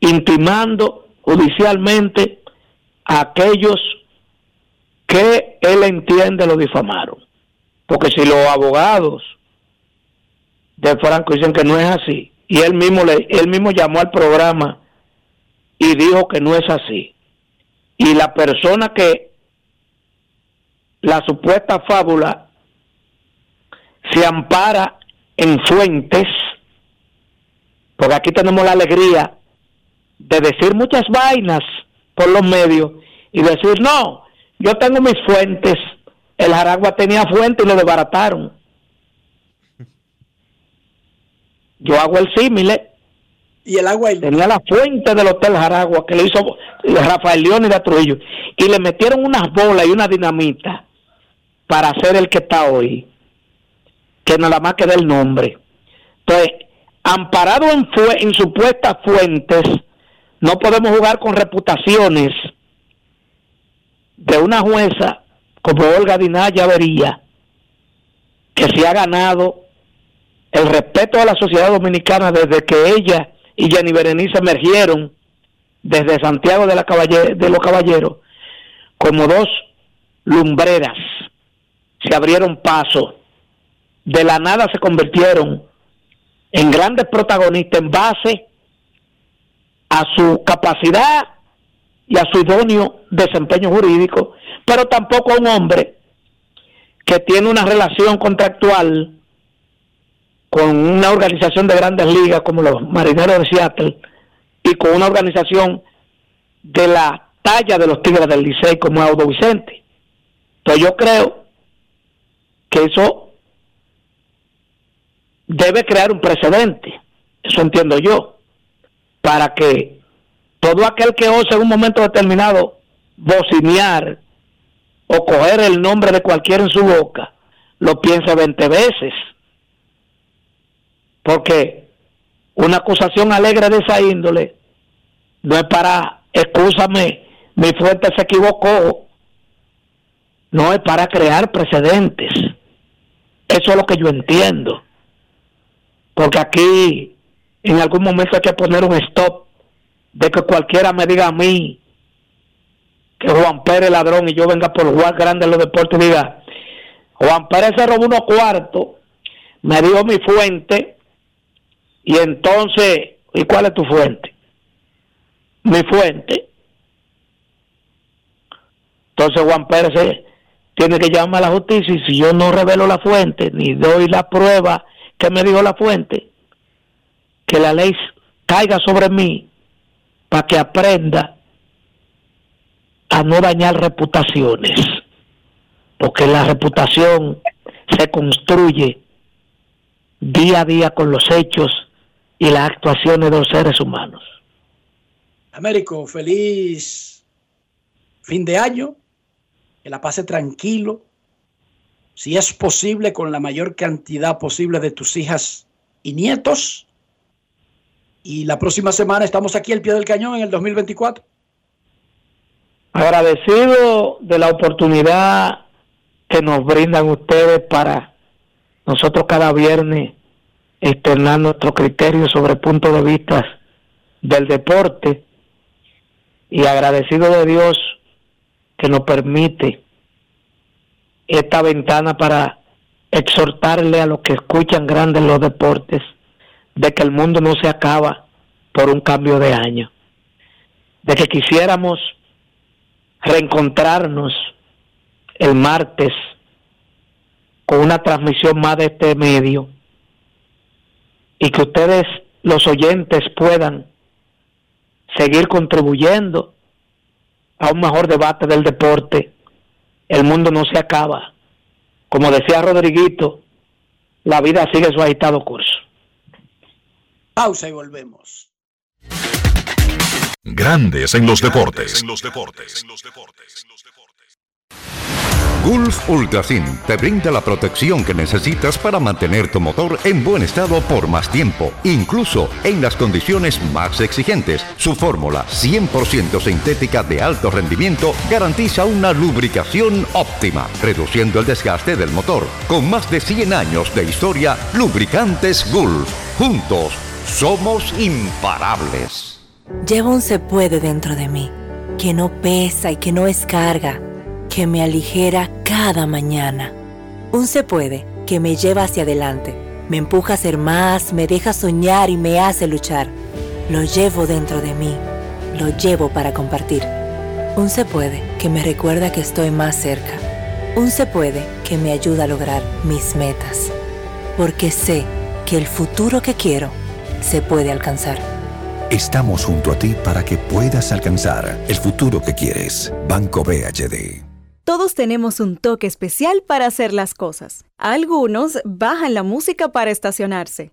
Speaker 46: intimando judicialmente a aquellos que él entiende lo difamaron. Porque si los abogados de Franco dicen que no es así, y él mismo, le, él mismo llamó al programa y dijo que no es así, y la persona que la supuesta fábula se ampara en fuentes, porque aquí tenemos la alegría de decir muchas vainas por los medios y decir, no, yo tengo mis fuentes. El Jaragua tenía fuente y lo desbarataron. Yo hago el símil.
Speaker 5: Y el agua.
Speaker 46: Tenía la fuente del Hotel Jaragua que le hizo Rafael León y de Trujillo. Y le metieron unas bolas y una dinamita para hacer el que está hoy. Que nada más queda el nombre. Entonces, amparado en, en supuestas fuentes, no podemos jugar con reputaciones de una jueza como Olga Dinaya vería que se ha ganado el respeto a la sociedad dominicana desde que ella y Jenny Berenice emergieron desde Santiago de, la de los Caballeros como dos lumbreras. Se abrieron paso. De la nada se convirtieron en grandes protagonistas en base a su capacidad y a su idóneo desempeño jurídico, pero tampoco a un hombre que tiene una relación contractual con una organización de grandes ligas como los Marineros de Seattle y con una organización de la talla de los Tigres del Licey como Audo Vicente. Entonces yo creo que eso debe crear un precedente, eso entiendo yo, para que todo aquel que ose en un momento determinado bocinear o coger el nombre de cualquiera en su boca, lo piense 20 veces. Porque una acusación alegre de esa índole no es para, excúsame, mi fuente se equivocó, no es para crear precedentes. Eso es lo que yo entiendo. Porque aquí en algún momento hay que poner un stop de que cualquiera me diga a mí que Juan Pérez ladrón y yo venga por jugar grande en los deportes diga, Juan Pérez se robó unos cuartos, me dio mi fuente y entonces, ¿y cuál es tu fuente? Mi fuente. Entonces Juan Pérez tiene que llamar a la justicia y si yo no revelo la fuente ni doy la prueba que me dijo la fuente, que la ley caiga sobre mí para que aprenda a no dañar reputaciones, porque la reputación se construye día a día con los hechos y las actuaciones de los seres humanos.
Speaker 5: Américo, feliz fin de año, que la pase tranquilo, si es posible, con la mayor cantidad posible de tus hijas y nietos. Y la próxima semana estamos aquí al pie del cañón en el 2024.
Speaker 46: Agradecido de la oportunidad que nos brindan ustedes para nosotros cada viernes externar nuestro criterio sobre puntos de vista del deporte y agradecido de Dios que nos permite esta ventana para exhortarle a los que escuchan grandes los deportes de que el mundo no se acaba por un cambio de año, de que quisiéramos reencontrarnos el martes con una transmisión más de este medio y que ustedes, los oyentes, puedan seguir contribuyendo a un mejor debate del deporte. El mundo no se acaba. Como decía Rodriguito, la vida sigue su agitado curso.
Speaker 5: Pausa y volvemos.
Speaker 17: Grandes en los deportes. En los deportes. Gulf Ultrasin te brinda la protección que necesitas para mantener tu motor en buen estado por más tiempo, incluso en las condiciones más exigentes. Su fórmula 100% sintética de alto rendimiento garantiza una lubricación óptima, reduciendo el desgaste del motor. Con más de 100 años de historia, Lubricantes Gulf. Juntos, somos imparables.
Speaker 32: Llevo un se puede dentro de mí, que no pesa y que no es carga que me aligera cada mañana. Un se puede que me lleva hacia adelante, me empuja a ser más, me deja soñar y me hace luchar. Lo llevo dentro de mí, lo llevo para compartir. Un se puede que me recuerda que estoy más cerca. Un se puede que me ayuda a lograr mis metas. Porque sé que el futuro que quiero se puede alcanzar.
Speaker 47: Estamos junto a ti para que puedas alcanzar el futuro que quieres. Banco BHD.
Speaker 18: Todos tenemos un toque especial para hacer las cosas. Algunos bajan la música para estacionarse.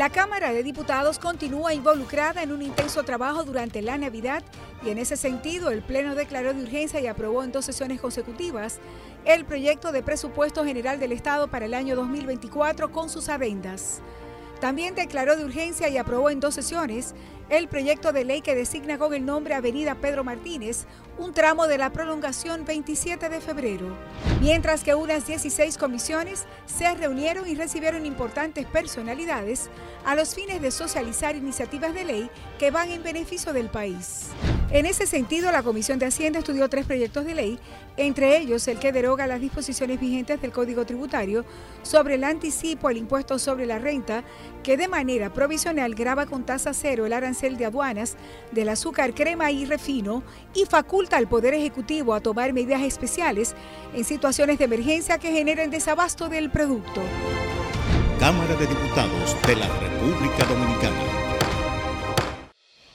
Speaker 22: La Cámara de Diputados continúa involucrada en un intenso trabajo durante la Navidad y en ese sentido el Pleno declaró de urgencia y aprobó en dos sesiones consecutivas el proyecto de presupuesto general del Estado para el año 2024 con sus adendas. También declaró de urgencia y aprobó en dos sesiones el proyecto de ley que designa con el nombre Avenida Pedro Martínez un tramo de la prolongación 27 de febrero, mientras que unas 16 comisiones se reunieron y recibieron importantes personalidades a los fines de socializar iniciativas de ley que van en beneficio del país. En ese sentido, la Comisión de Hacienda estudió tres proyectos de ley, entre ellos el que deroga las disposiciones vigentes del Código Tributario sobre el anticipo al impuesto sobre la renta, que de manera provisional graba con tasa cero el arancel de aduanas del azúcar, crema y refino y faculta al Poder Ejecutivo a tomar medidas especiales en situaciones de emergencia que generen desabasto del producto.
Speaker 41: Cámara de Diputados de la República Dominicana.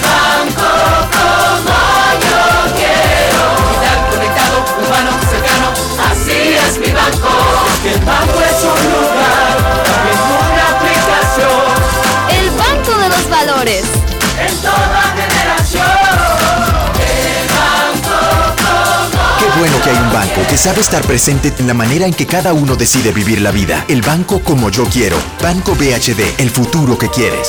Speaker 30: banco como yo quiero. Digital, conectado, humano, cercano, así es mi banco. el banco es un lugar, también una aplicación.
Speaker 40: El banco de los valores.
Speaker 30: En toda generación.
Speaker 48: Qué bueno que hay un banco que sabe estar presente en la manera en que cada uno decide vivir la vida. El banco como yo quiero. Banco BHD, el futuro que quieres.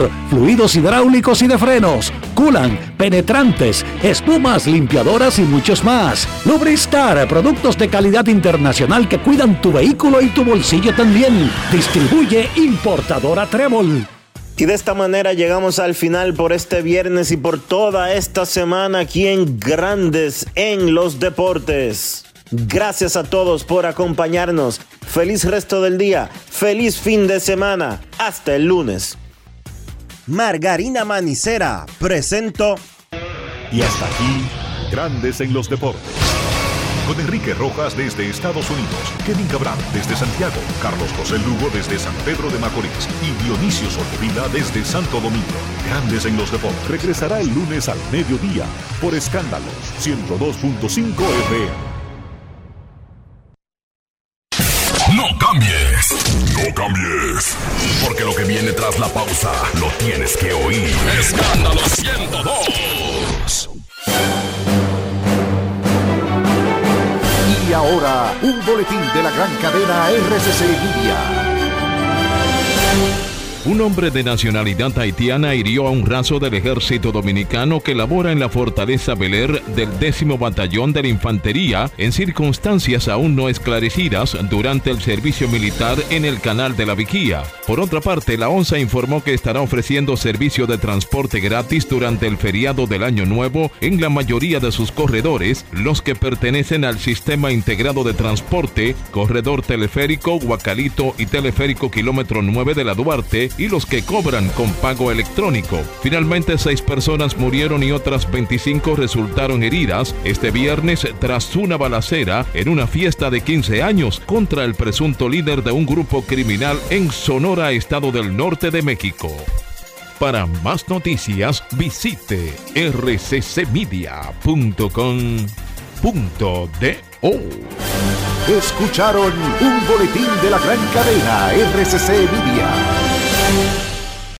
Speaker 49: fluidos hidráulicos y de frenos, culan, penetrantes, espumas, limpiadoras y muchos más. Lubristar, productos de calidad internacional que cuidan tu vehículo y tu bolsillo también. Distribuye importadora Trébol.
Speaker 45: Y de esta manera llegamos al final por este viernes y por toda esta semana aquí en Grandes en los Deportes. Gracias a todos por acompañarnos. Feliz resto del día. Feliz fin de semana. Hasta el lunes. Margarina Manicera, presento.
Speaker 4: Y hasta aquí, Grandes en los Deportes. Con Enrique Rojas desde Estados Unidos, Kevin Cabral desde Santiago, Carlos José Lugo desde San Pedro de Macorís y Dionisio Solterida desde Santo Domingo. Grandes en los Deportes. Regresará el lunes al mediodía por Escándalos 102.5 FM.
Speaker 50: No cambies. Porque lo que viene tras la pausa lo tienes que oír. Escándalo 102.
Speaker 4: Y ahora, un boletín de la gran cadena RCC Media.
Speaker 33: Un hombre de nacionalidad haitiana hirió a un raso del ejército dominicano que labora en la fortaleza Beler del décimo batallón de la infantería en circunstancias aún no esclarecidas durante el servicio militar en el canal de la Vigía. Por otra parte, la ONSA informó que estará ofreciendo servicio de transporte gratis durante el feriado del Año Nuevo en la mayoría de sus corredores, los que pertenecen al Sistema Integrado de Transporte, Corredor Teleférico, Guacalito y Teleférico Kilómetro 9 de la Duarte, y los que cobran con pago electrónico. Finalmente, seis personas murieron y otras 25 resultaron heridas este viernes tras una balacera en una fiesta de 15 años contra el presunto líder de un grupo criminal en Sonora, Estado del Norte de México. Para más noticias, visite rccmedia.com.do.
Speaker 47: Escucharon un boletín de la gran cadena RCC Media. Thank you.